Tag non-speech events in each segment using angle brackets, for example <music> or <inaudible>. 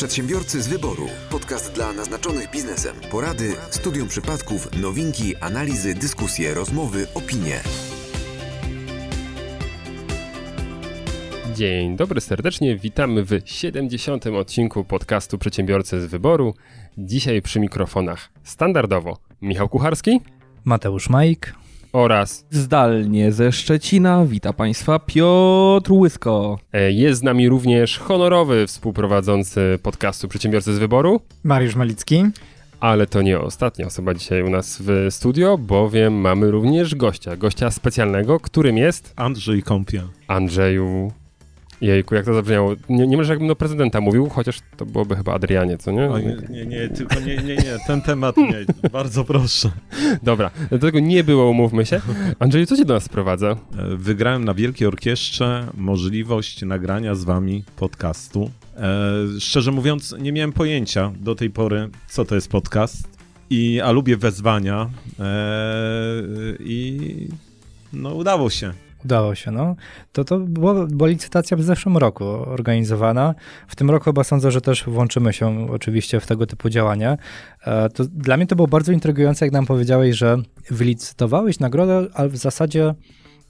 Przedsiębiorcy z wyboru. Podcast dla naznaczonych biznesem. Porady, studium przypadków, nowinki, analizy, dyskusje, rozmowy, opinie. Dzień dobry serdecznie, witamy w 70. odcinku podcastu Przedsiębiorcy z wyboru. Dzisiaj przy mikrofonach standardowo Michał Kucharski Mateusz Majk. Oraz Zdalnie ze Szczecina wita Państwa Piotr Łysko. e, jest z nami również honorowy współprowadzący podcastu Przedsiębiorcy z wyboru. Mariusz Malicki. Ale to nie ostatnia osoba dzisiaj u nas w studio, bowiem mamy również gościa, gościa specjalnego, którym jest Andrzej Kąpiel. Andrzeju. Jejku, jak to zabrzmiało. Nie, nie może jakbym do prezydenta mówił, chociaż to byłoby chyba Adrianie, co nie? O, nie, nie, nie, tylko nie, nie, nie, ten temat nie, bardzo proszę. Dobra, tego nie było, umówmy się. Andrzeju, co cię do nas sprowadza? E, Wygrałem na Wielkiej Orkiestrze możliwość nagrania z wami podcastu. E, szczerze mówiąc, nie miałem pojęcia do tej pory, co to jest podcast, I, a lubię wezwania e, i no udało się. Udało się, no. To, to była, była licytacja w zeszłym roku organizowana. W tym roku chyba sądzę, że też włączymy się oczywiście w tego typu działania. E, To dla mnie to było bardzo intrygujące, jak nam powiedziałeś, że wylicytowałeś nagrodę, ale w zasadzie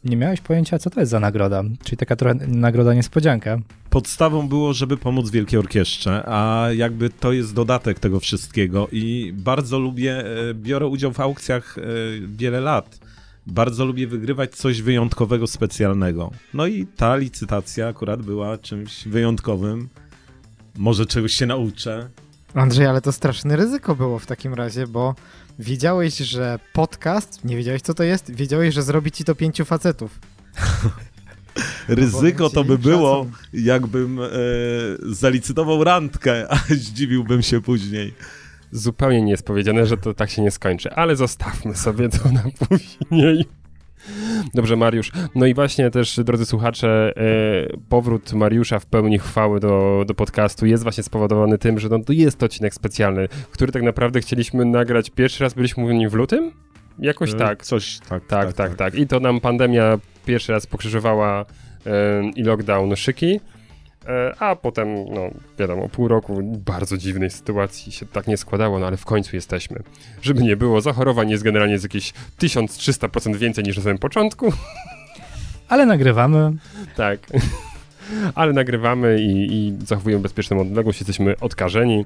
nie miałeś pojęcia, co to jest za nagroda. Czyli taka trochę nagroda niespodzianka. Podstawą było, żeby pomóc Wielkiej Orkiestrze, a jakby to jest dodatek tego wszystkiego i bardzo lubię, e, biorę udział w aukcjach e, wiele lat. Bardzo lubię wygrywać coś wyjątkowego, specjalnego. No i ta licytacja akurat była czymś wyjątkowym. Może czegoś się nauczę. Andrzej, ale to straszne ryzyko było w takim razie, bo wiedziałeś, że podcast, nie wiedziałeś co to jest, wiedziałeś, że zrobi ci to pięciu facetów. <laughs> Ryzyko to by było, szacun. jakbym e, zalicytował randkę, <laughs> a zdziwiłbym się później. Zupełnie nie jest powiedziane, że to tak się nie skończy, ale zostawmy sobie to na później. Dobrze, Mariusz. No i właśnie też, drodzy słuchacze, e, powrót Mariusza w pełni chwały do, do podcastu jest właśnie spowodowany tym, że no, to jest odcinek specjalny, który tak naprawdę chcieliśmy nagrać pierwszy raz, byliśmy mówieni w lutym? Jakoś E, tak. Coś, tak, Tak, tak, tak, I to nam pandemia pierwszy raz pokrzyżowała e, i lockdown szyki, a potem, no wiadomo, pół roku bardzo dziwnej sytuacji się tak nie składało, no ale w końcu jesteśmy. Żeby nie było, zachorowań jest generalnie z jakieś 1300% więcej niż na samym początku, <laughs> Ale nagrywamy. tak. <laughs> ale nagrywamy i, i zachowujemy bezpieczną odległość, jesteśmy odkażeni.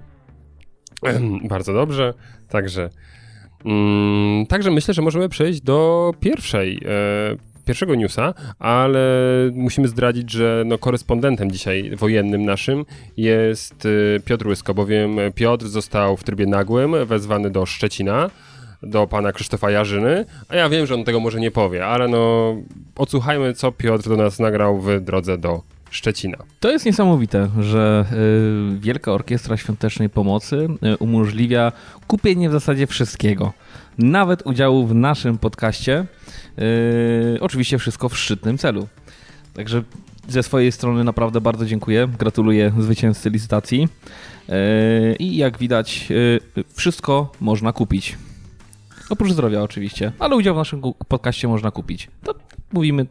<clears throat> Bardzo dobrze, także... Mm, także myślę, że możemy przejść do pierwszej, e, pierwszego newsa, ale musimy zdradzić, że no, korespondentem dzisiaj wojennym naszym jest e, Piotr Łysko, bowiem Piotr został w trybie nagłym wezwany do Szczecina, do pana Krzysztofa Jarzyny, a ja wiem, że on tego może nie powie, ale no odsłuchajmy, co Piotr do nas nagrał w drodze do Szczecina. To jest niesamowite, że y, Wielka Orkiestra Świątecznej Pomocy y, umożliwia kupienie w zasadzie wszystkiego. Nawet udziału w naszym podcaście. Y, oczywiście wszystko w szczytnym celu. Także ze swojej strony naprawdę bardzo dziękuję. Gratuluję zwycięzcy licytacji. Y, I jak widać, y, wszystko można kupić. Oprócz zdrowia oczywiście, ale udział w naszym podcaście można kupić. To mówimy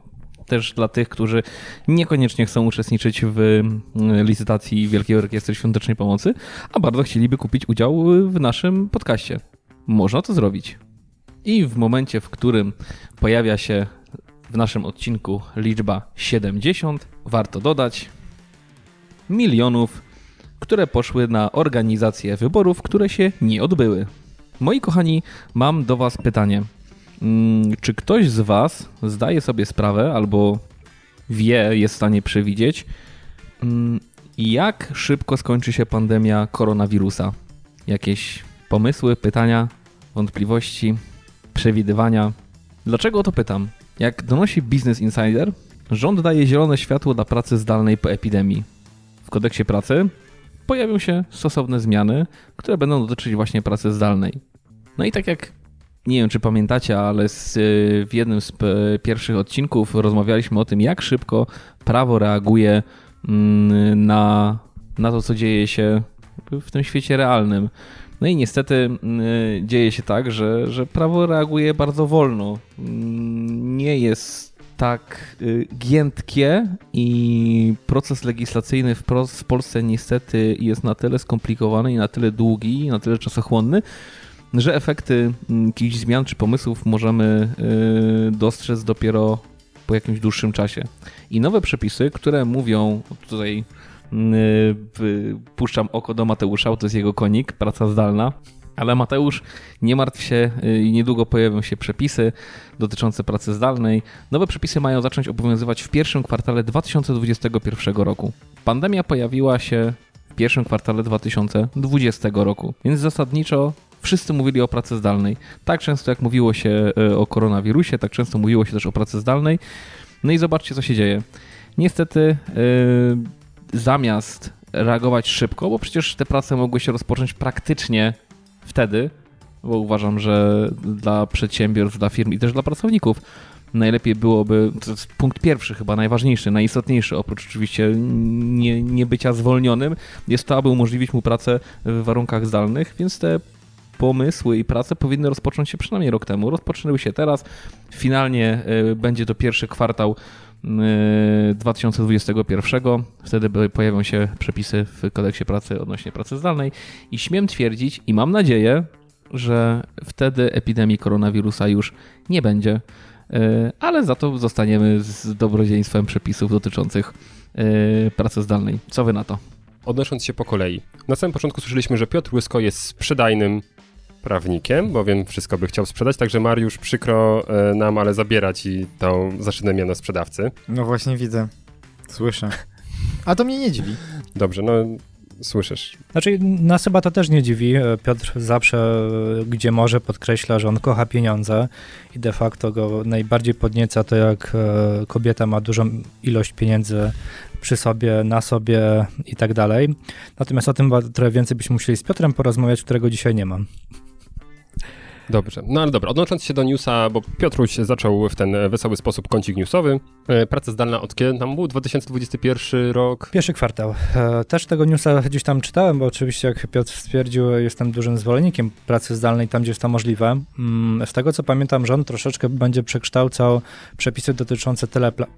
też dla tych, którzy niekoniecznie chcą uczestniczyć w mm, licytacji Wielkiej Orkiestry Świątecznej Pomocy, a bardzo chcieliby kupić udział w naszym podcaście. Można to zrobić. I w momencie, w którym pojawia się w naszym odcinku liczba 70, warto dodać milionów, które poszły na organizację wyborów, które się nie odbyły. Moi kochani, mam do Was pytanie. Mm, Czy ktoś z Was zdaje sobie sprawę albo wie, jest w stanie przewidzieć, mm, jak szybko skończy się pandemia koronawirusa? Jakieś pomysły, pytania, wątpliwości, przewidywania? Dlaczego o to pytam? Jak donosi Business Insider, rząd daje zielone światło dla pracy zdalnej po epidemii. W kodeksie pracy pojawią się stosowne zmiany, które będą dotyczyć właśnie pracy zdalnej. No i tak jak nie wiem, czy pamiętacie, ale z, y, w jednym z p- pierwszych odcinków rozmawialiśmy o tym, jak szybko prawo reaguje mm, na, na to, co dzieje się w tym świecie realnym. No i niestety y, dzieje się tak, że, że prawo reaguje bardzo wolno. Mm, Nie jest tak y, giętkie i proces legislacyjny w Polsce niestety jest na tyle skomplikowany i na tyle długi, i na tyle czasochłonny, że efekty mm, jakichś zmian czy pomysłów możemy y, dostrzec dopiero po jakimś dłuższym czasie. I nowe przepisy, które mówią, tutaj puszczam oko do Mateusza, to jest jego konik, praca zdalna, ale Mateusz, nie martw się i niedługo pojawią się przepisy dotyczące pracy zdalnej. Nowe przepisy mają zacząć obowiązywać w pierwszym kwartale 2021 roku. Pandemia pojawiła się w pierwszym kwartale 2020 roku, więc zasadniczo wszyscy mówili o pracy zdalnej. Tak często jak mówiło się e, o koronawirusie, tak często mówiło się też o pracy zdalnej. No i zobaczcie, co się dzieje. Niestety, yy, zamiast reagować szybko, bo przecież te prace mogły się rozpocząć praktycznie wtedy, bo uważam, że dla przedsiębiorstw, dla firm i też dla pracowników najlepiej byłoby, to jest punkt pierwszy chyba, najważniejszy, najistotniejszy, oprócz oczywiście nie, nie bycia zwolnionym, jest to, aby umożliwić mu pracę w warunkach zdalnych, więc te pomysły i prace powinny rozpocząć się przynajmniej rok temu. Rozpoczęły się teraz. Finalnie y, będzie to pierwszy kwartał 2021. Y, Wtedy pojawią się przepisy w kodeksie pracy odnośnie pracy zdalnej i śmiem twierdzić i mam nadzieję, że wtedy epidemii koronawirusa już nie będzie, y, ale za to zostaniemy z dobrodziejstwem przepisów dotyczących pracy zdalnej. Co wy na to? Odnosząc się po kolei. Na samym początku słyszeliśmy, że Piotr Łysko jest sprzedajnym prawnikiem, bowiem wszystko by chciał sprzedać, także Mariusz przykro e, nam, ale zabiera ci tą zaszczytne miano sprzedawcy. No właśnie widzę, słyszę. A to mnie nie dziwi. Dobrze, no słyszysz. Znaczy, nas chyba to też nie dziwi. E, Piotr zawsze, e, gdzie może, podkreśla, że on kocha pieniądze i de facto go najbardziej podnieca to, jak kobieta ma dużą ilość pieniędzy przy sobie, na sobie i tak dalej. Natomiast o tym trochę więcej byśmy musieli z Piotrem porozmawiać, którego dzisiaj nie mam. Dobrze, no ale dobra, odnosząc się do newsa, bo Piotruś zaczął w ten wesoły sposób kącik newsowy. E, praca zdalna od kiedy tam był? 2021 rok? Pierwszy kwartał. E, też tego newsa gdzieś tam czytałem, bo oczywiście jak Piotr stwierdził, jestem dużym zwolennikiem pracy zdalnej tam, gdzie jest to możliwe. Mm, z tego co pamiętam, rząd troszeczkę będzie przekształcał przepisy dotyczące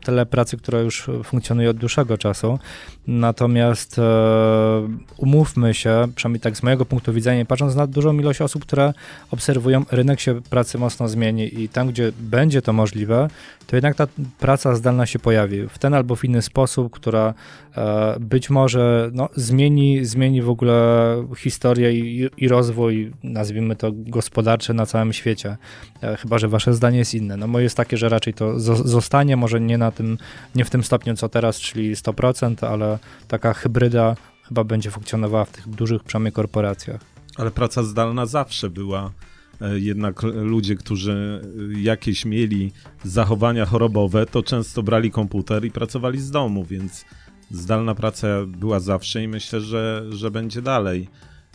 telepracy, która już funkcjonuje od dłuższego czasu. Natomiast e, umówmy się, przynajmniej tak z mojego punktu widzenia, patrząc na dużą ilość osób, które obserwują rynek się pracy mocno zmieni i tam, gdzie będzie to możliwe, to jednak ta praca zdalna się pojawi w ten albo w inny sposób, która e, być może no, zmieni, zmieni w ogóle historię i, i rozwój, nazwijmy to gospodarczy na całym świecie. E, chyba, że wasze zdanie jest inne. No moje jest takie, że raczej to zostanie, może nie na tym, nie w tym stopniu co teraz, czyli 100%, ale taka hybryda chyba będzie funkcjonowała w tych dużych przynajmniej korporacjach. Ale praca zdalna zawsze była jednak ludzie, którzy jakieś mieli zachowania chorobowe, to często brali komputer i pracowali z domu, więc zdalna praca była zawsze i myślę, że, że będzie dalej.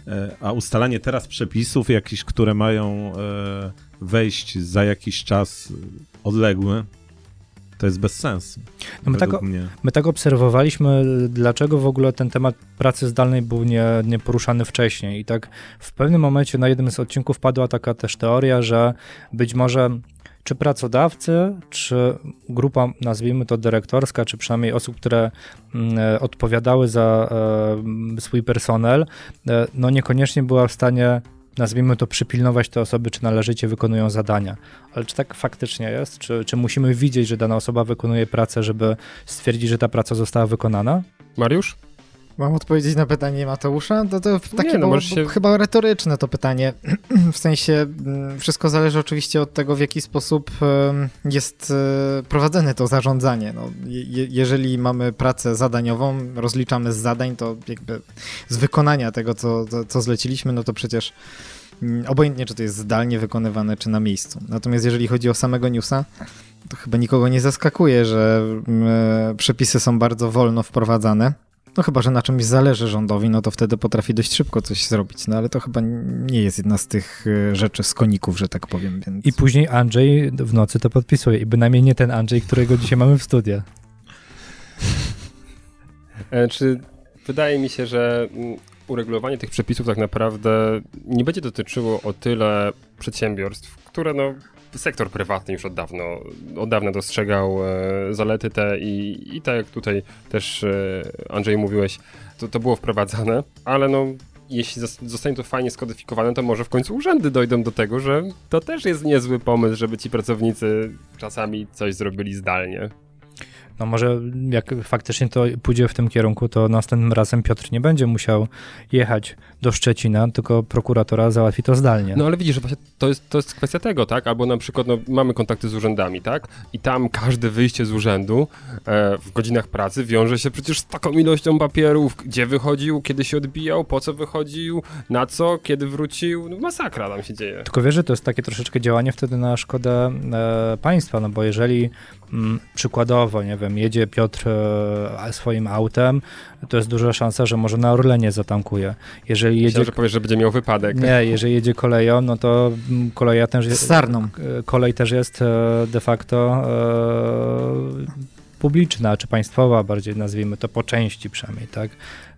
E, a ustalanie teraz przepisów jakichś, które mają e, wejść za jakiś czas odległy, to jest bez sensu. No my, tak, my, tak, obserwowaliśmy, dlaczego w ogóle ten temat pracy zdalnej był nie, nie poruszany wcześniej. I tak w pewnym momencie na jednym z odcinków padła taka też teoria, że być może czy pracodawcy, czy grupa, nazwijmy to dyrektorska, czy przynajmniej osób, które mm, e, odpowiadały za e, swój personel, e, no niekoniecznie była w stanie nazwijmy to, przypilnować te osoby, czy należycie wykonują zadania. Ale czy tak faktycznie jest? Czy, czy musimy widzieć, że dana osoba wykonuje pracę, żeby stwierdzić, że ta praca została wykonana? Mariusz? Mam odpowiedzieć na pytanie Mateusza? To, to takie Nie, no, się... chyba retoryczne to pytanie. <clears throat> w sensie mm, wszystko zależy oczywiście od tego, w jaki sposób jest e, prowadzone to zarządzanie. No, je, jeżeli mamy pracę zadaniową, rozliczamy z zadań, to jakby z wykonania tego, co, co zleciliśmy, no to przecież mm, obojętnie, czy to jest zdalnie wykonywane, czy na miejscu. Natomiast jeżeli chodzi o samego newsa, to chyba nikogo nie zaskakuje, że mm, e, przepisy są bardzo wolno wprowadzane no chyba, że na czymś zależy rządowi, no to wtedy potrafi dość szybko coś zrobić, no ale to chyba nie jest jedna z tych e, rzeczy z koników, że tak powiem. Więc... I później Andrzej w nocy to podpisuje i bynajmniej nie ten Andrzej, którego dzisiaj mamy w studiu. E, czy wydaje mi się, że mm, uregulowanie tych przepisów tak naprawdę nie będzie dotyczyło o tyle przedsiębiorstw, które no sektor prywatny już od dawno, od dawna dostrzegał e, zalety te i, i tak jak tutaj też e, Andrzej mówiłeś, to, to było wprowadzane, ale no jeśli zostanie to fajnie skodyfikowane, to może w końcu urzędy dojdą do tego, że to też jest niezły pomysł, żeby ci pracownicy czasami coś zrobili zdalnie. No może jak faktycznie to pójdzie w tym kierunku, to następnym razem Piotr nie będzie musiał jechać do Szczecina, tylko prokuratora załatwi to zdalnie. No ale widzisz, właśnie to jest, to jest kwestia tego, tak? Albo na przykład no, mamy kontakty z urzędami, tak? I tam każde wyjście z urzędu e, w godzinach pracy wiąże się przecież z taką ilością papierów, gdzie wychodził, kiedy się odbijał, po co wychodził, na co, kiedy wrócił. No, masakra tam się dzieje. Tylko wiesz, że to jest takie troszeczkę działanie wtedy na szkodę e, państwa, no bo jeżeli przykładowo, nie wiem, jedzie Piotr e, swoim autem, to jest duża szansa, że może na Orlenie zatankuje. Jeżeli jedzie... Myślałem, że powiesz, że będzie miał wypadek. Nie, jeżeli jedzie koleją, no to mm, koleja też jest... Sarną. E, kolej też jest e, de facto publiczna czy państwowa, bardziej nazwijmy to po części przynajmniej, tak?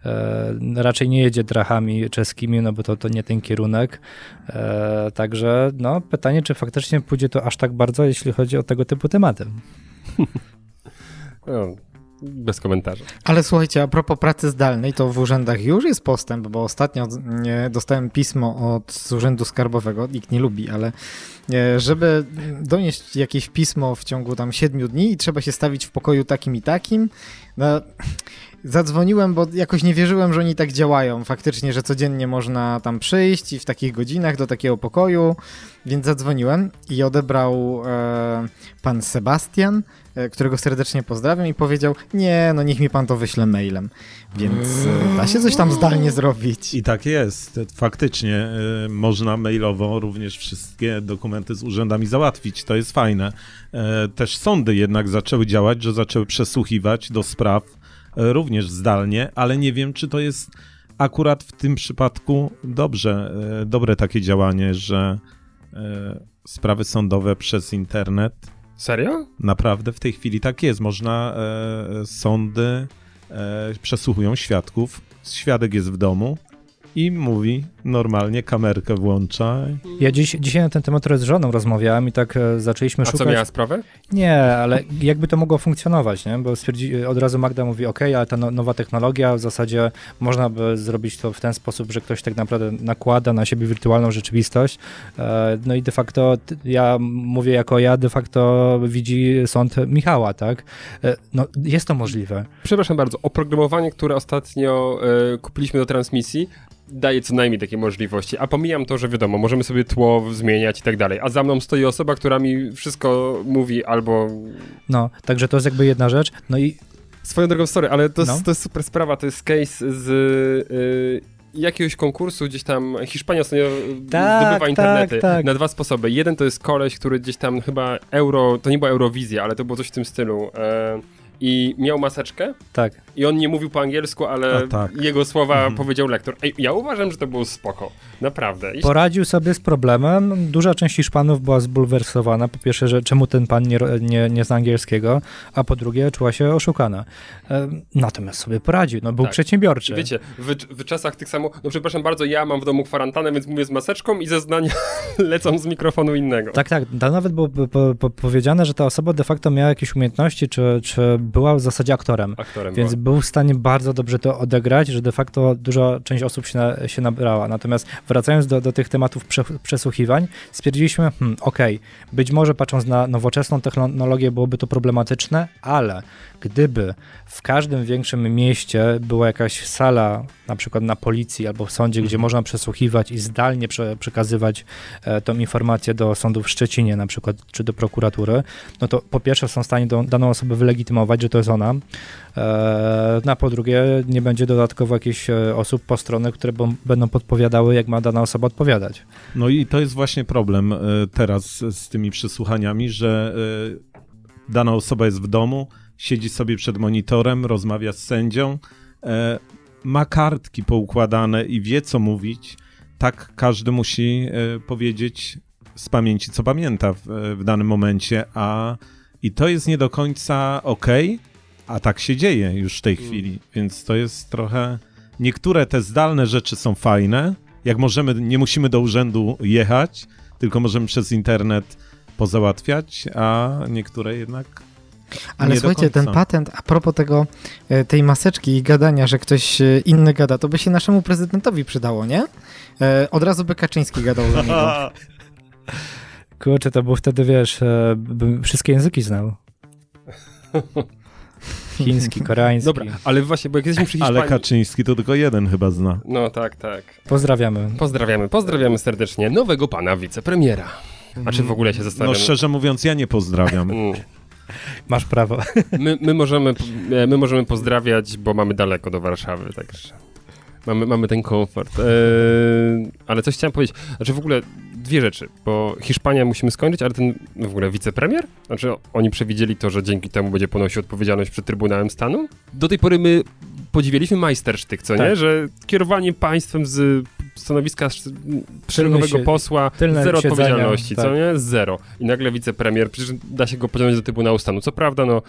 E, raczej nie jedzie drachami czeskimi, no bo to, to nie ten kierunek. E, także no, pytanie, czy faktycznie pójdzie to aż tak bardzo, jeśli chodzi o tego typu tematy. <laughs> <laughs> No, bez komentarza. Ale słuchajcie, a propos pracy zdalnej, to w urzędach już jest postęp, bo ostatnio dostałem pismo od Urzędu Skarbowego, nikt nie lubi, ale e, żeby donieść jakieś pismo w ciągu tam siedmiu dni i trzeba się stawić w pokoju takim i takim, no, Zadzwoniłem, bo jakoś nie wierzyłem, że oni tak działają. Faktycznie, że codziennie można tam przyjść i w takich godzinach do takiego pokoju, więc zadzwoniłem i odebrał e, pan Sebastian, którego serdecznie pozdrawiam i powiedział, nie, no niech mi pan to wyśle mailem, więc e, da się coś tam zdalnie zrobić. I tak jest, faktycznie e, można mailowo również wszystkie dokumenty z urzędami załatwić, to jest fajne. E, też sądy jednak zaczęły działać, że zaczęły przesłuchiwać do spraw również zdalnie, ale nie wiem, czy to jest akurat w tym przypadku dobrze, e, dobre takie działanie, że e, sprawy sądowe przez internet. Serio? Naprawdę w tej chwili tak jest. Można, e, sądy przesłuchują świadków, świadek jest w domu, i mówi normalnie, kamerkę włącza. Ja dziś, dzisiaj na ten temat z żoną rozmawiałem i tak e, zaczęliśmy A szukać... A co, miała sprawę? Nie, ale jakby to mogło funkcjonować, nie? Bo stwierdzi, od razu Magda mówi, ok, ale ta no, nowa technologia, w zasadzie można by zrobić to w ten sposób, że ktoś tak naprawdę nakłada na siebie wirtualną rzeczywistość. E, no i de facto ja mówię jako ja, de facto widzi sąd Michała, tak? E, no jest to możliwe. Przepraszam bardzo, oprogramowanie, które ostatnio kupiliśmy do transmisji, daje co najmniej takie możliwości, a pomijam to, że wiadomo, możemy sobie tło zmieniać i tak dalej, a za mną stoi osoba, która mi wszystko mówi albo... No, także to jest jakby jedna rzecz, no i... Swoją drogą, sorry, ale to, no. jest, to jest super sprawa, to jest case z... Yy, jakiegoś konkursu gdzieś tam Hiszpania ostatnio tak, zdobywa internety tak, tak. na dwa sposoby. Jeden to jest koleś, który gdzieś tam chyba euro, to nie była Eurowizja, ale to było coś w tym stylu. E, I miał maseczkę. Tak i on nie mówił po angielsku, ale tak. jego słowa mhm. powiedział lektor. Ej, ja uważam, że to było spoko. Naprawdę. I... Poradził sobie z problemem. Duża część Hiszpanów była zbulwersowana. Po pierwsze, że czemu ten pan nie, nie, nie zna angielskiego, a po drugie czuła się oszukana. E, natomiast sobie poradził. No, był tak. przedsiębiorczy. I wiecie, w, w czasach tych samo... No przepraszam bardzo, ja mam w domu kwarantannę, więc mówię z maseczką i zeznania <laughs> lecą z mikrofonu innego. Tak, tak. To nawet było po, po, powiedziane, że ta osoba de facto miała jakieś umiejętności, czy, czy była w zasadzie aktorem. Aktorem Więc była był w stanie bardzo dobrze to odegrać, że de facto duża część osób się, na, się nabrała. Natomiast wracając do, do tych tematów prze, przesłuchiwań, stwierdziliśmy, hmm, okej, okay, być może patrząc na nowoczesną technologię byłoby to problematyczne, ale gdyby w każdym większym mieście była jakaś sala, na przykład na policji albo w sądzie, gdzie mhm. można przesłuchiwać i zdalnie prze, przekazywać e, tą informację do sądu w Szczecinie na przykład, czy do prokuratury, no to po pierwsze są w stanie do, daną osobę wylegitymować, że to jest ona, e, no a po drugie nie będzie dodatkowo jakichś e, osób po stronę, które będą podpowiadały, jak ma dana osoba odpowiadać. No i to jest właśnie problem e, teraz z tymi przesłuchaniami, że e, dana osoba jest w domu, siedzi sobie przed monitorem, rozmawia z sędzią, e, ma kartki poukładane i wie, co mówić. Tak każdy musi e, powiedzieć z pamięci, co pamięta w, w, danym momencie, a i to jest nie do końca ok, a tak się dzieje już w tej mm. chwili, więc to jest trochę. Niektóre te zdalne rzeczy są fajne, jak możemy, nie musimy do urzędu jechać, tylko możemy przez internet pozałatwiać, a niektóre jednak ale słuchajcie, ten patent, a propos tego, e, tej maseczki i gadania, że ktoś e, inny gada, to by się naszemu prezydentowi przydało, nie? E, od razu by Kaczyński gadał za niego. <laughs> Kurczę, to był wtedy, wiesz, bym wszystkie języki znał. <laughs> Chiński, koreański. Dobra, ale właśnie, bo jak jesteśmy przy Hiszpanii... Ale Kaczyński to tylko jeden chyba zna. No tak, tak. Pozdrawiamy. Pozdrawiamy, pozdrawiamy serdecznie nowego pana wicepremiera. A czy w ogóle się zastanawiam... No szczerze mówiąc, ja nie pozdrawiam. Masz prawo. My, my, możemy, e, my możemy pozdrawiać, bo mamy daleko do Warszawy, także mamy, mamy ten komfort. Eee, ale coś chciałem powiedzieć, znaczy w ogóle dwie rzeczy, bo Hiszpania musimy skończyć, ale ten w ogóle wicepremier, znaczy oni przewidzieli to, że dzięki temu będzie ponosił odpowiedzialność przed Trybunałem Stanu. Do tej pory my podziwialiśmy majstersztyk, co tak. nie? Że kierowanie państwem z stanowiska szeregowego posła, zero odpowiedzialności, tak. co nie? Zero. I nagle wicepremier, przecież da się go pociągnąć do Trybunału Stanu. Co prawda, no,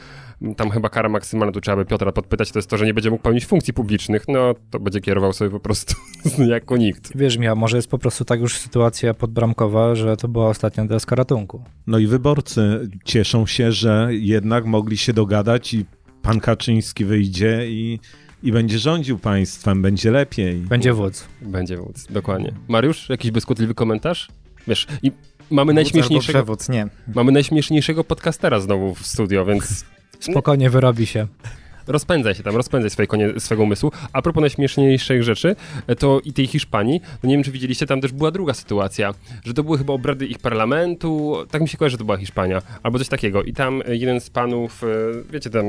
tam chyba kara maksymalna, tu trzeba by Piotra podpytać, to jest to, że nie będzie mógł pełnić funkcji publicznych, no, to będzie kierował sobie po prostu <laughs> jako nikt. Wiesz, Mia, może jest po prostu tak już sytuacja podbramkowa, że to była ostatnia deska ratunku. No i wyborcy cieszą się, że jednak mogli się dogadać i pan Kaczyński wyjdzie i i będzie rządził państwem, będzie lepiej. Będzie wódz. Będzie wódz, dokładnie. Mariusz, jakiś błyskotliwy komentarz? Wiesz, i mamy najśmieszniejszego... Przewódz, nie. Mamy najśmieszniejszego podcastera znowu w studio, więc... Spokojnie wyrobi się rozpędzaj się tam, rozpędzaj swoje konie, swego umysłu. A propos najśmieszniejszych rzeczy, e, to i tej Hiszpanii, no nie wiem, czy widzieliście, tam też była druga sytuacja, że to były chyba obrady ich parlamentu, tak mi się kojarzy, że to była Hiszpania, albo coś takiego. I tam jeden z panów, e, wiecie, tam,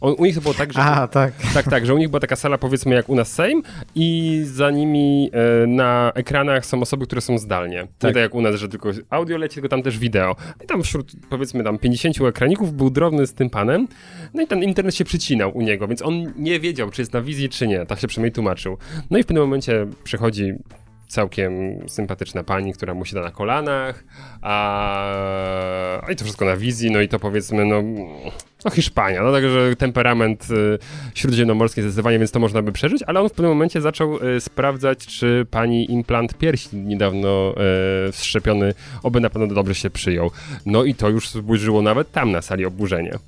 on, u nich to było tak, że... A, tak. Tak, tak, że u nich była taka sala, powiedzmy, jak u nas Sejm i za nimi e, na ekranach są osoby, które są zdalnie. Tak. Nie tak jak u nas, że tylko audio leci, tylko tam też wideo. I tam wśród, powiedzmy, tam 50 ekraników był drobny z tym panem, no i ten internet internet się przycinał u niego, więc on nie wiedział, czy jest na wizji, czy nie. Tak się przynajmniej tłumaczył. No i w pewnym momencie przychodzi całkiem sympatyczna pani, która mu siada na kolanach, a, i to wszystko na wizji, no i to powiedzmy, no, no Hiszpania, no także temperament y, śródziemnomorski zdecydowanie, więc to można by przeżyć, ale on w pewnym momencie zaczął y, sprawdzać, czy pani implant piersi niedawno y, wszczepiony, oby na pewno dobrze się przyjął. No i to już wzburzyło nawet tam na sali oburzenie.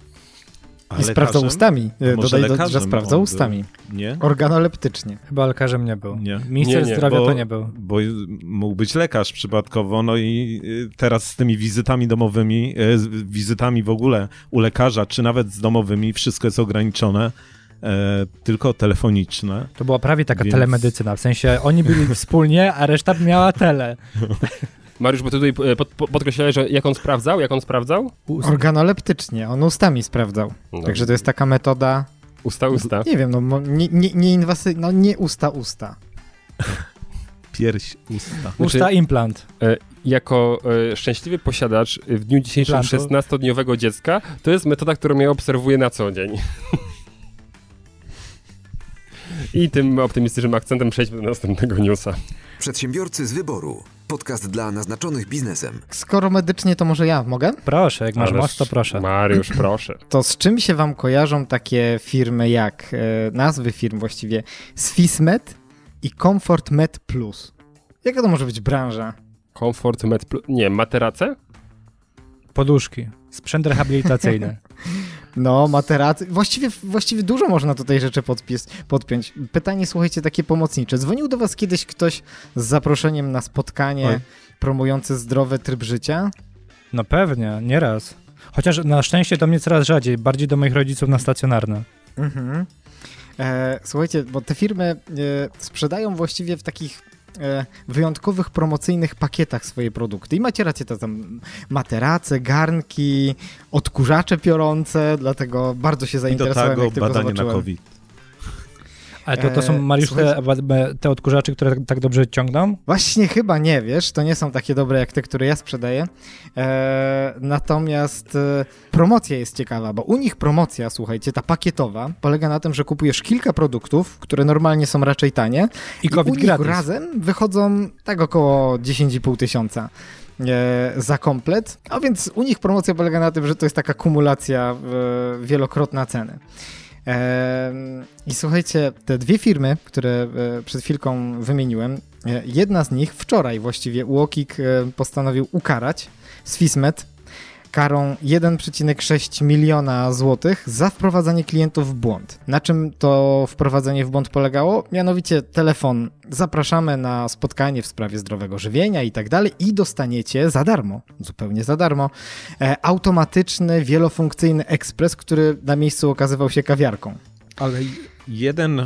I sprawdzał ustami. Dodaj, do, że sprawdzał ustami. Nie? Organoleptycznie. Chyba lekarzem nie był. Nie. Minister nie, nie, zdrowia bo, to nie był. Bo mógł być lekarz przypadkowo, no i y, teraz z tymi wizytami domowymi, y, wizytami w ogóle u lekarza, czy nawet z domowymi, wszystko jest ograniczone. E, tylko telefoniczne. To była prawie taka więc... telemedycyna, w sensie oni byli wspólnie, a reszta miała tele. <laughs> Mariusz, bo ty tutaj e, pod, podkreślałeś, że jak on sprawdzał? Jak on sprawdzał? Organoleptycznie, on ustami sprawdzał. No. Także to jest taka metoda... Usta, usta. Nie wiem, no nie, nie, nie inwasyjna, no nie usta, usta. <laughs> Pierś, usta. Usta, znaczy, implant. E, jako e, szczęśliwy posiadacz w dniu dzisiejszym 16-dniowego dziecka, to jest metoda, którą ja obserwuję na co dzień. <laughs> I tym optymistycznym akcentem przejdźmy do następnego newsa. Przedsiębiorcy z wyboru. Podcast dla naznaczonych biznesem. Skoro medycznie, to może ja mogę? Proszę, jak masz moc, to proszę. Mariusz, <clears throat> proszę. To z czym się wam kojarzą takie firmy jak, e, nazwy firm właściwie, Swismed i Comfort Med Plus? Jaka to może być branża? Comfort Med Plus, nie, materace? Poduszki, sprzęt rehabilitacyjny. <laughs> No, materacy. Właściwie, właściwie dużo można tutaj rzeczy podpis, podpiąć. Pytanie, słuchajcie, takie pomocnicze. Dzwonił do was kiedyś ktoś z zaproszeniem na spotkanie Oj. promujące zdrowy tryb życia? No pewnie, nieraz. Chociaż na szczęście do mnie coraz rzadziej, bardziej do moich rodziców na stacjonarne. Mhm. E, słuchajcie, bo te firmy e, sprzedają właściwie w takich wyjątkowych promocyjnych pakietach swoje produkty. I macie rację, to tam materace, garnki, odkurzacze piorące, dlatego bardzo się zainteresowałem, I do tego jak badanie na COVID. Ale to, to są, e, Mariusz, te, te odkurzacze, które tak, tak dobrze ciągną? Właśnie chyba nie, wiesz, to nie są takie dobre jak te, które ja sprzedaję. E, natomiast e, promocja jest ciekawa, bo u nich promocja, słuchajcie, ta pakietowa, polega na tym, że kupujesz kilka produktów, które normalnie są raczej tanie i, i COVID u nich razem wychodzą tak około 10,5 tysiąca e, za komplet. A więc u nich promocja polega na tym, że to jest taka kumulacja e, wielokrotna ceny. I słuchajcie, te dwie firmy, które e, przed chwilką wymieniłem, jedna z nich wczoraj właściwie UOKiK postanowił ukarać Swismet karą 1,6 miliona złotych za wprowadzanie klientów w błąd. Na czym to wprowadzenie w błąd polegało? Mianowicie telefon zapraszamy na spotkanie w sprawie zdrowego żywienia i tak dalej i dostaniecie za darmo, zupełnie za darmo, e, automatyczny, wielofunkcyjny ekspres, który na miejscu okazywał się kawiarką. Ale jeden,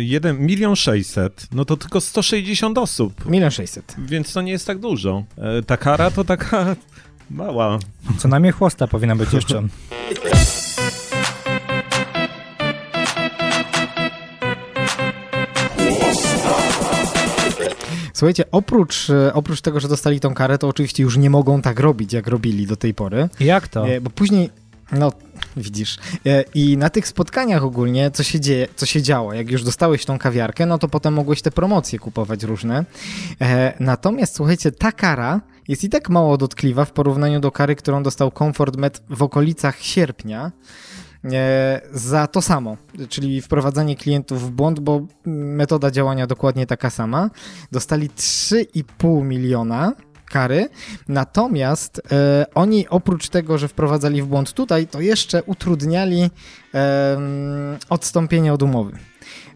jeden milion sześćset, no to tylko 160 osób. Milion sześćset. Więc to nie jest tak dużo. E, ta kara to taka Mała. Co najmniej chłosta powinna być jeszcze. Słuchajcie, oprócz, e, oprócz tego, że dostali tą karę, to oczywiście już nie mogą tak robić, jak robili do tej pory. Jak to? Bo później no, widzisz. E, I na tych spotkaniach ogólnie, co się dzieje, co się działo, jak już dostałeś tą kawiarkę, no to potem mogłeś te promocje kupować różne. E, natomiast słuchajcie, ta kara jest i tak mało dotkliwa w porównaniu do kary, którą dostał Comfort Med w okolicach sierpnia e, za to samo, czyli wprowadzanie klientów w błąd, bo metoda działania dokładnie taka sama. Dostali 3,5 miliona kary. Natomiast e, oni oprócz tego, że wprowadzali w błąd tutaj, to jeszcze utrudniali e, odstąpienie od umowy.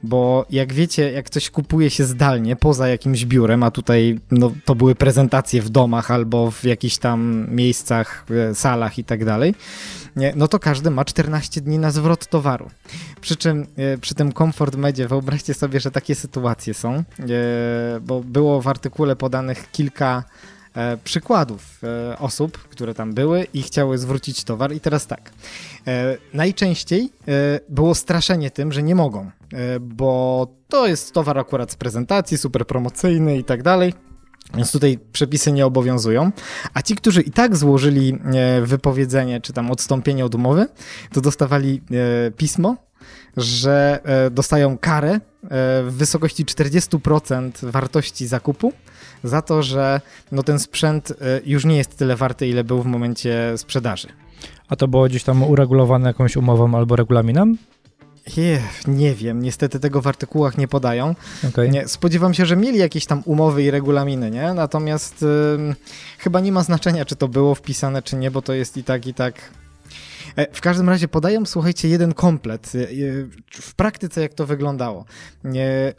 Bo jak wiecie, jak coś kupuje się zdalnie, poza jakimś biurem, a tutaj no, to były prezentacje w domach albo w jakichś tam miejscach, e, salach i tak dalej, no to każdy ma 14 dni na zwrot towaru. Przy czym e, przy tym Comfort Medzie wyobraźcie sobie, że takie sytuacje są, e, bo było w artykule podanych kilka e, przykładów e, osób, które tam były i chciały zwrócić towar. I teraz tak. E, najczęściej e, było straszenie tym, że nie mogą, e, bo to jest towar akurat z prezentacji, super promocyjny i tak dalej. Więc tutaj przepisy nie obowiązują. A ci, którzy i tak złożyli e, wypowiedzenie czy tam odstąpienie od umowy, to dostawali pismo, że dostają karę w wysokości 40% wartości zakupu za to, że no ten sprzęt e, już nie jest tyle warty, ile był w momencie sprzedaży. A to było gdzieś tam uregulowane jakąś umową albo regulaminem? Je, nie wiem, niestety tego w artykułach nie podają. Okay. Nie, spodziewam się, że mieli jakieś tam umowy i regulaminy, nie? Natomiast chyba nie ma znaczenia, czy to było wpisane, czy nie, bo to jest i tak, i tak. E, w każdym razie podają, słuchajcie, jeden komplet. E, w praktyce jak to wyglądało.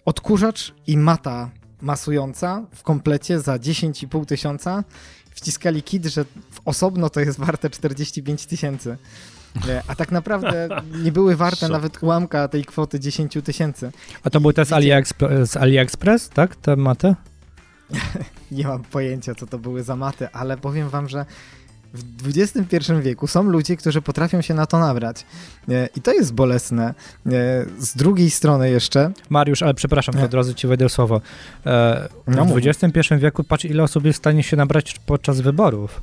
Odkurzacz i mata masująca w komplecie za 10,5 tysiąca. Wciskali kit, że osobno to jest warte 45 tysięcy. A tak naprawdę <laughs> nie były warte nawet ułamka tej kwoty 10 tysięcy. A to były te z, AliExpress, z AliExpress, tak? Te maty? <laughs> nie mam pojęcia, co to były za maty, ale powiem wam, że w XXI wieku są ludzie, którzy potrafią się na to nabrać. I to jest bolesne. Z drugiej strony jeszcze... Mariusz, ale przepraszam, to od razu ci wejdę słowo. E, no w XXI wieku patrz, ile osób jest w stanie się nabrać podczas wyborów.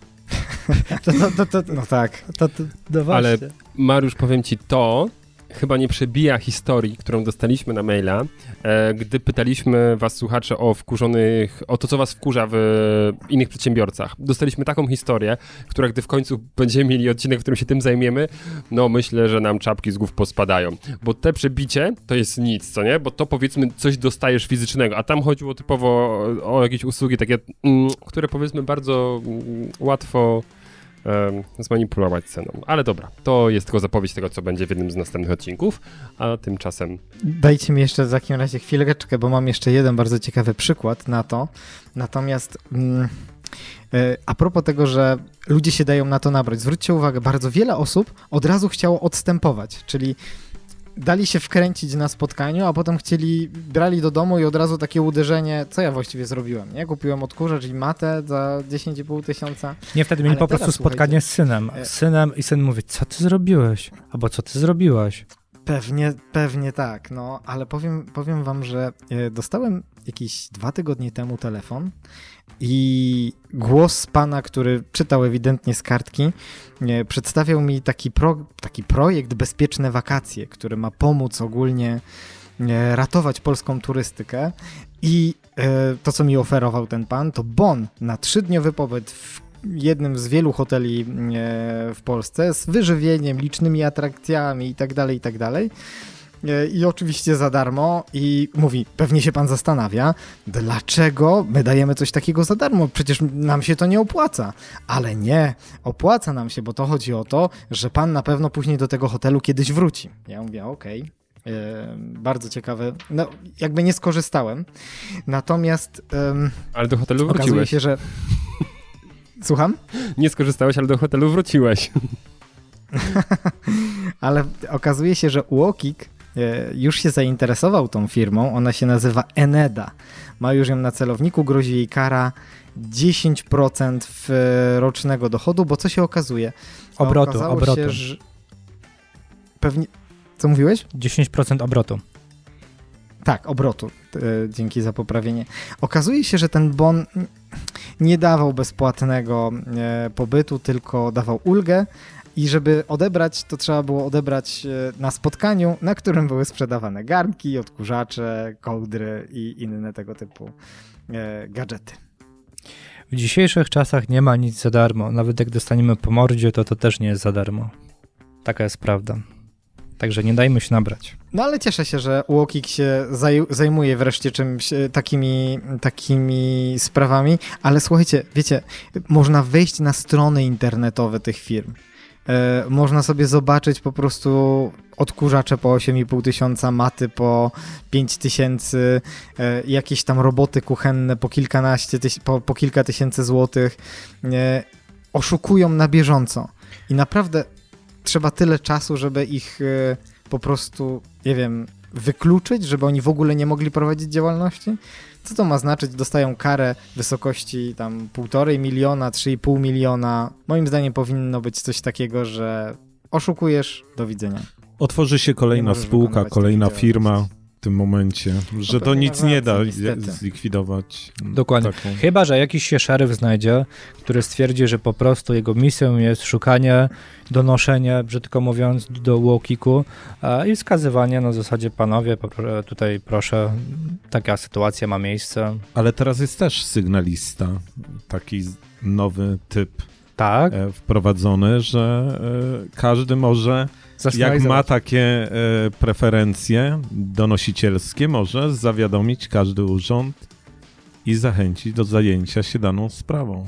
<laughs> to, to, to, no tak. To, to, no Ale Mariusz, powiem ci to, chyba nie przebija historii, którą dostaliśmy na maila, e, gdy pytaliśmy was, słuchacze, o wkurzonych, o to, co was wkurza w innych przedsiębiorcach. Dostaliśmy taką historię, która gdy w końcu będziemy mieli odcinek, w którym się tym zajmiemy, no myślę, że nam czapki z głów pospadają. Bo te przebicie to jest nic, co nie? Bo to powiedzmy coś dostajesz fizycznego, a tam chodziło typowo o, o jakieś usługi takie, mm, które powiedzmy bardzo mm, łatwo zmanipulować ceną. Ale dobra, to jest tylko zapowiedź tego, co będzie w jednym z następnych odcinków, a tymczasem... Dajcie mi jeszcze w takim razie chwileczkę, bo mam jeszcze jeden bardzo ciekawy przykład na to. Natomiast... Mm, e, a propos tego, że ludzie się dają na to nabrać, zwróćcie uwagę, bardzo wiele osób od razu chciało odstępować, czyli dali się wkręcić na spotkaniu, a potem chcieli, brali do domu i od razu takie uderzenie, co ja właściwie zrobiłem, nie? Kupiłem odkurzacz i matę za 10,5 tysiąca. Nie, wtedy mieli po prostu spotkanie z synem. Z synem i syn mówi, co ty zrobiłeś? Albo co ty zrobiłaś? Pewnie, pewnie tak, no, ale powiem, powiem wam, że e, dostałem jakieś dwa tygodnie temu telefon i głos pana, który czytał ewidentnie z kartki, e, przedstawiał mi taki, pro, taki projekt Bezpieczne Wakacje, który ma pomóc ogólnie e, ratować polską turystykę. I to, co mi oferował ten pan, to bon na trzydniowy pobyt w jednym z wielu hoteli w Polsce z wyżywieniem, licznymi atrakcjami itd., tak itd. E, i oczywiście za darmo i mówi, pewnie się pan zastanawia, dlaczego my dajemy coś takiego za darmo, przecież nam się to nie opłaca. Ale nie, opłaca nam się, bo to chodzi o to, że pan na pewno później do tego hotelu kiedyś wróci. Ja mówię, okej. Okay. Bardzo ciekawe. No, jakby nie skorzystałem. Natomiast. Ale do hotelu wróciłeś. Okazuje się, że. Słucham? Nie skorzystałeś, ale do hotelu wróciłeś. <laughs> ale okazuje się, że Łokik e, już się zainteresował tą firmą. Ona się nazywa Eneda. Ma już ją na celowniku, grozi jej kara 10% rocznego dochodu, bo co się okazuje? Obrotu, obrotu. Się, że pewnie, co mówiłeś? 10% obrotu. Tak, obrotu. E, dzięki za poprawienie. Okazuje się, że ten bon nie dawał bezpłatnego e, pobytu, tylko dawał ulgę. I żeby odebrać, to trzeba było odebrać e, na spotkaniu, na którym były sprzedawane garnki, odkurzacze, kołdry i inne tego typu gadżety. W dzisiejszych czasach nie ma nic za darmo. Nawet jak dostaniemy po mordzie, to to też nie jest za darmo. Taka jest prawda. Także nie dajmy się nabrać. No ale cieszę się, że Łokik się zaj zajmuje wreszcie czymś e, takimi, takimi sprawami, ale słuchajcie, wiecie, można wejść na strony internetowe tych firm. E, można sobie zobaczyć po prostu odkurzacze po 8,5 tysiąca, maty po 5 tysięcy, e, jakieś tam roboty kuchenne po kilkanaście, po, po kilka tysięcy złotych. E, oszukują na bieżąco. I naprawdę trzeba tyle czasu, żeby ich po prostu, nie wiem, wykluczyć, żeby oni w ogóle nie mogli prowadzić działalności? Co to ma znaczyć? Dostają karę w wysokości tam półtorej miliona, 3,5 miliona. Moim zdaniem powinno być coś takiego, że oszukujesz, do widzenia. Otworzy się kolejna spółka, kolejna firma, tym momencie, że to nic nie da niestety. zlikwidować. Dokładnie. Taką. Chyba, że jakiś się szeryf znajdzie, który stwierdzi, że po prostu jego misją jest szukanie, donoszenie, brzydko mówiąc, do łokiku i wskazywanie na zasadzie panowie, tutaj proszę, taka sytuacja ma miejsce. Ale teraz jest też sygnalista, taki nowy typ tak. E, wprowadzony, że e, każdy może jak ma takie e, preferencje donosicielskie, może zawiadomić każdy urząd i zachęcić do zajęcia się daną sprawą.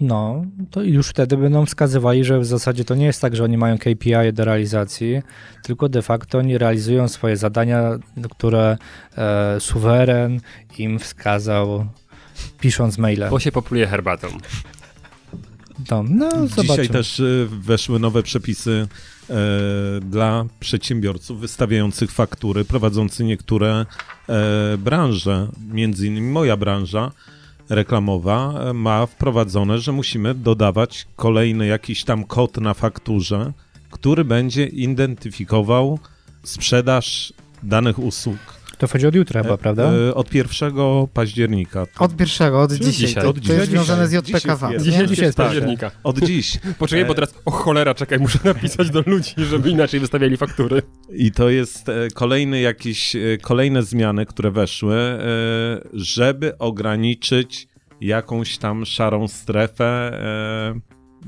No, to już wtedy będą wskazywali, że w zasadzie to nie jest tak, że oni mają KPI do realizacji, tylko de facto oni realizują swoje zadania, które e, suweren im wskazał, pisząc maile. Bo się popluje herbatą. To, no, Dzisiaj też e, weszły nowe przepisy dla przedsiębiorców wystawiających faktury, prowadzących niektóre e, branże, między innymi moja branża reklamowa e, ma wprowadzone, że musimy dodawać kolejny jakiś tam kod na fakturze, który będzie identyfikował sprzedaż danych usług to chodzi od jutra chyba, prawda? E, od 1 października. Od pierwszego, od dzisiaj. dzisiaj. Od to jest związane z JPKW. Dzisiaj, dzisiaj, dzisiaj jest października. Od dziś. Poczekaj, bo e, teraz, o cholera, czekaj, muszę <laughs> napisać do ludzi, żeby inaczej wystawiali faktury. I to jest e, kolejny jakiś, kolejne zmiany, które weszły, żeby ograniczyć jakąś tam szarą strefę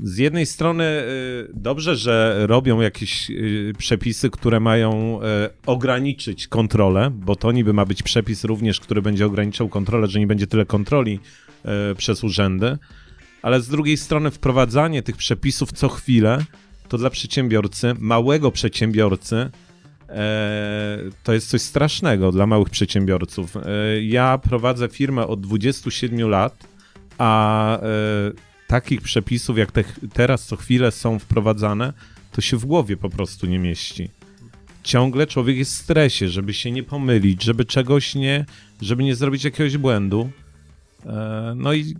z jednej strony y, dobrze, że robią jakieś y, przepisy, które mają y, ograniczyć kontrolę, bo to niby ma być przepis również, który będzie ograniczał kontrolę, że nie będzie tyle kontroli przez urzędy, ale z drugiej strony wprowadzanie tych przepisów co chwilę to dla przedsiębiorcy, małego przedsiębiorcy, to jest coś strasznego dla małych przedsiębiorców. Ja prowadzę firmę od 27 lat, a takich przepisów, jak te, teraz co chwilę są wprowadzane, to się w głowie po prostu nie mieści. Ciągle człowiek jest w stresie, żeby się nie pomylić, żeby czegoś nie, żeby nie zrobić jakiegoś błędu. E, no i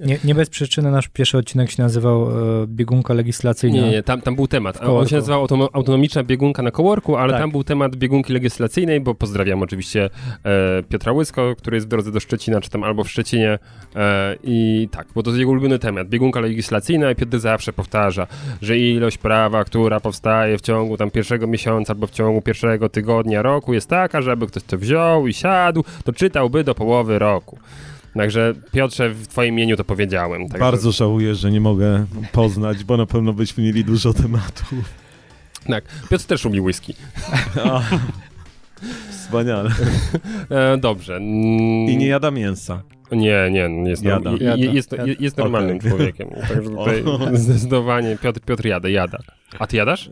nie, nie, bez przyczyny nasz pierwszy odcinek się nazywał e, biegunka legislacyjna. Nie, nie, tam, tam był temat. On się nazywał autonomiczna biegunka na kołorku, ale tak. tam był temat biegunki legislacyjnej, bo pozdrawiam oczywiście e, Piotra Łysko, który jest w drodze do Szczecina, czy tam albo w Szczecinie. E, I tak, bo to jest jego ulubiony temat. Biegunka legislacyjna i Piotr zawsze powtarza, że ilość prawa, która powstaje w ciągu tam pierwszego miesiąca albo w ciągu pierwszego tygodnia roku jest taka, że aby ktoś to wziął i siadł, to czytałby do połowy roku. Także Piotrze, w twoim imieniu to powiedziałem. Także... Bardzo żałuję, że nie mogę poznać, bo na pewno byśmy mieli dużo tematów. Tak, Piotr też lubi whisky. <laughs> Wspaniale. E, dobrze. I nie jada mięsa. Nie, nie, jest, jada. Jada. jest, jest, jest normalnym okay. człowiekiem. Także <laughs> tutaj zdecydowanie Piotr, Piotr jada, jada. A ty jadasz?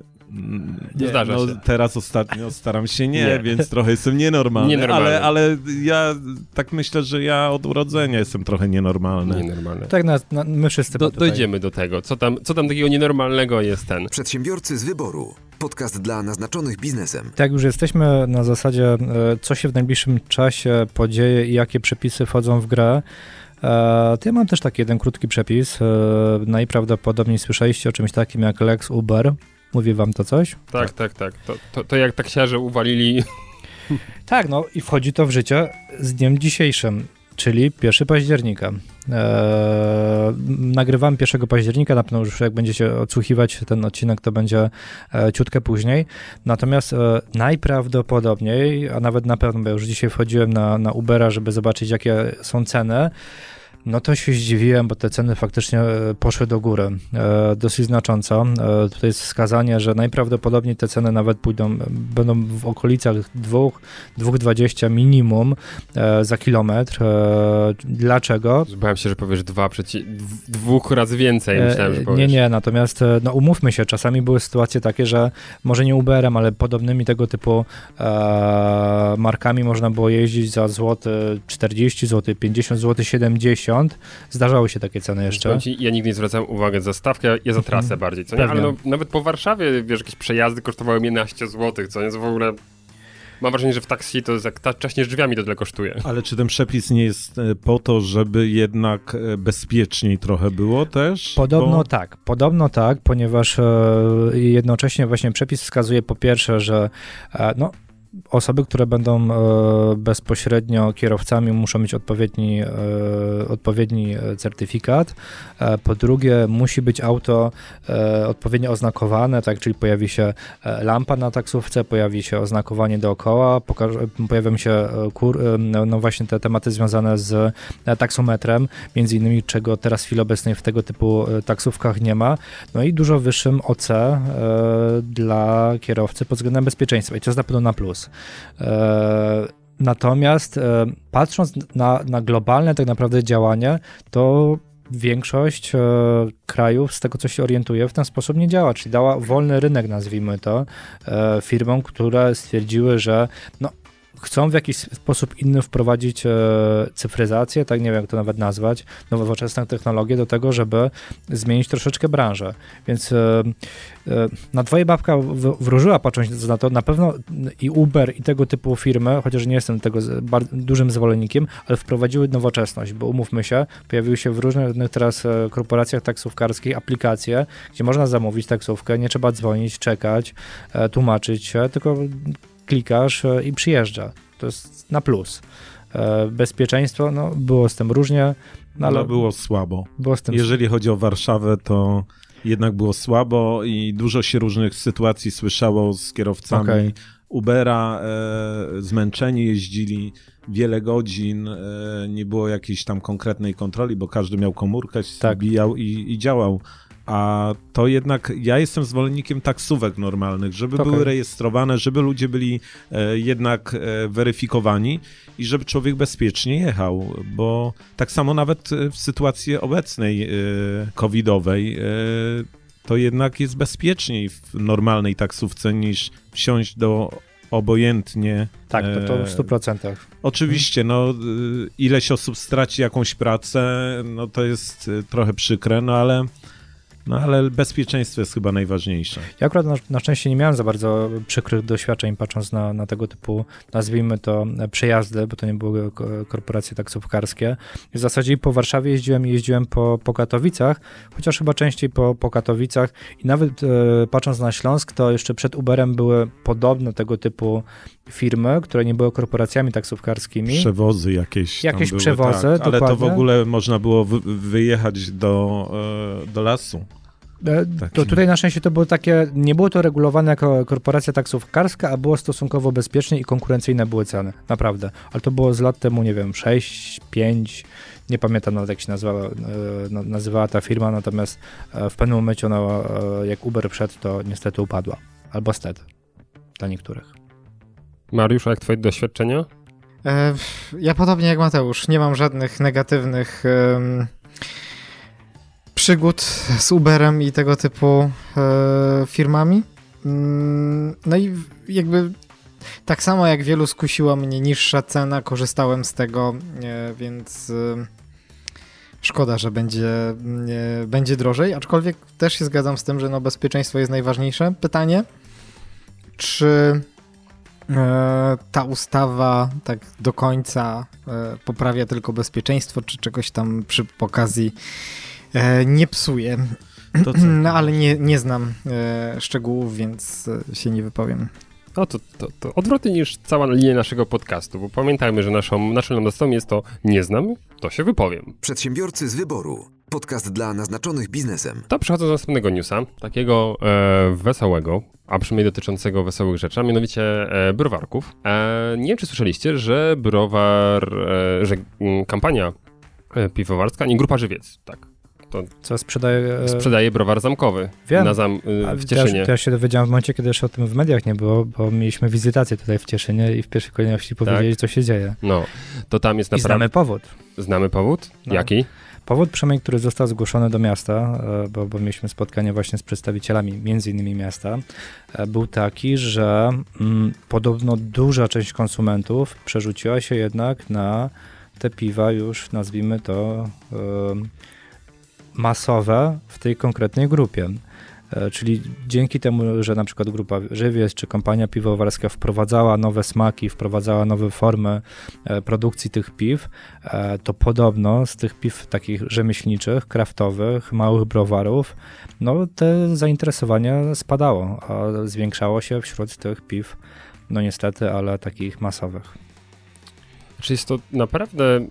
Nie, Zdarza no, się. Teraz ostatnio staram się nie, <laughs> nie. więc trochę jestem nienormalny, nienormalny. Ale, ale ja tak myślę, że ja od urodzenia jestem trochę nienormalny. Nienormalny. Tak, na, na, my wszyscy do, Dojdziemy do tego. Co tam, co tam takiego nienormalnego jest ten? Przedsiębiorcy z wyboru. Podcast dla naznaczonych biznesem. Tak, już jesteśmy na zasadzie, e, co się w najbliższym czasie podzieje i jakie przepisy wchodzą w grę. E, to ja mam też taki jeden krótki przepis. E, najprawdopodobniej słyszeliście o czymś takim jak Lex Uber. Mówi wam to coś? Tak, tak, tak. To, to, to jak taksiarze uwalili... <laughs> Tak, no i wchodzi to w życie z dniem dzisiejszym, czyli 1 października. Eee, nagrywam 1 października, na pewno już jak będziecie odsłuchiwać ten odcinek, to będzie e, ciutkę później. Natomiast e, najprawdopodobniej, a nawet na pewno, bo już dzisiaj wchodziłem na, na Ubera, żeby zobaczyć jakie są ceny, no to się zdziwiłem, bo te ceny faktycznie e, poszły do góry e, dosyć znacząco. E, tutaj jest wskazanie, że najprawdopodobniej te ceny nawet pójdą, będą w okolicach 2,20 minimum e, za kilometr. E, dlaczego? Bałem się, że powiesz dwa przeci- dwóch razy więcej, e, myślałem, że powiesz. Nie, nie, natomiast no umówmy się, czasami były sytuacje takie, że może nie Uberem, ale podobnymi tego typu markami można było jeździć za złoty 40 zł, 50 zł, 70 Zdarzały się takie ceny jeszcze. Ja nigdy nie zwracam uwagi za stawkę, ja za mhm. trasę bardziej, co nie? Ale no, nawet po Warszawie, wiesz, jakieś przejazdy kosztowały 11 zł, co nie? To w ogóle mam wrażenie, że w taksi to jak ta czaśnie drzwiami to tyle kosztuje. Ale czy ten przepis nie jest e, po to, żeby jednak e, bezpieczniej trochę było też? Podobno Bo... tak, podobno tak, ponieważ e, jednocześnie właśnie przepis wskazuje po pierwsze, że no, osoby, które będą e, bezpośrednio kierowcami, muszą mieć odpowiedni, e, odpowiedni certyfikat. E, po drugie, musi być auto odpowiednio oznakowane, tak, czyli pojawi się lampa na taksówce, pojawi się oznakowanie dookoła, pojawią się kur, no, no właśnie te tematy związane z taksometrem, między innymi czego teraz w chwili obecnej w tego typu taksówkach nie ma. No i dużo wyższym OC dla kierowcy pod względem bezpieczeństwa i to jest na pewno na plus. E, natomiast e, patrząc na, na globalne tak naprawdę działanie, to większość e, krajów, z tego co się orientuje, w ten sposób nie działa, czyli dała wolny rynek, nazwijmy to, firmom, które stwierdziły, że no, chcą w jakiś sposób inny wprowadzić e, cyfryzację, tak nie wiem jak to nawet nazwać, nowoczesne technologie do tego, żeby zmienić troszeczkę branżę. Więc e, e, na twoje babka wróżyła patrząc na to, na pewno i Uber i tego typu firmy, chociaż nie jestem tego dużym zwolennikiem, ale wprowadziły nowoczesność, bo umówmy się, pojawiły się w różnych teraz korporacjach taksówkarskich aplikacje, gdzie można zamówić taksówkę, nie trzeba dzwonić, czekać, tłumaczyć się, tylko klikasz e, i przyjeżdża. To jest na plus. E, bezpieczeństwo, no było z tym różnie, no, ale no, było słabo. Było tym Jeżeli chodzi o Warszawę, to jednak było słabo i dużo się różnych sytuacji słyszało z kierowcami okay. Ubera, e, zmęczeni jeździli wiele godzin, e, nie było jakiejś tam konkretnej kontroli, bo każdy miał komórkę, tak. bijał i, i działał a to jednak ja jestem zwolennikiem taksówek normalnych, żeby okay. były rejestrowane, żeby ludzie byli e, jednak e, weryfikowani i żeby człowiek bezpiecznie jechał, bo tak samo nawet e, w sytuacji obecnej e, covidowej e, to jednak jest bezpieczniej w normalnej taksówce niż wsiąść do obojętnie. Tak, to, to w 100%. E, oczywiście, no ileś osób straci jakąś pracę, no to jest trochę przykre, no ale no ale bezpieczeństwo jest chyba najważniejsze. Ja akurat na, na, szczęście nie miałem za bardzo przykrych doświadczeń, patrząc na, na tego typu, nazwijmy to, przejazdy, bo to nie były korporacje taksówkarskie. W zasadzie po Warszawie jeździłem i jeździłem po, po Katowicach, chociaż chyba częściej po, po Katowicach i nawet e, patrząc na Śląsk, to jeszcze przed Uberem były podobne tego typu firmy, które nie były korporacjami taksówkarskimi. Przewozy jakieś. Jakieś były, przewozy, tak, Ale to w ogóle można było wyjechać do, e, do lasu. E, to tutaj na szczęście to było takie, nie było to regulowane jako korporacja taksówkarska, a było stosunkowo bezpiecznie i konkurencyjne były ceny, naprawdę. Ale to było z lat temu, nie wiem, 6, 5, nie pamiętam nawet jak się nazywała, e, nazywała ta firma, natomiast w pewnym momencie ona, jak Uber wszedł, to niestety upadła albo stet dla niektórych. Mariusz, jak twoje doświadczenia? E, ja podobnie jak Mateusz, nie mam żadnych negatywnych um, przygód z Uberem i tego typu e, firmami. Mm, no i jakby tak samo jak wielu skusiła mnie niższa cena, korzystałem z tego, e, więc szkoda, że będzie, będzie drożej, aczkolwiek też się zgadzam z tym, że no bezpieczeństwo jest najważniejsze. Pytanie, czy ta ustawa tak do końca poprawia tylko bezpieczeństwo, czy czegoś tam przy okazji E, nie psuje. <clears throat> No ale nie, nie znam e, szczegółów, więc e, się nie wypowiem. No to, to, to odwrotnie niż cała linia naszego podcastu, bo pamiętajmy, że naszą, naszym namysłem jest to nie znam, to się wypowiem. Przedsiębiorcy z wyboru. Podcast dla naznaczonych biznesem. To przechodzę do następnego newsa, takiego e, wesołego, a przynajmniej dotyczącego wesołych rzeczy, a mianowicie e, browarków. E, nie wiem, czy słyszeliście, że browar, e, że m, mm, kampania e, piwowarska, nie grupa żywiec, tak, to Co sprzedaje... E, sprzedaje browar zamkowy Wiem. Na zam, w Cieszynie. To ja, się dowiedziałem w momencie, kiedy jeszcze o tym w mediach nie było, bo mieliśmy wizytację tutaj w Cieszynie i w pierwszej kolejności powiedzieli, tak? co się dzieje. No, to tam jest naprawdę... I znamy powód. Znamy powód? No. Jaki? Powód przynajmniej, który został zgłoszony do miasta, e, bo, bo mieliśmy spotkanie właśnie z przedstawicielami między innymi miasta, e, był taki, że mm, podobno duża część konsumentów przerzuciła się jednak na te piwa już, nazwijmy to, masowe w tej konkretnej grupie. E, czyli dzięki temu, że na przykład grupa Żywiec czy kompania piwowarska wprowadzała nowe smaki, wprowadzała nowe formy e, produkcji tych piw, e, to podobno z tych piw takich rzemieślniczych, kraftowych, małych browarów, no te zainteresowanie spadało, a zwiększało się wśród tych piw, no niestety, ale takich masowych. Czy jest to naprawdę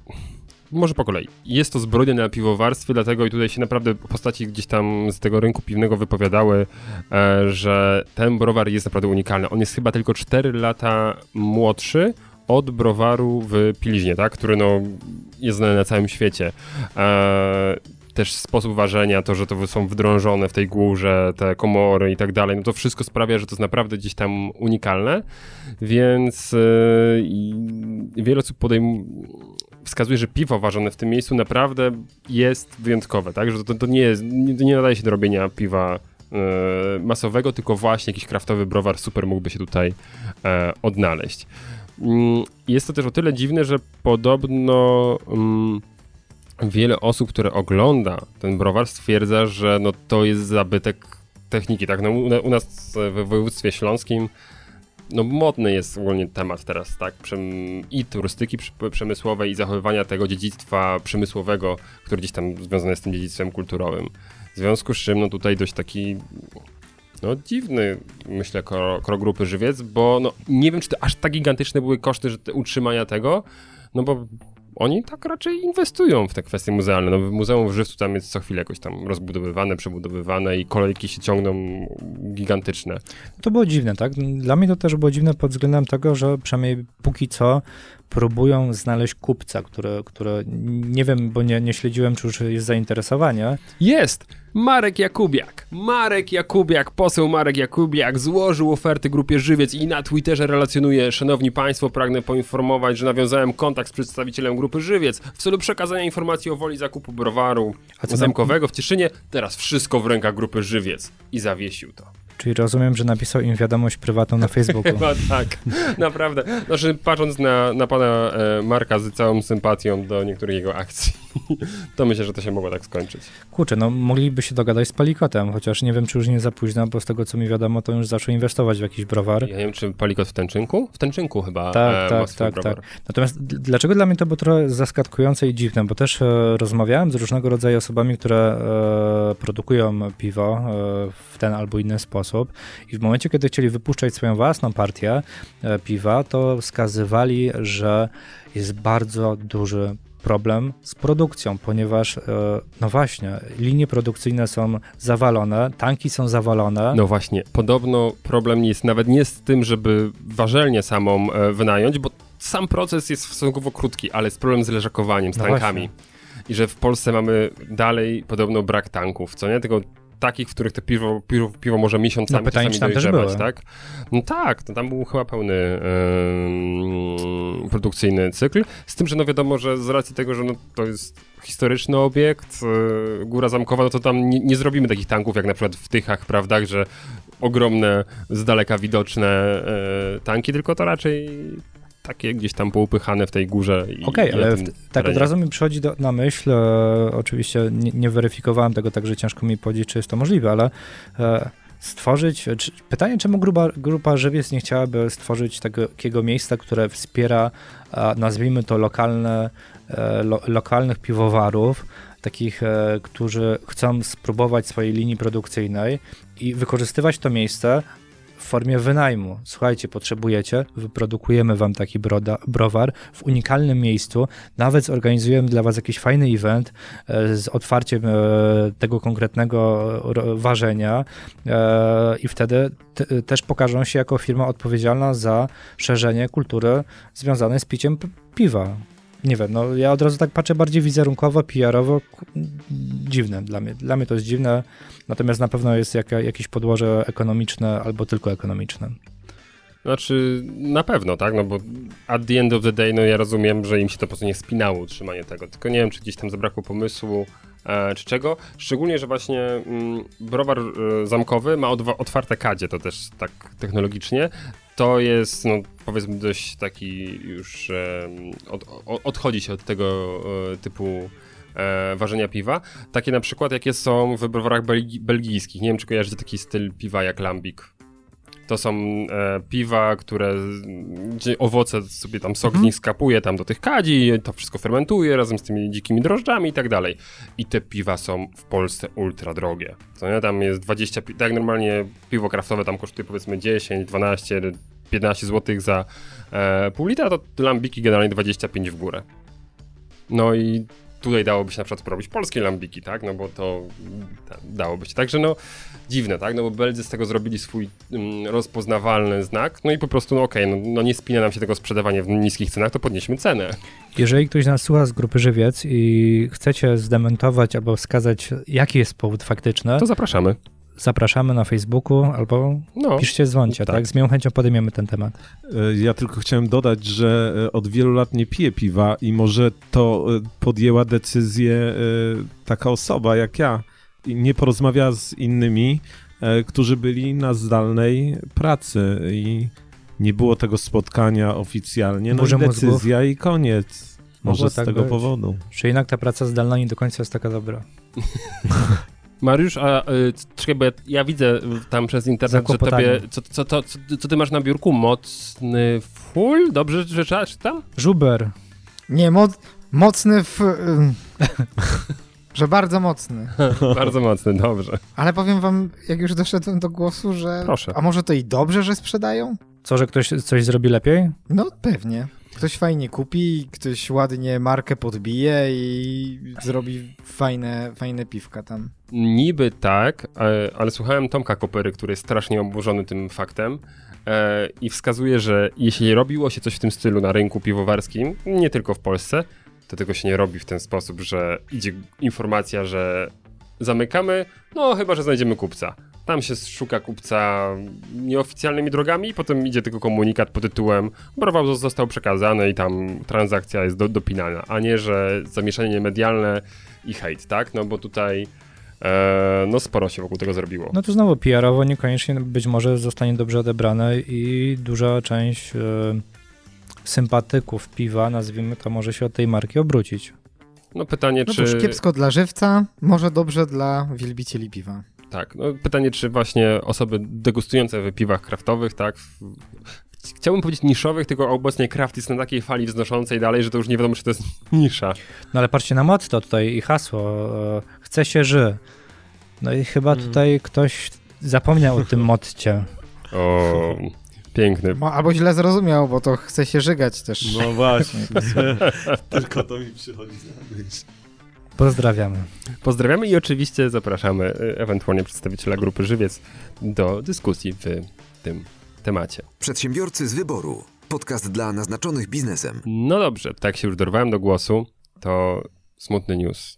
może po kolei. Jest to zbrodnia na piwowarstwie, dlatego i tutaj się naprawdę postaci gdzieś tam z tego rynku piwnego wypowiadały, e, że ten browar jest naprawdę unikalny. On jest chyba tylko 4 lata młodszy od browaru w Pilźnie, tak? który no, jest znany na całym świecie. E, też sposób ważenia, to, że to są wdrążone w tej górze, te komory i tak dalej, no to wszystko sprawia, że to jest naprawdę gdzieś tam unikalne, więc yy, wiele osób podejmuje wskazuje, że piwo ważone w tym miejscu naprawdę jest wyjątkowe, tak? Że to, to nie, jest, nie, nie nadaje się do robienia piwa e, masowego, tylko właśnie jakiś kraftowy browar super mógłby się tutaj e, odnaleźć. Mm, jest to też o tyle dziwne, że podobno mm, wiele osób, które ogląda ten browar stwierdza, że no, to jest zabytek techniki, tak? No, u, u nas w województwie śląskim no modny jest ogólnie temat teraz, tak? I turystyki przemysłowej, i zachowywania tego dziedzictwa przemysłowego, które gdzieś tam związane jest z tym dziedzictwem kulturowym. W związku z czym, no tutaj dość taki no dziwny, myślę, krok grupy Żywiec, bo no, nie wiem, czy to aż tak gigantyczne były koszty że utrzymania tego, no bo oni tak raczej inwestują w te kwestie muzealne. No, Muzeum w Żywcu tam jest co chwilę jakoś tam rozbudowywane, przebudowywane i kolejki się ciągną gigantyczne. To było dziwne, tak? Dla mnie to też było dziwne pod względem tego, że przynajmniej póki co próbują znaleźć kupca, który, który nie wiem, bo nie, nie śledziłem, czy już jest zainteresowanie. Jest! Marek Jakubiak. Marek Jakubiak, poseł Marek Jakubiak złożył oferty grupie Żywiec i na Twitterze relacjonuje, szanowni państwo, pragnę poinformować, że nawiązałem kontakt z przedstawicielem grupy Żywiec w celu przekazania informacji o woli zakupu browaru zamkowego w Cieszynie. Teraz wszystko w rękach grupy Żywiec. I zawiesił to. Czyli rozumiem, że napisał im wiadomość prywatną na Facebooku. <laughs> Chyba tak, naprawdę. Znaczy, patrząc na, na pana e, Marka z całą sympatią do niektórych jego akcji, <laughs> to myślę, że to się mogło tak skończyć. Kurczę, no mogliby się dogadać z Palikotem, chociaż nie wiem, czy już nie za późno, bo z tego, co mi wiadomo, to już zaczął inwestować w jakiś browar. Ja nie wiem, czy Palikot w Tęczynku? W Tęczynku chyba Tak, e, tak, tak, tak. Natomiast dlaczego dla mnie to było trochę zaskakujące i dziwne, bo też e, rozmawiałem z różnego rodzaju osobami, które e, produkują piwo e, w ten albo inny sposób i w momencie, kiedy chcieli wypuszczać swoją własną partię e, piwa, to wskazywali, że jest bardzo duży problem z produkcją, ponieważ, e, no właśnie, linie produkcyjne są zawalone, tanki są zawalone. No właśnie, podobno problem jest nawet nie z tym, żeby warzelnię samą e, wynająć, bo sam proces jest stosunkowo krótki, ale jest problem z leżakowaniem, z no tankami. Właśnie. I że w Polsce mamy dalej podobno brak tanków, co nie? Tylko takich, w których to piwo, piwo, piwo może miesiącami no, pytanie, też były. tak? No tak, to tam był chyba pełny yy, produkcyjny cykl, z tym, że no wiadomo, że z racji tego, że no, to jest historyczny obiekt, yy, Góra Zamkowa, no to tam nie, nie, zrobimy takich tanków jak na przykład w Tychach, prawda, że ogromne, z daleka widoczne yy, tanki, tylko to raczej takie gdzieś tam poupychane w tej górze. Okej, okay, ale w, tak od razu mi przychodzi do, na myśl, e, oczywiście nie, nie, weryfikowałem tego, także ciężko mi powiedzieć, czy jest to możliwe, ale e, stworzyć, czy, pytanie, czemu grupa, grupa Żywiec nie chciałaby stworzyć takiego miejsca, które wspiera, e, nazwijmy to lokalne, e, lo, lokalnych piwowarów, takich, e, którzy chcą spróbować swojej linii produkcyjnej i wykorzystywać to miejsce formie wynajmu. Słuchajcie, potrzebujecie, wyprodukujemy wam taki broda, browar w unikalnym miejscu, nawet zorganizujemy dla was jakiś fajny event e, z otwarciem e, tego konkretnego ważenia e, i wtedy też pokażą się jako firma odpowiedzialna za szerzenie kultury związanej z piciem piwa nie wiem, no ja od razu tak patrzę bardziej wizerunkowo, PR-owo, dziwne dla mnie. Dla mnie to jest dziwne, natomiast na pewno jest jaka, jakieś podłoże ekonomiczne albo tylko ekonomiczne. Znaczy, na pewno, tak, no bo at the end of the day, no ja rozumiem, że im się to po prostu nie spinało utrzymanie tego, tylko nie wiem, czy gdzieś tam zabrakło pomysłu, e, czy czego, szczególnie, że właśnie mm, browar e, zamkowy ma otwarte kadzie, to też tak technologicznie, to jest, no, powiedzmy, dość taki już od, odchodzi się od tego e, typu e, ważenia piwa. Takie na przykład, jakie są w browarach belgi belgijskich. Nie wiem, czy kojarzycie taki styl piwa jak Lambik. To są e, piwa, które gdzie owoce sobie tam sok mhm. z nich skapuje tam do tych kadzi, to wszystko fermentuje razem z tymi dzikimi drożdżami i tak dalej. I te piwa są w Polsce ultra drogie. Co nie? Tam jest 20, tak normalnie piwo kraftowe tam kosztuje powiedzmy 10, 12, 15 zł za e, pół litra, to lambiki generalnie 25 w górę. No i tutaj dałoby się na przykład robić polskie lambiki, tak? No bo to ta, dałoby się. Także no dziwne, tak? No bo Belzy z tego zrobili swój mm, rozpoznawalny znak, no i po prostu, no okej, okay, no, no, nie spina nam się tego sprzedawanie w niskich cenach, to podnieśmy cenę. Jeżeli ktoś nas słucha z grupy Żywiec i chcecie zdementować albo wskazać, jaki jest powód faktyczny, to zapraszamy zapraszamy na Facebooku albo no, piszcie, dzwoncie, tak. tak? Z miłą chęcią podejmiemy ten temat. E, ja tylko chciałem dodać, że e, od wielu lat nie piję piwa i może to e, podjęła decyzję taka osoba jak ja i nie porozmawiała z innymi, którzy byli na zdalnej pracy i nie było tego spotkania oficjalnie, no i decyzja mózgów. i koniec. Może z tak tego być. powodu. Czy jednak ta praca zdalna nie do końca jest taka dobra. <laughs> Mariusz, a y, czekaj, bo ja, ja, widzę tam przez internet, że tobie, co, co, co, co, ty masz na biurku? Mocny full? Dobrze że czytam? Żuber. Nie, mo mocny w... <laughs> że bardzo mocny. <laughs> bardzo mocny, dobrze. Ale powiem wam, jak już doszedłem do głosu, że... Proszę. A może to i dobrze, że sprzedają? Co, że ktoś coś zrobi lepiej? No, pewnie. Ktoś fajnie kupi, ktoś ładnie markę podbije i zrobi fajne, fajne piwka tam. Niby tak, ale słuchałem Tomka Kopery, który jest strasznie oburzony tym faktem e, i wskazuje, że jeśli robiło się coś w tym stylu na rynku piwowarskim, nie tylko w Polsce, to tego się nie robi w ten sposób, że idzie informacja, że zamykamy, no chyba, że znajdziemy kupca. Tam się szuka kupca nieoficjalnymi drogami i potem idzie tylko komunikat pod tytułem browar został przekazany i tam transakcja jest do, dopinana, a nie, że zamieszanie medialne i hejt, tak? No bo tutaj e, no sporo się wokół tego zrobiło. No to znowu PR-owo niekoniecznie być może zostanie dobrze odebrane i duża część e, sympatyków piwa, nazwijmy to, może się od tej marki obrócić. No pytanie, no czy... No kiepsko dla żywca, może dobrze dla wielbicieli piwa. Tak, no pytanie, czy właśnie osoby degustujące w piwach kraftowych, tak, chciałbym powiedzieć niszowych, tylko obecnie kraft jest na takiej fali wznoszącej dalej, że to już nie wiadomo, czy to jest nisza. No ale patrzcie na motto tutaj i hasło. E, chce się ży. No i chyba hmm. tutaj ktoś zapomniał o tym <laughs> motcie. O, piękny. albo źle zrozumiał, bo to chce się żygać też. No właśnie, <laughs> <laughs> tylko to mi przychodzi na myśl. Pozdrawiamy. Pozdrawiamy i oczywiście zapraszamy y, ewentualnie przedstawiciela grupy Żywiec do dyskusji w tym temacie. Przedsiębiorcy z wyboru. Podcast dla naznaczonych biznesem. No dobrze, tak się już dorwałem do głosu, to smutny news.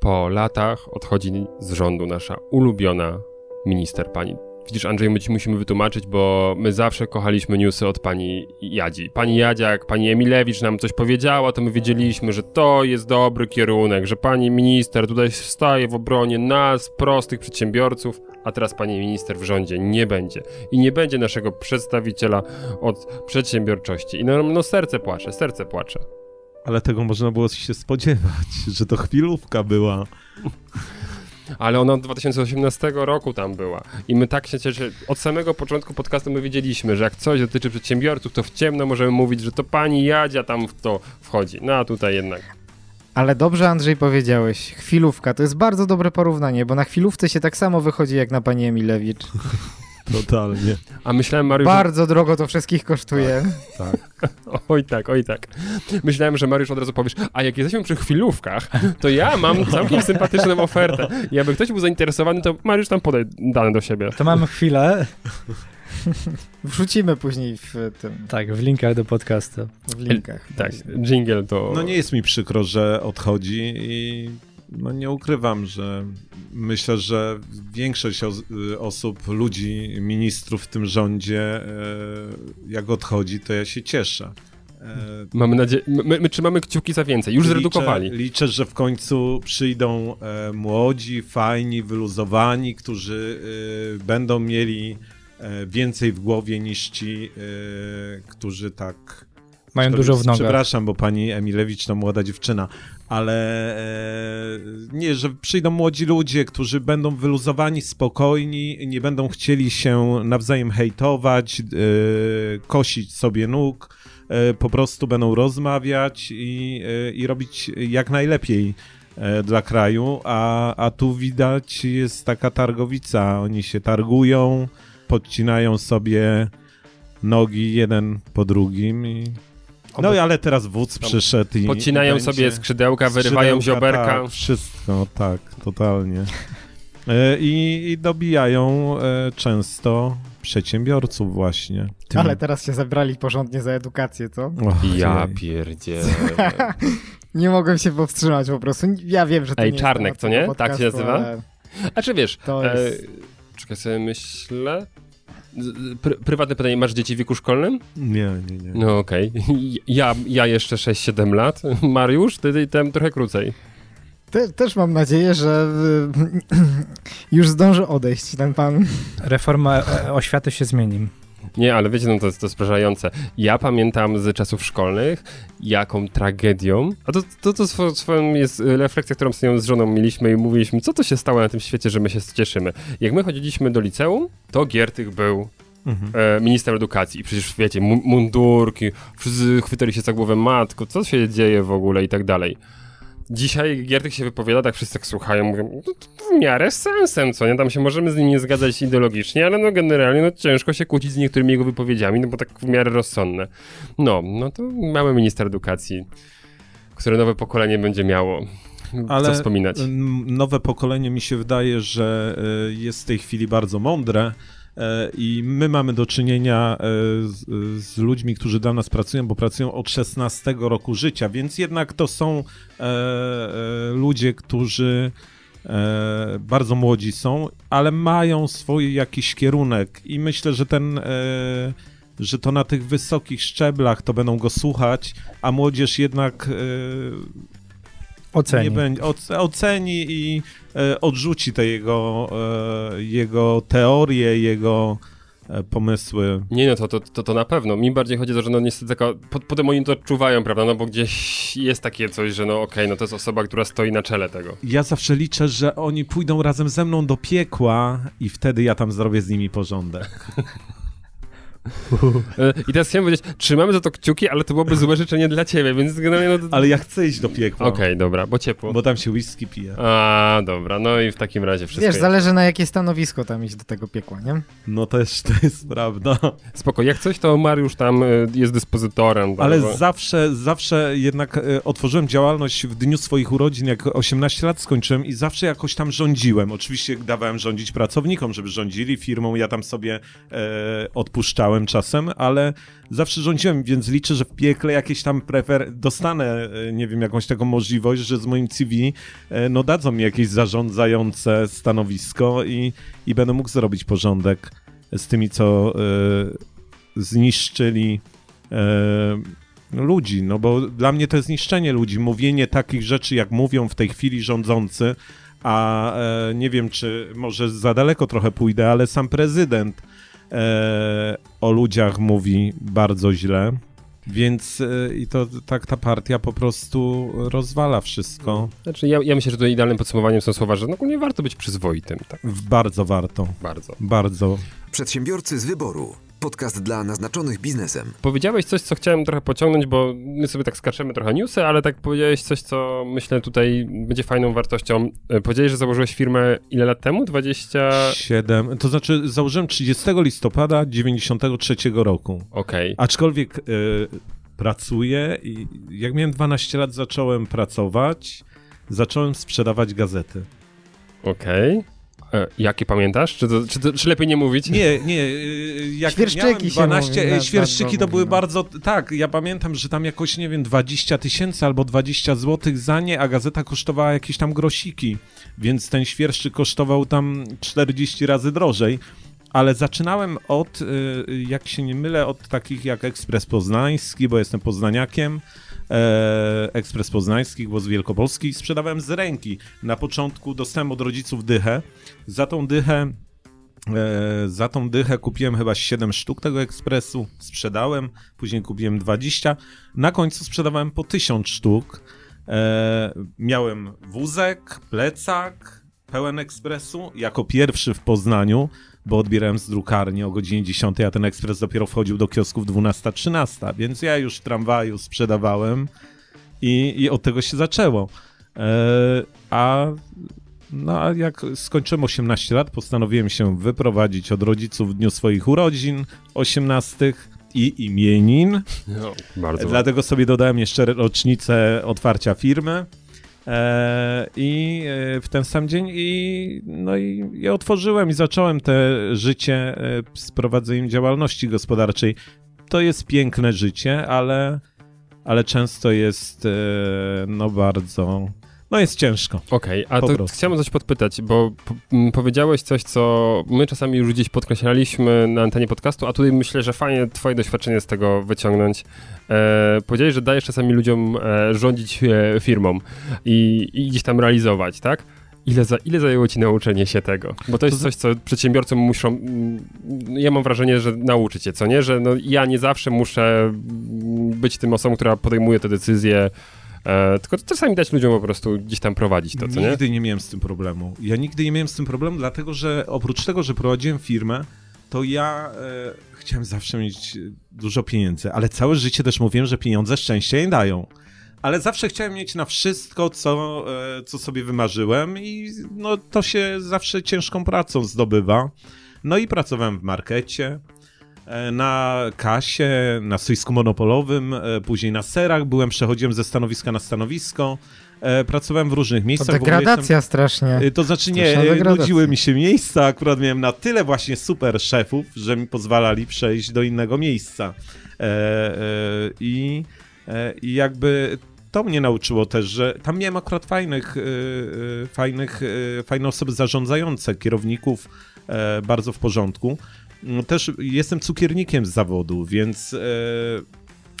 po latach odchodzi z rządu nasza ulubiona minister pani Widzisz, Andrzej, my ci musimy wytłumaczyć, bo my zawsze kochaliśmy newsy od pani Jadzi. Pani Jadzia, jak pani Emilewicz nam coś powiedziała, to my wiedzieliśmy, że to jest dobry kierunek, że pani minister tutaj staje w obronie nas, prostych przedsiębiorców, a teraz pani minister w rządzie nie będzie. I nie będzie naszego przedstawiciela od przedsiębiorczości. I no, no serce płacze, serce płacze. Ale tego można było się spodziewać, że to chwilówka była ale ona od 2018 roku tam była. I my tak się cieszę, od samego początku podcastu my wiedzieliśmy, że jak coś dotyczy przedsiębiorców, to w ciemno możemy mówić, że to pani Jadzia tam w to wchodzi. No a tutaj jednak. Ale dobrze, Andrzej, powiedziałeś. Chwilówka to jest bardzo dobre porównanie, bo na chwilówce się tak samo wychodzi jak na pani Emilewicz. Totalnie. A myślałem, Mariusz... Bardzo drogo to wszystkich kosztuje. Tak, tak. oj tak, oj tak. Myślałem, że Mariusz od razu powiesz, a jak jesteśmy przy chwilówkach, to ja mam całkiem sympatyczną ofertę. I jakby ktoś był zainteresowany, to Mariusz tam podaj dane do siebie. To mamy chwilę. Wrzucimy później w tym. Tak, w linkach do podcastu. W linkach. Tak, jingle to... No nie jest mi przykro, że odchodzi i no nie ukrywam, że myślę, że większość osób, ludzi, ministrów w tym rządzie, e, jak odchodzi, to ja się cieszę. E, mamy nadzieję, my, my trzymamy kciuki za więcej, już liczę, zredukowali. Liczę, że w końcu przyjdą e, młodzi, fajni, wyluzowani, którzy będą mieli więcej w głowie niż ci, którzy tak mają dużo w nogach. Przepraszam, bo pani Emilewicz to młoda dziewczyna, ale e, nie, że przyjdą młodzi ludzie, którzy będą wyluzowani, spokojni, nie będą chcieli się nawzajem hejtować, e, kosić sobie nóg, e, po prostu będą rozmawiać i, i robić jak najlepiej dla kraju, a, a tu widać jest taka targowica, oni się targują, podcinają sobie nogi jeden po drugim i no ale teraz wódz przyszedł i... Podcinają sobie skrzydełka, wyrywają zioberka. Tak, wszystko, tak, totalnie. E, I, I, dobijają e, często przedsiębiorców właśnie. Tym... Ale teraz się zabrali porządnie za edukację, co? Och, ja pierdzie. <laughs> nie mogłem się powstrzymać po prostu. Ja wiem, że to Ej, nie Czarnek, to nie? Podcastu, tak się nazywa? Ale... A czy wiesz, to jest... e, czekaj sobie myślę, Pr prywatne pytanie, masz dzieci w wieku szkolnym? Nie, nie, nie. No okej. Okay. <laughs> Ja, ja jeszcze 6-7 lat. <laughs> Mariusz, ty, ty tam trochę krócej. Te, też mam nadzieję, że <clears throat> już zdąży odejść ten pan. Reforma e, oświaty się zmieni. Nie, ale wiecie, no to jest to sprażające. Ja pamiętam z czasów szkolnych, jaką tragedią, a to, to, to swoją jest refleksja, którą z żoną mieliśmy i mówiliśmy, co to się stało na tym świecie, że my się cieszymy. Jak my chodziliśmy do liceum, to Giertych był Mhm. E, minister edukacji. I przecież wiecie, mundurki, wszyscy chwytali się za głowę matko, co się dzieje w ogóle i tak dalej. Dzisiaj Giertych się wypowiada, tak wszyscy tak słuchają, mówią, no to w miarę z sensem, co nie? Tam się możemy z nim nie zgadzać ideologicznie, ale no generalnie no ciężko się kłócić z niektórymi jego wypowiedziami, no bo tak w miarę rozsądne. No, no to mamy minister edukacji, które nowe pokolenie będzie miało. Ale co wspominać. nowe pokolenie mi się wydaje, że e, jest w tej chwili bardzo mądre, I my mamy do czynienia e, z, z, ludźmi, którzy dla nas pracują, bo pracują od 16 roku życia, więc jednak to są e, ludzie, którzy bardzo młodzi są, ale mają swój jakiś kierunek. I myślę, że ten że to na tych wysokich szczeblach to będą go słuchać, a młodzież jednak oceni, będzie, oceni i e, odrzuci te jego, e, jego teorie, jego e, pomysły. Nie, no to, to, to, to na pewno. Mi bardziej chodzi o to, że no niestety taka, potem oni to odczuwają, prawda, no bo gdzieś jest takie coś, że no okej, okay, no to jest osoba, która stoi na czele tego. Ja zawsze liczę, że oni pójdą razem ze mną do piekła i wtedy ja tam zrobię z nimi porządek. <laughs> E, I teraz chciałem powiedzieć, trzymamy za to kciuki, ale to byłoby złe życzenie dla ciebie, więc generalnie... No Ale ja chcę iść do piekła. Okej, okay, dobra, bo ciepło. Bo tam się whisky pije. A, dobra, no i w takim razie wszystko Wiesz, jest. zależy na jakie stanowisko tam iść do tego piekła, nie? No też to jest prawda. Spoko, jak coś, to Mariusz tam e, jest dyspozytorem. Ale bo... zawsze, zawsze jednak e, otworzyłem działalność w dniu swoich urodzin, jak 18 lat skończyłem i zawsze jakoś tam rządziłem. Oczywiście dawałem rządzić pracownikom, żeby rządzili firmą, ja tam sobie e, odpuszczałem wybierałem czasem, ale zawsze rządziłem, więc liczę, że w piekle jakieś tam prefer... dostanę, e, nie wiem, jakąś taką możliwość, że z moim CV e, no dadzą mi jakieś zarządzające stanowisko i, i będę mógł zrobić porządek z tymi, co y, zniszczyli y, ludzi, no bo dla mnie to jest zniszczenie ludzi, mówienie takich rzeczy, jak mówią w tej chwili rządzący, a e, nie wiem, czy może za daleko trochę pójdę, ale sam prezydent e, o ludziach mówi bardzo źle. Więc e, i to tak ta partia po prostu rozwala wszystko. Znaczy, ja, ja myślę, że tutaj idealnym podsumowaniem są słowa, że no nie warto być przyzwoitym. Tak? Bardzo warto. Bardzo. Bardzo. Przedsiębiorcy z wyboru. Podcast dla naznaczonych biznesem. Powiedziałeś coś, co chciałem trochę pociągnąć, bo my sobie tak skaczemy trochę newsy, ale tak powiedziałeś coś, co myślę tutaj będzie fajną wartością. E, powiedziałeś, że założyłeś firmę ile lat temu? 27. To znaczy założyłem 30 listopada 93 roku. Okej. Okay. Aczkolwiek y, pracuję i jak miałem 12 lat zacząłem pracować, zacząłem sprzedawać gazety. Okej. Okay. E, jakie pamiętasz? Czy, to, czy, to, czy, lepiej nie mówić? Nie, nie. Y, jak świerszczyki 12, mówi, świerszczyki to były no. bardzo, tak, ja pamiętam, że tam jakoś, nie wiem, 20 tysięcy albo 20 złotych za nie, a gazeta kosztowała jakieś tam grosiki, więc ten świerszczyk kosztował tam 40 razy drożej. Ale zaczynałem od, jak się nie mylę, od takich jak Ekspres Poznański, bo jestem poznaniakiem, e, Ekspres Poznański, Głos Wielkopolski sprzedawałem z ręki. Na początku dostałem od rodziców dychę. Za tą dychę E, za tą dychę kupiłem chyba 7 sztuk tego ekspresu, sprzedałem, później kupiłem 20. Na końcu sprzedawałem po 1000 sztuk. E, miałem wózek, plecak, pełen ekspresu, jako pierwszy w Poznaniu bo odbierałem z drukarni o godzinie 10, a ten ekspres dopiero wchodził do kiosków 12-13, więc ja już w tramwaju sprzedawałem i, i od tego się zaczęło. E, a no a jak skończyłem 18 lat, postanowiłem się wyprowadzić od rodziców w dniu swoich urodzin 18 i imienin. No, bardzo. Dlatego sobie dodałem jeszcze rocznicę otwarcia firmy. E, I e, w ten sam dzień i, no i ja otworzyłem i zacząłem te życie e, z prowadzeniem działalności gospodarczej. To jest piękne życie, ale, ale często jest no bardzo no jest ciężko. Okej, okay, a to prostu. chciałem coś podpytać, bo powiedziałeś coś, co my czasami już gdzieś podkreślaliśmy na antenie podcastu, a tutaj myślę, że fajnie twoje doświadczenie z tego wyciągnąć. E, powiedziałeś, że dajesz czasami ludziom e, rządzić e, firmą i, i gdzieś tam realizować, tak? Ile, za, ile zajęło ci nauczenie się tego? Bo to jest coś, co przedsiębiorcy muszą. Ja mam wrażenie, że nauczyć się, co nie? Że no, ja nie zawsze muszę być tym osobą, która podejmuje te decyzje E, tylko czasami dać ludziom po prostu gdzieś tam prowadzić to, co nie? Nigdy nie miałem z tym problemu. Ja nigdy nie miałem z tym problemu, dlatego że oprócz tego, że prowadziłem firmę, to ja e, chciałem zawsze mieć dużo pieniędzy, ale całe życie też mówiłem, że pieniądze szczęście nie dają. Ale zawsze chciałem mieć na wszystko, co, e, co sobie wymarzyłem i no, to się zawsze ciężką pracą zdobywa. No i pracowałem w markecie, na kasie, na stoisku monopolowym, e, później na serach, byłem, przechodziłem ze stanowiska na stanowisko, e, pracowałem w różnych miejscach. To degradacja jestem, strasznie. To znaczy nie, nudziły mi się miejsca, akurat miałem na tyle właśnie super szefów, że mi pozwalali przejść do innego miejsca. I, i jakby to mnie nauczyło też, że tam miałem akurat fajnych, fajnych, fajne osoby zarządzające, kierowników, bardzo w porządku. No, też jestem cukiernikiem z zawodu, więc e,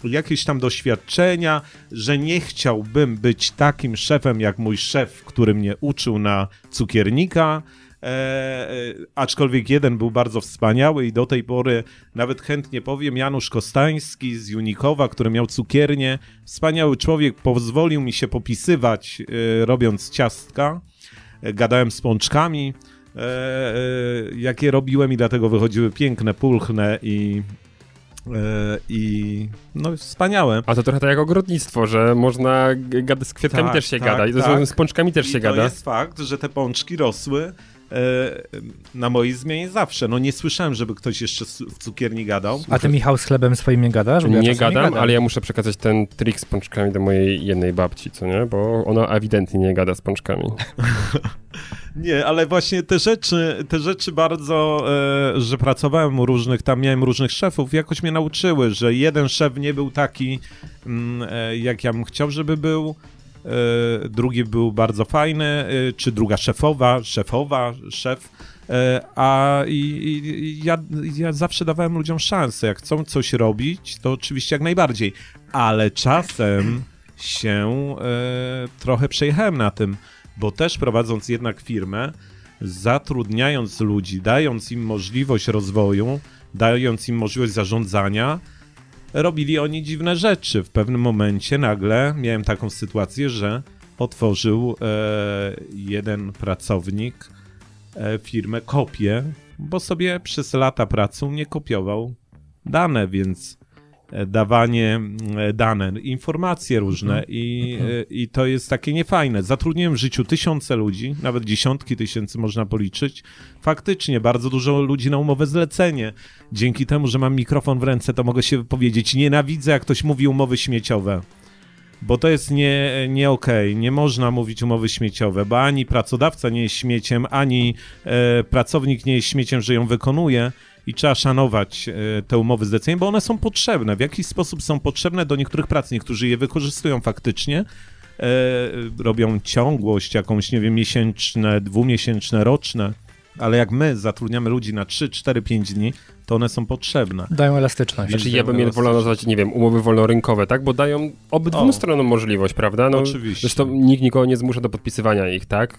jakieś tam doświadczenia, że nie chciałbym być takim szefem jak mój szef, który mnie uczył na cukiernika. E, e, aczkolwiek jeden był bardzo wspaniały i do tej pory nawet chętnie powiem, Janusz Kostański z Junikowa, który miał cukiernię, wspaniały człowiek, pozwolił mi się popisywać e, robiąc ciastka, e, gadałem z pączkami, jakie robiłem i dlatego wychodziły piękne, pulchne i e, i no wspaniałe. A to trochę tak jak ogrodnictwo, że można gadać z kwiatkami tak, też się tak, gada i tak. z pączkami też I się to gada. To jest fakt, że te pączki rosły e, na mojej zmianie zawsze. No nie słyszałem, żeby ktoś jeszcze w cukierni gadał. A ty Michał z chlebem swoim nie gadasz? Nie, ja gadam, nie gadam, ale ja muszę przekazać ten trik z pączkami do mojej jednej babci, co nie? Bo ona ewidentnie nie gada z pączkami. <laughs> Nie, ale właśnie te rzeczy, te rzeczy bardzo, e, że pracowałem u różnych, tam miałem różnych szefów, jakoś mnie nauczyły, że jeden szef nie był taki, mm, e, jak ja bym chciał, żeby był, e, drugi był bardzo fajny, czy druga szefowa, szefowa, szef, a i, i, ja, ja zawsze dawałem ludziom szansę, jak chcą coś robić, to oczywiście jak najbardziej, ale czasem się trochę przejechałem na tym, bo też prowadząc jednak firmę, zatrudniając ludzi, dając im możliwość rozwoju, dając im możliwość zarządzania, robili oni dziwne rzeczy. W pewnym momencie nagle miałem taką sytuację, że otworzył e, jeden pracownik e, firmę kopię, bo sobie przez lata pracy nie kopiował dane, więc dawanie e, dane, informacje różne mhm. i, mhm. E, i to jest takie niefajne. Zatrudniłem w życiu tysiące ludzi, nawet dziesiątki tysięcy można policzyć. Faktycznie bardzo dużo ludzi na umowę zlecenie. Dzięki temu, że mam mikrofon w ręce, to mogę się wypowiedzieć. Nienawidzę, jak ktoś mówi umowy śmieciowe bo to jest nie, nie okej. Okay. Nie można mówić umowy śmieciowe, bo ani pracodawca nie jest śmieciem, ani e, pracownik nie jest śmieciem, że ją wykonuje i trzeba szanować e, te umowy zlecenia, bo one są potrzebne. W jakiś sposób są potrzebne do niektórych prac. Niektórzy je wykorzystują faktycznie, e, robią ciągłość jakąś, nie wiem, miesięczne, dwumiesięczne, roczne ale jak my zatrudniamy ludzi na 3, 4, 5 dni, to one są potrzebne. Dają elastyczność. Znaczy ja bym je wolał nazwać, nie wiem, umowy wolnorynkowe, tak? Bo dają obydwu o. stronom możliwość, prawda? No, Oczywiście. Zresztą nikt nikogo nie zmusza do podpisywania ich, tak?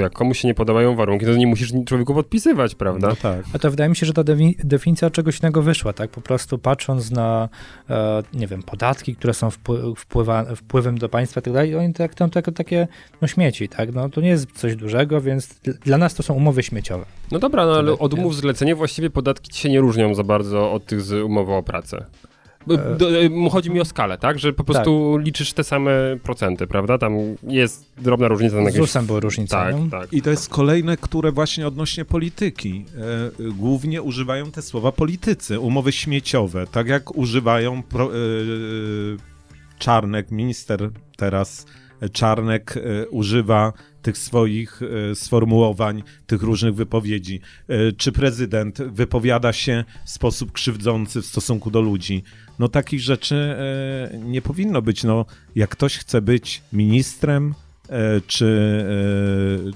Jak komuś się nie podobają warunki, to nie musisz człowieku podpisywać, prawda? No tak. A to wydaje mi się, że ta definicja czegoś innego wyszła, tak? Po prostu patrząc na, e, nie wiem, podatki, które są wpływa, wpływem do państwa i tak dalej, oni traktują to jako takie, no śmieci, tak? No to nie jest coś dużego, więc dla nas to są umowy śmieciowe. No dobra, no ale od umów zlecenie właściwie podatki ci się nie różnią za bardzo od tych z umowy o pracę. E, chodzi mi o skalę, tak? Że po prostu tak. liczysz te same procenty, prawda? Tam jest drobna różnica. Z ZUS-em były różnice. Tak, no? tak. I to jest kolejne, które właśnie odnośnie polityki. E, głównie używają te słowa politycy, umowy śmieciowe, tak jak używają pro, e, Czarnek, minister teraz Czarnek e, używa tych swoich e, sformułowań, tych różnych wypowiedzi. E, czy prezydent wypowiada się w sposób krzywdzący w stosunku do ludzi? No takich rzeczy nie powinno być. No, jak ktoś chce być ministrem, czy,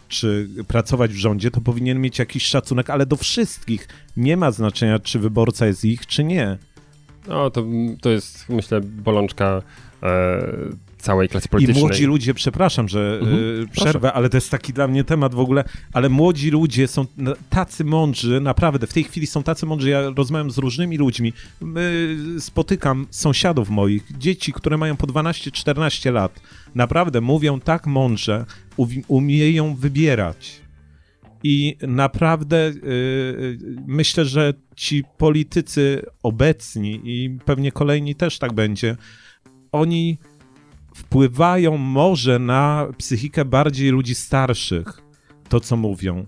czy pracować w rządzie, to powinien mieć jakiś szacunek, ale do wszystkich. Nie ma znaczenia, czy wyborca jest ich, czy nie. No, to, to jest, myślę, bolączka całej klasy politycznej. I młodzi ludzie, przepraszam, że mhm, y, przerwę, proszę. ale to jest taki dla mnie temat w ogóle, ale młodzi ludzie są tacy mądrzy, naprawdę, w tej chwili są tacy mądrzy, ja rozmawiam z różnymi ludźmi, spotykam sąsiadów moich, dzieci, które mają po 12-14 lat, naprawdę mówią tak mądrze, umieją wybierać. I naprawdę yy, myślę, że ci politycy obecni i pewnie kolejni też tak będzie, oni wpływają może na psychikę bardziej ludzi starszych, to co mówią.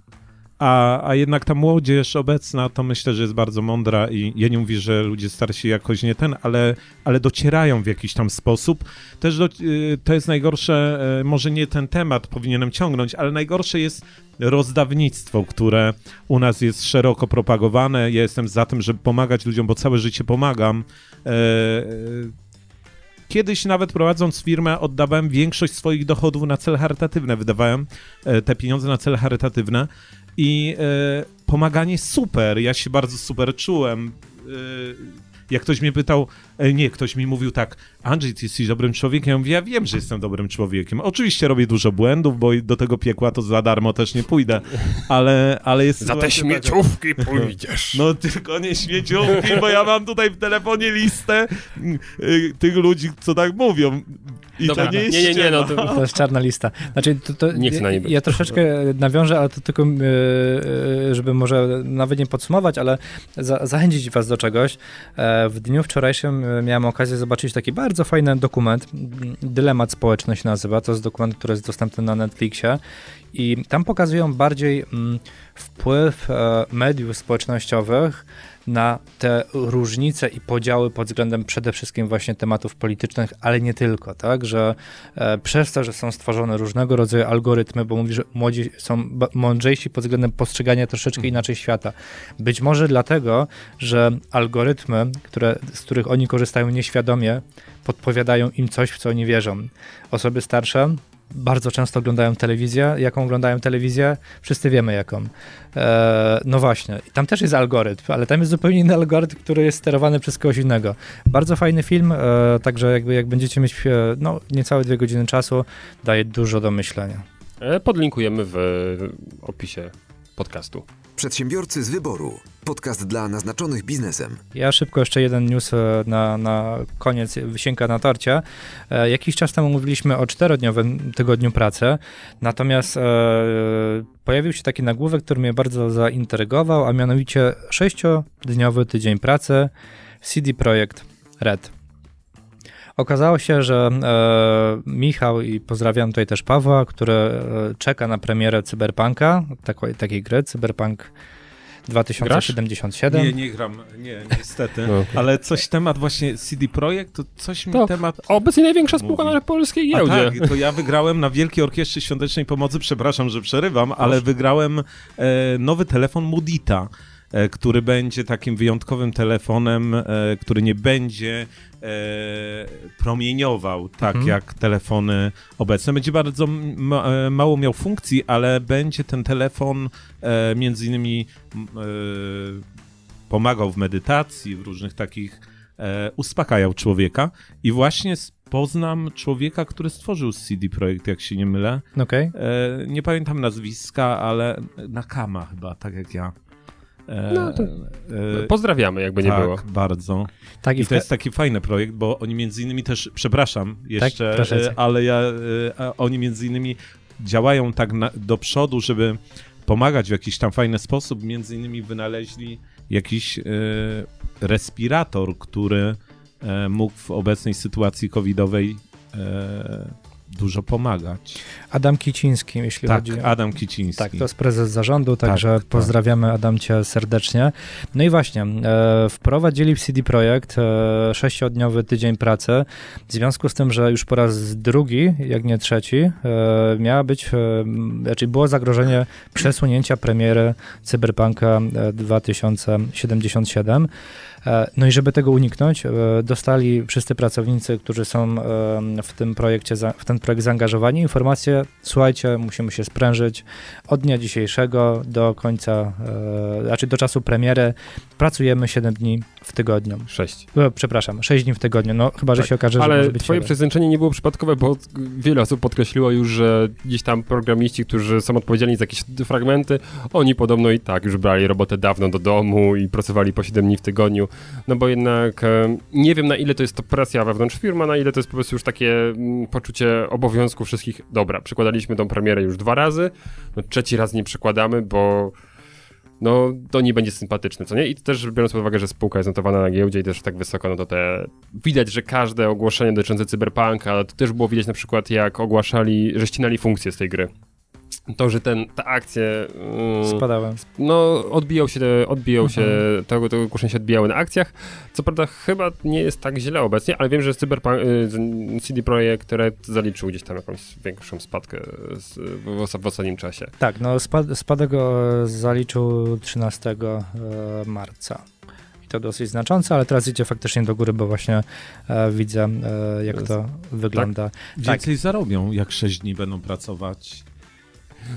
A, a jednak ta młodzież obecna to myślę, że jest bardzo mądra i ja nie mówię, że ludzie starsi jakoś nie ten, ale, ale docierają w jakiś tam sposób. Też do, y, to jest najgorsze, y, może nie ten temat powinienem ciągnąć, ale najgorsze jest rozdawnictwo, które u nas jest szeroko propagowane. Ja jestem za tym, żeby pomagać ludziom, bo całe życie pomagam e, Kiedyś nawet prowadząc firmę oddawałem większość swoich dochodów na cele charytatywne, wydawałem e, te pieniądze na cele charytatywne i e, pomaganie super, ja się bardzo super czułem. E, jak ktoś mnie pytał, nie, ktoś mi mówił tak, Andrzej, ty jesteś dobrym człowiekiem. Ja mówię, ja wiem, że jestem dobrym człowiekiem. Oczywiście robię dużo błędów, bo do tego piekła to za darmo też nie pójdę, ale, ale jest... Za te śmieciówki taka... pójdziesz. No tylko nie śmieciówki, bo ja mam tutaj w telefonie listę y, tych ludzi, co tak mówią. I Dobra, to nie jest nie, nie, nie, no to... to jest czarna lista. Znaczy, to, to nie na nim Ja troszeczkę nawiążę, ale to tylko, y, y, żeby może nawet nie podsumować, ale za, zachęcić was do czegoś. E, w dniu wczorajszym miałem okazję zobaczyć taki bardzo fajny dokument. Dylemat społeczny się nazywa. To jest dokument, który jest dostępny na Netflixie i tam pokazują bardziej mm, wpływ e, mediów społecznościowych na te różnice i podziały pod względem przede wszystkim właśnie tematów politycznych, ale nie tylko, tak, że e, przez to, że są stworzone różnego rodzaju algorytmy, bo mówi, że młodzi są mądrzejsi pod względem postrzegania troszeczkę mhm. inaczej świata. Być może dlatego, że algorytmy, które, z których oni korzystają nieświadomie, podpowiadają im coś, w co oni wierzą. Osoby starsze bardzo często oglądają telewizję. Jaką oglądają telewizję? Wszyscy wiemy jaką. E, no właśnie, tam też jest algorytm, ale tam jest zupełnie inny algorytm, który jest sterowany przez kogoś innego. Bardzo fajny film, e, także jakby jak będziecie mieć e, no, niecałe dwie godziny czasu, daje dużo do myślenia. Podlinkujemy w opisie podcastu. Przedsiębiorcy z wyboru. Podcast dla naznaczonych biznesem. Ja szybko jeszcze jeden news e, na, na koniec wysięka na torcie. E, jakiś czas temu mówiliśmy o czterodniowym tygodniu pracy, natomiast e, pojawił się taki nagłówek, który mnie bardzo zaintrygował, a mianowicie sześciodniowy tydzień pracy CD Projekt Red. Okazało się, że e, Michał i pozdrawiam tutaj też Pawła, który e, czeka na premierę Cyberpunka, takiej, takiej gry, Cyberpunk 2077. Grasz? Nie, nie gram, nie, niestety. No, okay. Ale coś temat właśnie CD Projekt, to coś mi to temat... Obecnie największa spółka mówi. na polskiej giełdzie. A tak, to ja wygrałem na Wielkiej Orkiestrze Świątecznej Pomocy, przepraszam, że przerywam, ale wygrałem e, nowy telefon Mudita e, który będzie takim wyjątkowym telefonem, e, który nie będzie promieniował, tak mhm. jak telefony obecne. Będzie bardzo ma, e, mało miał funkcji, ale będzie ten telefon e, między innymi e, pomagał w medytacji, w różnych takich e, uspokajał człowieka i właśnie poznam człowieka, który stworzył CD Projekt, jak się nie mylę. Okay. E, nie pamiętam nazwiska, ale Nakama chyba, tak jak ja. No to e, pozdrawiamy, jakby nie tak, było. bardzo. Tak, i, I to jest taki fajny projekt, bo oni między innymi też, przepraszam jeszcze, tak, ale ja, e, oni między innymi działają tak na, do przodu, żeby pomagać w jakiś tam fajny sposób. Między innymi wynaleźli jakiś e, respirator, który mógł w obecnej sytuacji covidowej dużo pomagać. Adam Kiciński, jeśli tak, chodzi. Tak, Adam Kiciński. Tak, to jest prezes zarządu, także tak, tak. pozdrawiamy tak. Adamcie serdecznie. No i właśnie, e, wprowadzili w CD Projekt e, sześciodniowy tydzień pracy. W związku z tym, że już po raz drugi, jak nie trzeci, e, miała być, e, znaczy było zagrożenie przesunięcia premiery Cyberpunka 2077. E, no i żeby tego uniknąć, e, dostali wszyscy pracownicy, którzy są w tym projekcie, w ten projekt zaangażowani, informację, słuchajcie, musimy się sprężyć. Od dnia dzisiejszego do końca, e, znaczy do czasu premiery pracujemy 7 dni w tygodniu. 6. Przepraszam, 6 dni w tygodniu, no chyba, że tak, się okaże, ale że Ale twoje przeznaczenie nie było przypadkowe, bo wiele osób podkreśliło już, że gdzieś tam programiści, którzy są odpowiedzialni za jakieś fragmenty, oni podobno i tak już brali robotę dawno do domu i pracowali po 7 dni w tygodniu. No bo jednak e, nie wiem na ile to jest to presja wewnątrz firmy, na ile to jest po prostu już takie mm, poczucie obowiązku wszystkich. Dobra, przekładaliśmy tą premierę już dwa razy, no trzeci raz nie przekładamy, bo no to nie będzie sympatyczne, co nie? I też biorąc pod uwagę, że spółka jest notowana na giełdzie i też tak wysoko, no to te... Widać, że każde ogłoszenie dotyczące cyberpunka, to też było widać na przykład jak ogłaszali, że ścinali funkcje z tej gry to, że ten, ta akcje yy, spadały. No, odbijał się, odbijał mhm. się, tego, tego ogłoszenia się odbijały na akcjach. Co prawda chyba nie jest tak źle obecnie, ale wiem, że Cyberpunk, yy, CD Projekt Red zaliczył gdzieś tam jakąś większą spadkę z, w, w ostatnim czasie. Tak, no spad, spadek zaliczył 13 e, marca i to dosyć znaczące, ale teraz idzie faktycznie do góry, bo właśnie e, widzę, e, jak to wygląda. Tak, więcej tak. zarobią, jak 6 dni będą pracować.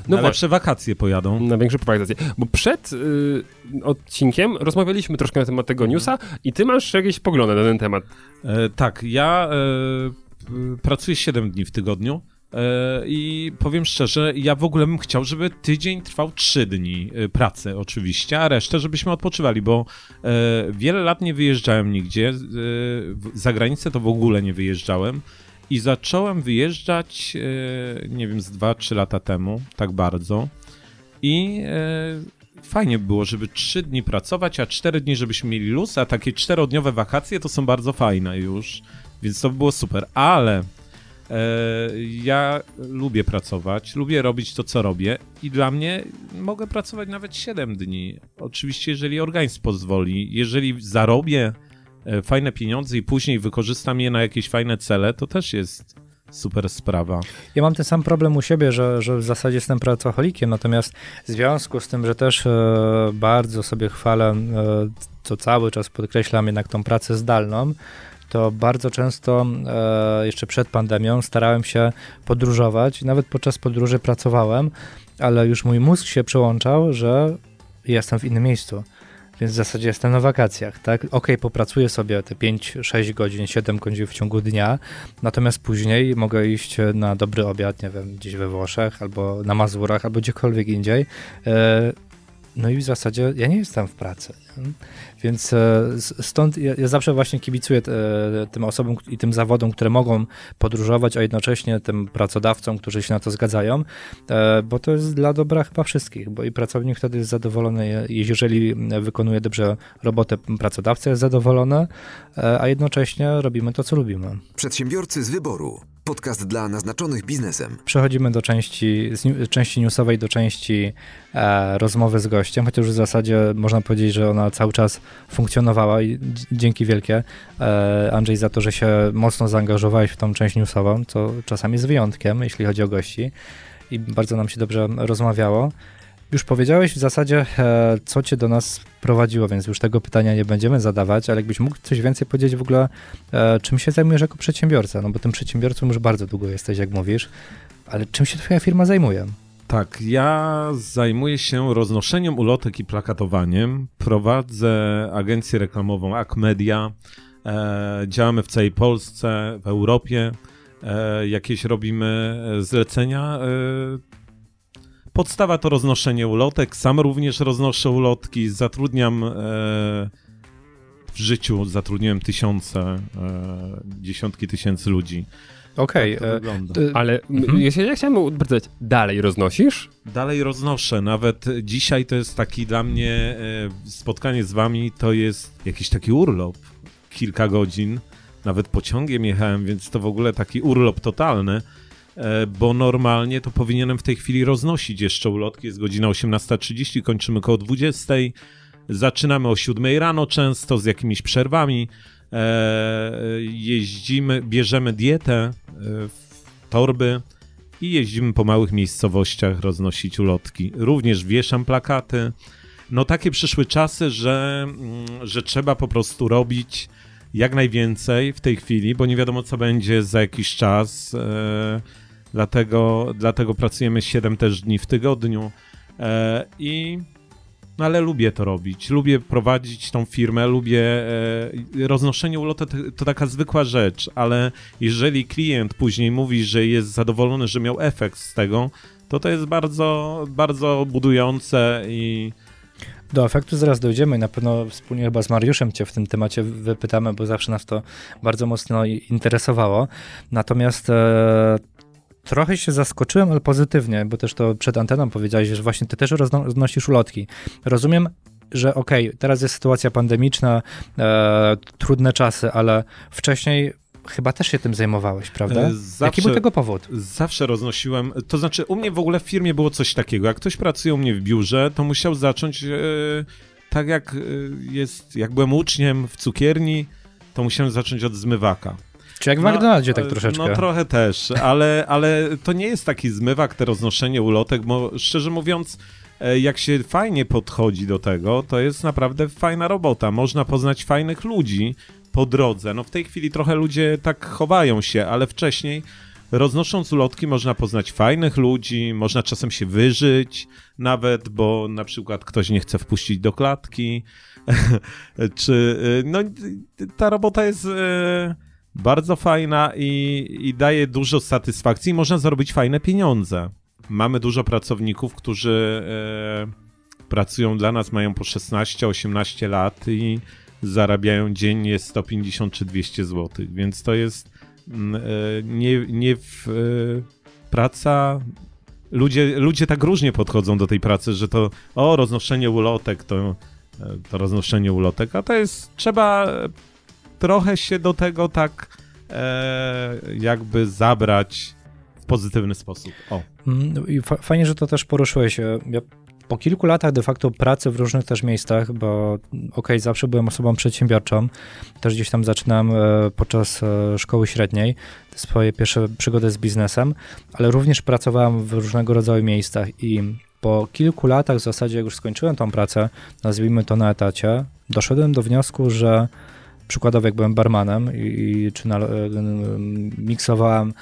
No na lepsze wakacje pojadą. Na większe wakacje. Bo przed y, odcinkiem rozmawialiśmy troszkę na temat tego mhm. newsa i ty masz jakieś poglądy na ten temat. E, tak, ja e, pracuję 7 dni w tygodniu. E, I powiem szczerze, ja w ogóle bym chciał, żeby tydzień trwał 3 dni e, pracy, oczywiście, a resztę, żebyśmy odpoczywali, bo e, wiele lat nie wyjeżdżałem nigdzie. Za granicę to w ogóle nie wyjeżdżałem. I zacząłem wyjeżdżać, e, nie wiem, z 2-3 lata temu, tak bardzo. I e, fajnie było, żeby 3 dni pracować, a 4 dni, żebyśmy mieli luz, a takie czterodniowe wakacje to są bardzo fajne już, więc to było super. Ale Ja lubię pracować, lubię robić to, co robię i dla mnie mogę pracować nawet 7 dni. Oczywiście, jeżeli organizm pozwoli. Jeżeli zarobię fajne pieniądze i później wykorzystam je na jakieś fajne cele, to też jest super sprawa. Ja mam ten sam problem u siebie, że, że w zasadzie jestem pracocholikiem, natomiast w związku z tym, że też e, bardzo sobie chwalę, e, co cały czas podkreślam jednak tą pracę zdalną, to bardzo często e, jeszcze przed pandemią starałem się podróżować i nawet podczas podróży pracowałem, ale już mój mózg się przełączał, że jestem w innym miejscu. Więc w zasadzie jestem na wakacjach, tak? Okej, okay, popracuję sobie te 5, 6 godzin, 7 godzin w ciągu dnia, natomiast później mogę iść na dobry obiad, nie wiem, gdzieś we Włoszech, albo na Mazurach, albo gdziekolwiek indziej. E, no i w zasadzie ja nie jestem w pracy. Więc e, stąd ja, ja zawsze właśnie kibicuję e, tym osobom i tym zawodom, które mogą podróżować, a jednocześnie tym pracodawcom, którzy się na to zgadzają, e, bo to jest dla dobra chyba wszystkich, bo i pracownik wtedy jest zadowolony, jeżeli wykonuje dobrze robotę, pracodawca jest zadowolony, a jednocześnie robimy to, co lubimy. Przedsiębiorcy z wyboru. Podcast dla naznaczonych biznesem. Przechodzimy do części, z części newsowej do części e, rozmowy z gościem, chociaż w zasadzie można powiedzieć, że ona cały czas funkcjonowała i dzięki wielkie e, Andrzej za to, że się mocno zaangażowałeś w tą część newsową, co czasami jest wyjątkiem, jeśli chodzi o gości i bardzo nam się dobrze rozmawiało. Już powiedziałeś w zasadzie, e, co cię do nas prowadziło, więc już tego pytania nie będziemy zadawać, ale jakbyś mógł coś więcej powiedzieć w ogóle, e, czym się zajmujesz jako przedsiębiorca? No bo tym przedsiębiorcą już bardzo długo jesteś, jak mówisz, ale czym się twoja firma zajmuje? Tak, ja zajmuję się roznoszeniem ulotek i plakatowaniem. Prowadzę agencję reklamową Akmedia. E, działamy w całej Polsce, w Europie. Jakieś robimy zlecenia. Podstawa to roznoszenie ulotek. Sam również roznoszę ulotki. Zatrudniam e, w życiu, zatrudniłem tysiące, e, dziesiątki tysięcy ludzi. Okej, okay, tak e, ale mhm. jeśli ja chciałem uprzedzać, dalej roznosisz? Dalej roznoszę. Nawet dzisiaj to jest taki dla mnie e, spotkanie z wami, to jest jakiś taki urlop. Kilka godzin. Nawet pociągiem jechałem, więc to w ogóle taki urlop totalny e, bo normalnie to powinienem w tej chwili roznosić jeszcze ulotki. Jest godzina 18.30, kończymy koło 20.00. Zaczynamy o 7 rano często z jakimiś przerwami. E, jeździmy, bierzemy dietę, e, torby i jeździmy po małych miejscowościach roznosić ulotki. Również wieszam plakaty. No takie przyszły czasy, że, mm, że trzeba po prostu robić jak najwięcej w tej chwili, bo nie wiadomo co będzie za jakiś czas. E, dlatego, dlatego pracujemy 7 też dni w tygodniu. I no ale lubię to robić, lubię prowadzić tą firmę, lubię e, roznoszenie ulotek to, taka zwykła rzecz, ale jeżeli klient później mówi, że jest zadowolony, że miał efekt z tego, to to jest bardzo, bardzo budujące i do efektu zaraz dojdziemy na pewno wspólnie chyba z Mariuszem Cię w tym temacie wypytamy, bo zawsze nas to bardzo mocno interesowało. Natomiast e, trochę się zaskoczyłem, ale pozytywnie, bo też to przed anteną powiedziałeś, że właśnie ty też roznosisz ulotki. Rozumiem, że okej, okay, teraz jest sytuacja pandemiczna, e, trudne czasy, ale wcześniej chyba też się tym zajmowałeś, prawda? Zawsze, Jaki był tego powód? Zawsze roznosiłem, to znaczy u mnie w ogóle w firmie było coś takiego, jak ktoś pracuje u mnie w biurze, to musiał zacząć e, tak jak e, jest, jak byłem uczniem w cukierni, to musiałem zacząć od zmywaka. Czy jak w no, McDonaldzie tak troszeczkę. No trochę też, ale, ale to nie jest taki zmywak, te roznoszenie ulotek, bo szczerze mówiąc, e, jak się fajnie podchodzi do tego, to jest naprawdę fajna robota. Można poznać fajnych ludzi po drodze. No w tej chwili trochę ludzie tak chowają się, ale wcześniej roznosząc ulotki można poznać fajnych ludzi, można czasem się wyżyć nawet, bo na przykład ktoś nie chce wpuścić do klatki, <laughs> czy e, no ta robota jest e, bardzo fajna i, i daje dużo satysfakcji. Można zarobić fajne pieniądze. Mamy dużo pracowników, którzy e, pracują dla nas, mają po 16-18 lat i zarabiają dziennie 150 czy 200 zł, więc to jest mm, e, nie, nie w, e, praca. Ludzie, ludzie tak różnie podchodzą do tej pracy, że to o, roznoszenie ulotek, to, e, to roznoszenie ulotek, a to jest, trzeba trochę się do tego tak e, jakby zabrać w pozytywny sposób. O. Mm, fajnie, że to też poruszyłeś. Ja po kilku latach de facto pracy w różnych też miejscach, bo okej, okay, zawsze byłem osobą przedsiębiorczą, też gdzieś tam zaczynam e, podczas e, szkoły średniej swoje pierwsze przygody z biznesem, ale również pracowałem w różnego rodzaju miejscach i po kilku latach w zasadzie, jak już skończyłem tą pracę, nazwijmy to na etacie, doszedłem do wniosku, że przykładowo jak byłem barmanem i, i czy na, e, miksowałem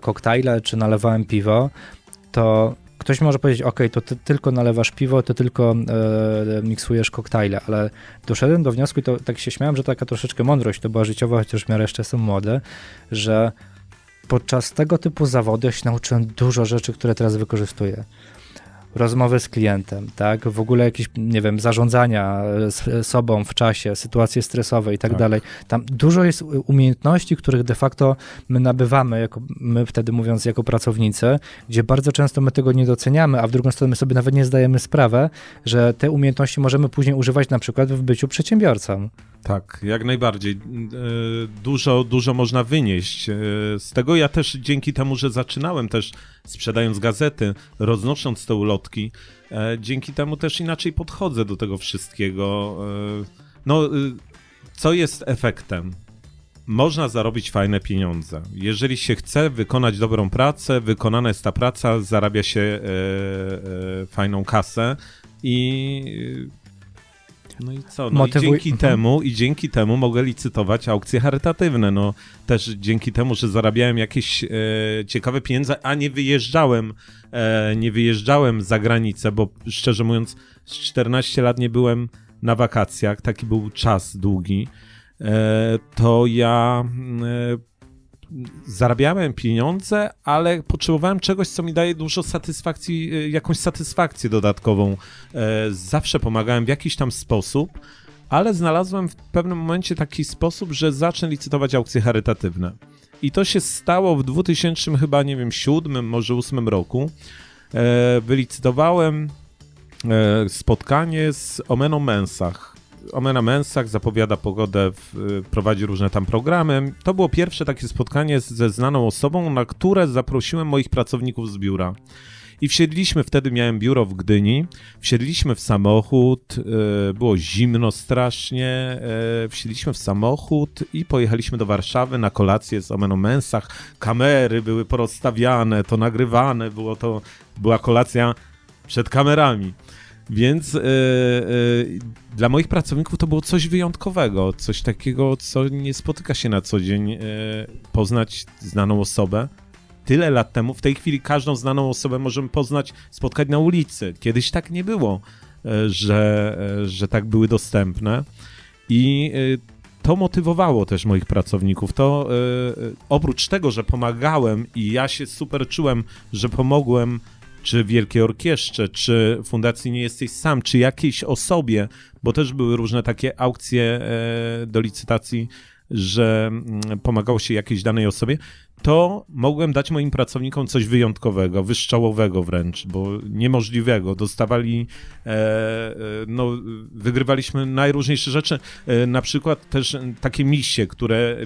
koktajle, czy nalewałem piwo, to ktoś może powiedzieć, ok, to ty tylko nalewasz piwo, ty tylko e, miksujesz koktajle, ale doszedłem do wniosku i to tak się śmiałem, że taka troszeczkę mądrość to była życiowa, chociaż w miarę jeszcze jestem młody, że podczas tego typu zawodu ja się nauczyłem dużo rzeczy, które teraz wykorzystuję rozmowy z klientem, tak, w ogóle jakieś, nie wiem, zarządzania sobą w czasie, sytuacje stresowe i tak, tak, dalej. Tam dużo jest umiejętności, których de facto my nabywamy, jako, my wtedy mówiąc jako pracownicy, gdzie bardzo często my tego nie doceniamy, a w drugą stronę my sobie nawet nie zdajemy sprawy, że te umiejętności możemy później używać na przykład w byciu przedsiębiorcą. Tak, jak najbardziej. E, dużo, dużo można wynieść e, z tego. Ja też dzięki temu, że zaczynałem też sprzedając gazety, roznosząc te ulotki, e, dzięki temu też inaczej podchodzę do tego wszystkiego. No, co jest efektem? Można zarobić fajne pieniądze. Jeżeli się chce wykonać dobrą pracę, wykonana jest ta praca, zarabia się fajną kasę i no i co? No Motywuj... i dzięki mhm. temu i dzięki temu mogę licytować aukcje charytatywne. No też dzięki temu, że zarabiałem jakieś e, ciekawe pieniądze, a nie wyjeżdżałem, e, nie wyjeżdżałem za granicę, bo szczerze mówiąc, z 14 lat nie byłem na wakacjach, taki był czas długi. E, to ja e, zarabiałem pieniądze, ale potrzebowałem czegoś, co mi daje dużo satysfakcji, y, jakąś satysfakcję dodatkową. E, zawsze pomagałem w jakiś tam sposób, ale znalazłem w pewnym momencie taki sposób, że zacznę licytować aukcje charytatywne. I to się stało w 2000 chyba, nie wiem, 7, może 8 roku. E, wylicytowałem e, spotkanie z Omeną Mensach Omena Mensach zapowiada pogodę, w, prowadzi różne tam programy. To było pierwsze takie spotkanie ze znaną osobą, na które zaprosiłem moich pracowników z biura. I wsiedliśmy, wtedy miałem biuro w Gdyni, wsiedliśmy w samochód, e, było zimno strasznie, e, wsiedliśmy w samochód i pojechaliśmy do Warszawy na kolację z Omeną Mensach. Kamery były porozstawiane, to nagrywane, było to, była kolacja przed kamerami. Więc yy, yy, dla moich pracowników to było coś wyjątkowego, coś takiego, co nie spotyka się na co dzień. Yy, poznać znaną osobę. Tyle lat temu, w tej chwili każdą znaną osobę możemy poznać, spotkać na ulicy. Kiedyś tak nie było, że, że tak były dostępne. I to motywowało też moich pracowników. To oprócz tego, że pomagałem i ja się super czułem, że pomogłem czy Wielkiej Orkiestrze, czy Fundacji Nie Jesteś Sam, czy jakiejś osobie, bo też były różne takie aukcje e, do licytacji, że mm, pomagało się jakiejś danej osobie, to mogłem dać moim pracownikom coś wyjątkowego, wyszczałowego wręcz, bo niemożliwego. Dostawali, e, e, no, wygrywaliśmy najróżniejsze rzeczy, e, na przykład też takie misie, które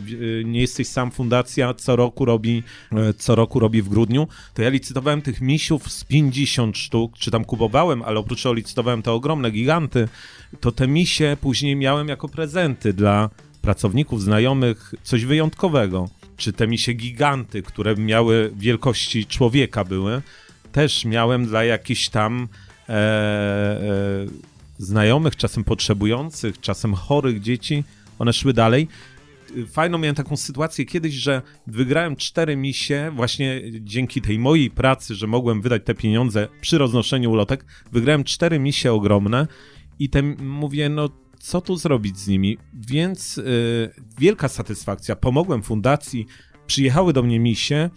e, nie jesteś sam fundacja co roku robi, e, co roku robi w grudniu, to ja licytowałem tych misiów z 50 sztuk, czy tam kupowałem, ale oprócz tego licytowałem te ogromne giganty, to te misie później miałem jako prezenty dla pracowników, znajomych, coś wyjątkowego czy te misie giganty, które miały wielkości człowieka były, też miałem dla jakichś tam e, e, znajomych, czasem potrzebujących, czasem chorych dzieci, one szły dalej. Fajną miałem taką sytuację kiedyś, że wygrałem cztery misie właśnie dzięki tej mojej pracy, że mogłem wydać te pieniądze przy roznoszeniu ulotek. Wygrałem cztery misie ogromne i te, mówię, no co tu zrobić z nimi, więc y, wielka satysfakcja. Pomogłem fundacji, przyjechały do mnie misie,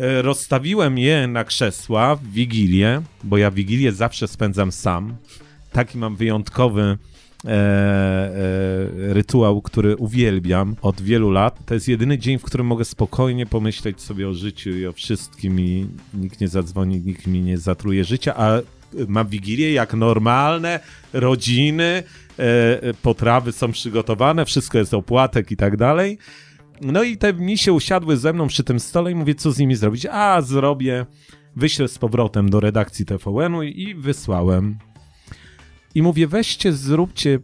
y, rozstawiłem je na krzesła w Wigilię, bo ja Wigilię zawsze spędzam sam. Taki mam wyjątkowy e, e, rytuał, który uwielbiam od wielu lat. To jest jedyny dzień, w którym mogę spokojnie pomyśleć sobie o życiu i o wszystkim i nikt nie zadzwoni, nikt mi nie zatruje życia, a mam wigilię jak normalne rodziny, potrawy są przygotowane, wszystko jest opłatek i tak dalej. No i te misie usiadły ze mną przy tym stole i mówię, co z nimi zrobić? A, zrobię, wyślę z powrotem do redakcji TVN-u i wysłałem. I mówię, weźcie, zróbcie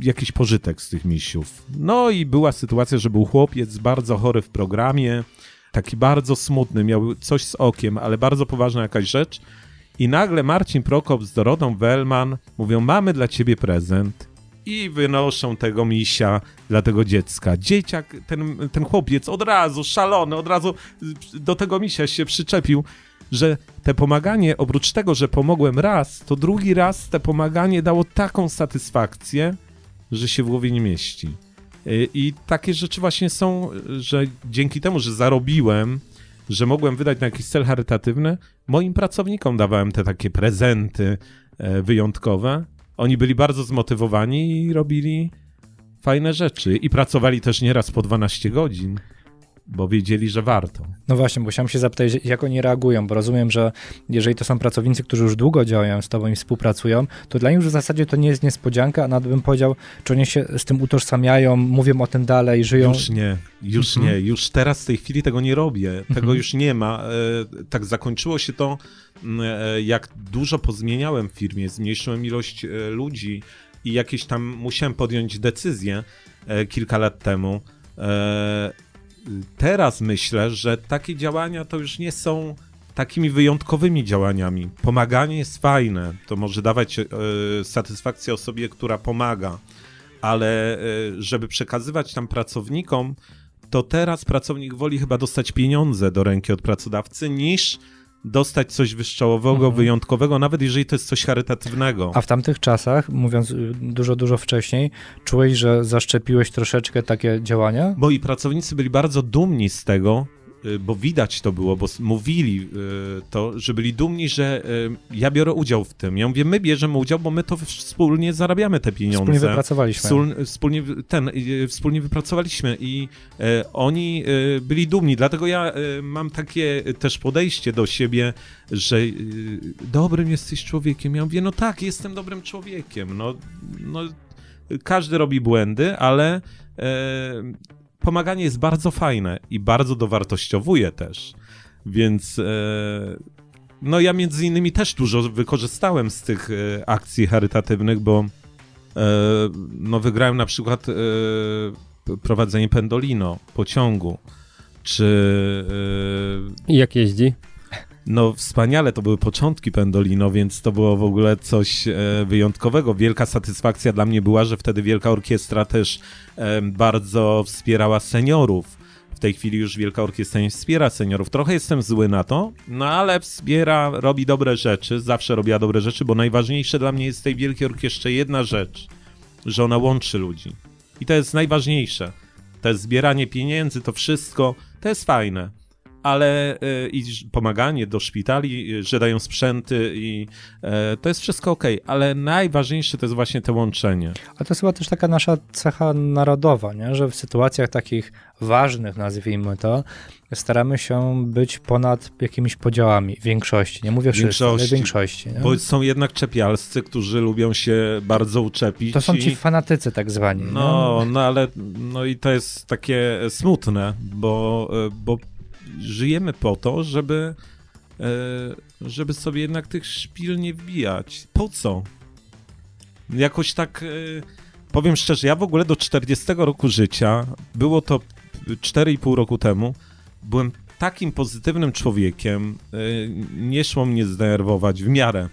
jakiś pożytek z tych misiów. No i była sytuacja, że był chłopiec bardzo chory w programie, taki bardzo smutny, miał coś z okiem, ale bardzo poważna jakaś rzecz. I nagle Marcin Prokop z Dorotą Wellman mówią, mamy dla ciebie prezent. I wynoszą tego misia dla tego dziecka. Dzieciak, ten, ten chłopiec od razu, szalony, od razu do tego misia się przyczepił że te pomaganie, oprócz tego, że pomogłem raz, to drugi raz te pomaganie dało taką satysfakcję, że się w głowie nie mieści. Y, I takie rzeczy właśnie są, że dzięki temu, że zarobiłem, że mogłem wydać na jakiś cel charytatywny, moim pracownikom dawałem te takie prezenty e, wyjątkowe. Oni byli bardzo zmotywowani i robili fajne rzeczy. I pracowali też nieraz po 12 godzin bo wiedzieli, że warto. No właśnie, bo chciałem się zapytać, jak oni reagują, bo rozumiem, że jeżeli to są pracownicy, którzy już długo działają z tobą i współpracują, to dla nich już w zasadzie to nie jest niespodzianka, a nawet bym powiedział, czy oni się z tym utożsamiają, mówią o tym dalej, żyją. Już nie, już mhm. nie, już teraz w tej chwili tego nie robię, tego mhm. już nie ma. E, tak zakończyło się to, e, jak dużo pozmieniałem w firmie, zmniejszyłem ilość e, ludzi i jakieś tam musiałem podjąć decyzję kilka lat temu teraz myślę, że takie działania to już nie są takimi wyjątkowymi działaniami. Pomaganie jest fajne, to może dawać e, satysfakcję osobie, która pomaga, ale e, żeby przekazywać tam pracownikom, to teraz pracownik woli chyba dostać pieniądze do ręki od pracodawcy niż dostać coś wyszczołowego, mhm. wyjątkowego, nawet jeżeli to jest coś charytatywnego. A w tamtych czasach, mówiąc y, dużo, dużo wcześniej, czułeś, że zaszczepiłeś troszeczkę takie działania? Moi pracownicy byli bardzo dumni z tego, bo widać to było, bo mówili y, to, że byli dumni, że y, ja biorę udział w tym. Ja mówię, my bierzemy udział, bo my to wspólnie zarabiamy te pieniądze. Wspólnie wypracowaliśmy. Wspólnie ten, wspólnie wypracowaliśmy i oni byli dumni, dlatego ja mam takie też podejście do siebie, że dobrym jesteś człowiekiem. Ja mówię, no tak, jestem dobrym człowiekiem. No, no każdy robi błędy, ale pomaganie jest bardzo fajne i bardzo dowartościowuje też. Więc e, no ja między innymi też dużo wykorzystałem z tych e, akcji charytatywnych, bo e, no wygrałem na przykład prowadzenie Pendolino pociągu, czy... Jak jeździ? No wspaniale, to były początki Pendolino, więc to było w ogóle coś e, wyjątkowego. Wielka satysfakcja dla mnie była, że wtedy Wielka Orkiestra też bardzo wspierała seniorów. W tej chwili już Wielka Orkiestra nie wspiera seniorów. Trochę jestem zły na to, no ale wspiera, robi dobre rzeczy, zawsze robiła dobre rzeczy, bo najważniejsze dla mnie jest w tej Wielkiej Orkiestrze jedna rzecz, że ona łączy ludzi. I to jest najważniejsze. To jest zbieranie pieniędzy, to wszystko, to jest fajne ale e, i pomaganie do szpitali, że dają sprzęty i e, to jest wszystko ok, ale najważniejsze to jest właśnie to łączenie. A to jest chyba też taka nasza cecha narodowa, nie? że w sytuacjach takich ważnych, nazwijmy to, staramy się być ponad jakimiś podziałami, większości, nie mówię wszyscy, ale większości. Nie? Bo są jednak czepialscy, którzy lubią się bardzo uczepić. To są ci fanatycy tak zwani. No, no ale no i to jest takie smutne, bo, e, bo żyjemy po to, żeby, e, żeby sobie jednak tych szpil nie wbijać. Po co? Jakoś tak, e, powiem szczerze, ja w ogóle do 40 roku życia, było to 4,5 roku temu, byłem takim pozytywnym człowiekiem, e, nie szło mnie zdenerwować w miarę.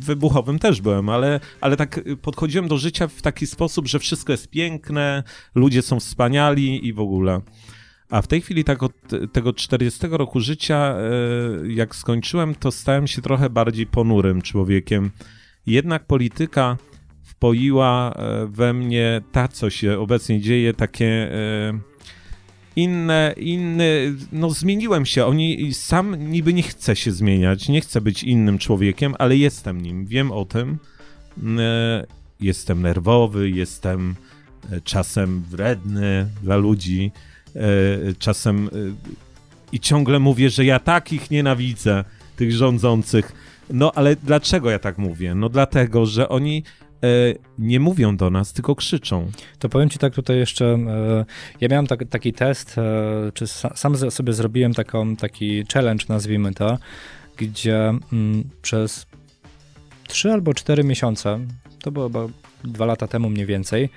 Wybuchowym też byłem, ale, ale tak podchodziłem do życia w taki sposób, że wszystko jest piękne, ludzie są wspaniali i w ogóle. A w tej chwili tak od tego 40 roku życia, e, jak skończyłem, to stałem się trochę bardziej ponurym człowiekiem. Jednak polityka wpoiła e, we mnie ta, co się obecnie dzieje, takie e, inne, inne, no zmieniłem się. Oni sam niby nie chcę się zmieniać, nie chcę być innym człowiekiem, ale jestem nim, wiem o tym. Jestem nerwowy, jestem czasem wredny dla ludzi czasem e, i ciągle mówię, że ja takich nienawidzę, tych rządzących. No ale dlaczego ja tak mówię? No dlatego, że oni nie mówią do nas, tylko krzyczą. To powiem ci tak tutaj jeszcze, ja miałem tak, taki test, czy sam sobie zrobiłem taką, taki challenge, nazwijmy to, gdzie mm, przez 3 albo 4 miesiące, to było chyba dwa lata temu mniej więcej,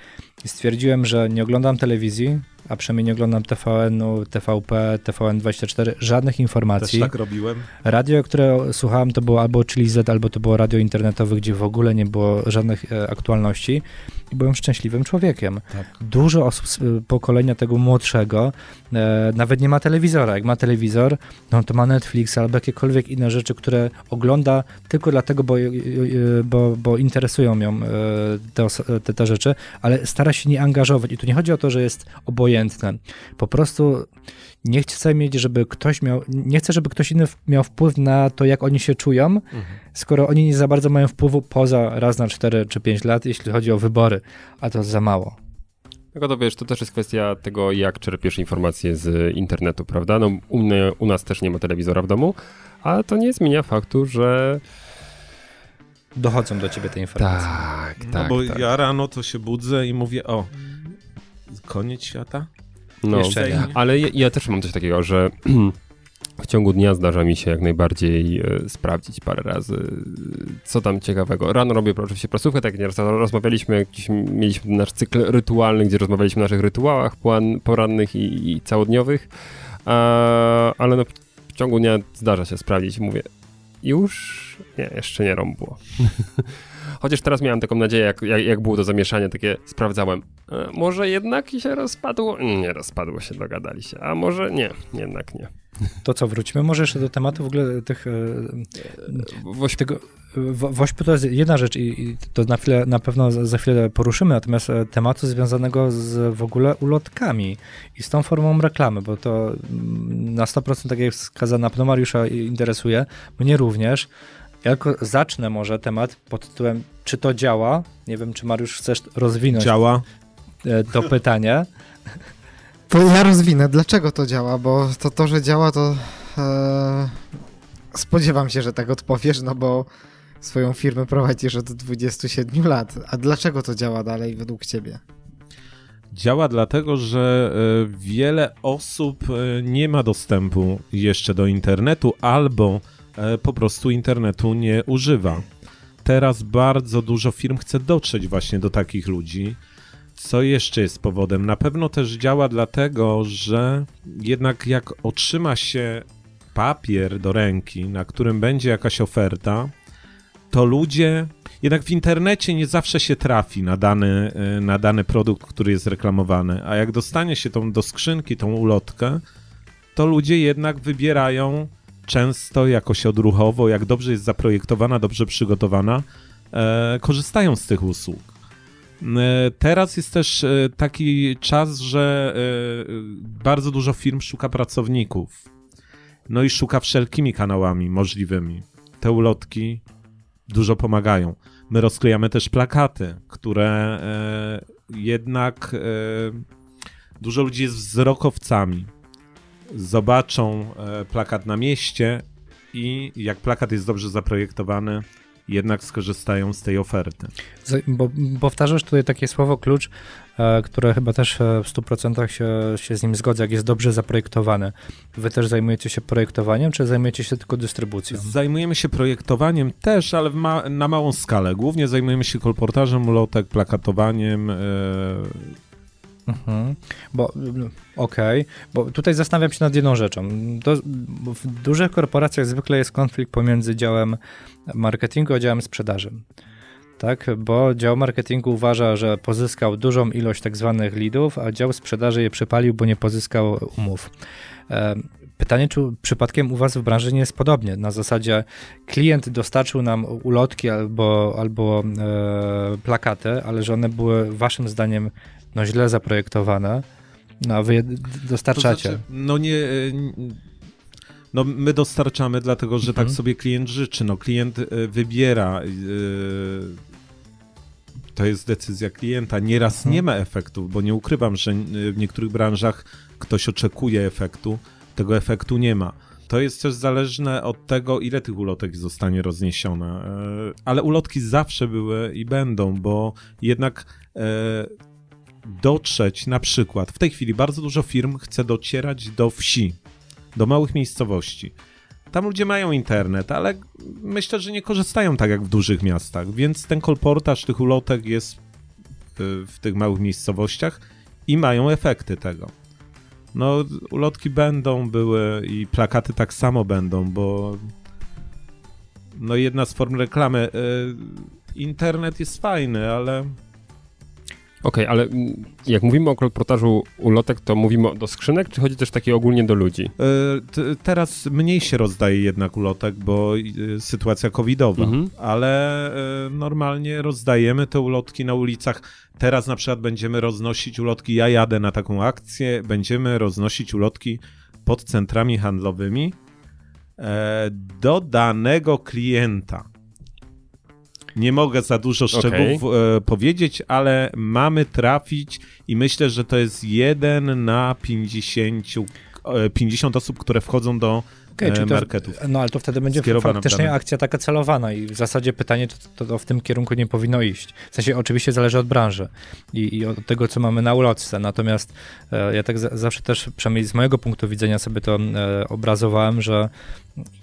stwierdziłem, że nie oglądam telewizji, a przynajmniej nie oglądam TVN-u, TVP, TVN24, żadnych informacji. Też tak robiłem. Radio, które słuchałem, to było albo Chili Z, albo to było radio internetowe, gdzie w ogóle nie było żadnych e, aktualności byłem szczęśliwym człowiekiem. Tak. Dużo osób z e, pokolenia tego młodszego e, nawet nie ma telewizora. Jak ma telewizor, no to ma Netflix albo jakiekolwiek inne rzeczy, które ogląda tylko dlatego, bo, e, e bo, bo interesują ją e, te, te, te rzeczy, ale stara się nie angażować. I tu nie chodzi o to, że jest obojętne. Po prostu nie chcę mieć, żeby ktoś miał, nie chcę, żeby ktoś inny miał wpływ na to, jak oni się czują, mhm. skoro oni nie za bardzo mają wpływu poza raz na 4 czy 5 lat, jeśli chodzi o wybory, a to za mało. Tylko to wiesz, to też jest kwestia tego, jak czerpiesz informacje z internetu, prawda? No, u, mnie, u nas też nie ma telewizora w domu, ale to nie zmienia faktu, że dochodzą do ciebie te informacje. Tak, no tak. bo tak. ja rano to się budzę i mówię, o, koniec świata? No, Jeszcze nie. ale ja, ja, też mam coś takiego, że <clears throat> w ciągu dnia zdarza mi się jak najbardziej e, sprawdzić parę razy, co tam ciekawego. Rano robię oczywiście prasówkę, tak jak rozmawialiśmy, jakiś, mieliśmy nasz cykl rytualny, gdzie rozmawialiśmy o naszych rytuałach plan, porannych i, i całodniowych, a, ale no, w ciągu dnia zdarza się sprawdzić. Mówię, już? Nie, jeszcze nie rąbło. <laughs> Chociaż teraz miałem taką nadzieję, jak, jak, jak było to zamieszanie, takie sprawdzałem. E, może jednak się rozpadło? Nie rozpadło się, dogadali się. A może nie, jednak nie. To co, wróćmy może jeszcze do tematu w ogóle tych... E, Woś... Tego, WOŚP to jest jedna rzecz i, i, to na, chwilę, na pewno za chwilę poruszymy, natomiast e, tematu związanego z w ogóle ulotkami i z tą formą reklamy, bo to mm, na 100% tak jak wskazana no Mariusza interesuje, mnie również. Ja tylko zacznę może temat pod tytułem, czy to działa? Nie wiem, czy Mariusz chcesz rozwinąć działa. E, to pytanie. To ja rozwinę, dlaczego to działa, bo to, to że działa, to e, spodziewam się, że tak odpowiesz, no bo swoją firmę prowadzisz od 27 lat. A dlaczego to działa dalej według ciebie? Działa dlatego, że e, wiele osób e, nie ma dostępu jeszcze do internetu albo e, po prostu internetu nie używa. Teraz bardzo dużo firm chce dotrzeć właśnie do takich ludzi. Co jeszcze jest powodem? Na pewno też działa dlatego, że jednak jak otrzyma się papier do ręki, na którym będzie jakaś oferta, to ludzie jednak w internecie nie zawsze się trafi na dany, e, na dany produkt, który jest reklamowany, a jak dostanie się tą, do skrzynki tą ulotkę, to ludzie jednak wybierają często jakoś odruchowo, jak dobrze jest zaprojektowana, dobrze przygotowana, e, korzystają z tych usług. E, teraz jest też e, taki czas, że e, bardzo dużo firm szuka pracowników. No i szuka wszelkimi kanałami możliwymi. Te ulotki dużo pomagają. My rozklejamy też plakaty, które jednak dużo ludzi jest wzrokowcami. Zobaczą plakat na mieście i jak plakat jest dobrze zaprojektowany, jednak skorzystają z tej oferty. Bo powtarzasz tutaj takie słowo klucz, e, które chyba też e, w 100% się, się z nim zgodzę, jak jest dobrze zaprojektowane. Wy też zajmujecie się projektowaniem, czy zajmujecie się tylko dystrybucją? Zajmujemy się projektowaniem też, ale ma na małą skalę. Głównie zajmujemy się kolportażem ulotek, plakatowaniem, e, Mhm. Bo okej, okay. bo tutaj zastanawiam się nad jedną rzeczą. To, w dużych korporacjach zwykle jest konflikt pomiędzy działem marketingu a działem sprzedaży. Tak, bo dział marketingu uważa, że pozyskał dużą ilość tak zwanych leadów, a dział sprzedaży je przypalił, bo nie pozyskał umów. Pytanie, czy przypadkiem u Was w branży nie jest podobnie? Na zasadzie klient dostarczył nam ulotki albo, albo e, plakaty, ale że one były Waszym zdaniem no źle zaprojektowane, no a wy je dostarczacie. To znaczy, no nie... E, no my dostarczamy, dlatego że tak mhm. tak sobie klient życzy. No klient e, wybiera e, to jest decyzja klienta. Nieraz mhm. nie ma efektu, bo nie ukrywam, że w niektórych branżach ktoś oczekuje efektu, tego efektu nie ma. To jest też zależne od tego, ile tych ulotek zostanie rozniesione. E, ale ulotki zawsze były i będą, bo jednak e, dotrzeć na przykład, w tej chwili bardzo dużo firm chce docierać do wsi, do małych miejscowości. Tam ludzie mają internet, ale myślę, że nie korzystają tak jak w dużych miastach, więc ten kolportaż tych ulotek jest w tych małych miejscowościach i mają efekty tego. No, ulotki będą były i plakaty tak samo będą, bo no jedna z form reklamy. Y, internet jest fajny, ale Okej, okay, ale jak mówimy o kolportażu ulotek, to mówimy do skrzynek, czy chodzi też takie ogólnie do ludzi? E, teraz mniej się rozdaje jednak ulotek, bo e, sytuacja covidowa, mhm. ale e, normalnie rozdajemy te ulotki na ulicach. Teraz na przykład będziemy roznosić ulotki, ja jadę na taką akcję, będziemy roznosić ulotki pod centrami handlowymi do danego klienta. Nie mogę za dużo szczegółów okay. E, powiedzieć, ale mamy trafić i myślę, że to jest jeden na 50, 50 e, osób, które wchodzą do okay, e, marketów. no ale to wtedy będzie faktycznie akcja taka celowana i w zasadzie pytanie to, to, to, w tym kierunku nie powinno iść. W sensie oczywiście zależy od branży i, i od tego, co mamy na ulotce. Natomiast e, ja tak za, zawsze też, przynajmniej z mojego punktu widzenia sobie to e, obrazowałem, że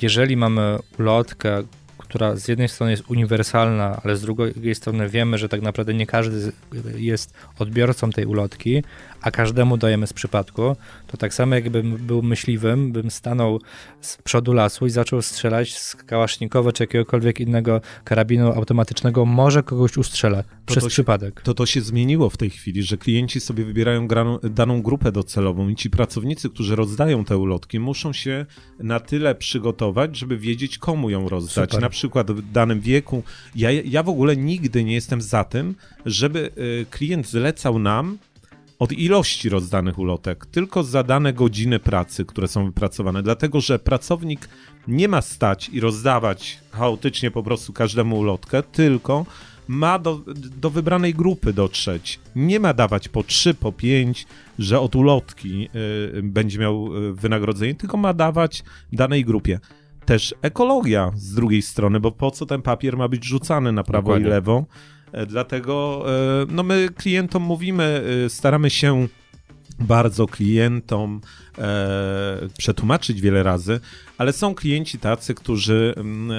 jeżeli mamy ulotkę, która z jednej strony jest uniwersalna, ale z drugiej strony wiemy, że tak naprawdę nie każdy jest odbiorcą tej ulotki, a każdemu dajemy z przypadku, to tak samo jakbym był myśliwym, bym stanął z przodu lasu i zaczął strzelać z kałasznikowa czy jakiegokolwiek innego karabinu automatycznego, może kogoś ustrzelę przez to przypadek. Się, to to się zmieniło w tej chwili, że klienci sobie wybierają daną grupę docelową i ci pracownicy, którzy rozdają te ulotki, muszą się na tyle przygotować, żeby wiedzieć, komu ją rozdać. Super. Na przykład w danym wieku. Ja, ja w ogóle nigdy nie jestem za tym, żeby y, klient zlecał nam od ilości rozdanych ulotek, tylko za dane godziny pracy, które są wypracowane, dlatego że pracownik nie ma stać i rozdawać chaotycznie po prostu każdemu ulotkę, tylko ma do, do wybranej grupy dotrzeć. Nie ma dawać po 3, po 5, że od ulotki y, będzie miał y, wynagrodzenie, tylko ma dawać danej grupie. Też ekologia z drugiej strony, bo po co ten papier ma być rzucany na prawo Dokładnie. i lewo? E, dlatego e, no my klientom mówimy, e, staramy się bardzo klientom przetłumaczyć wiele razy, ale są klienci tacy, którzy mm, e,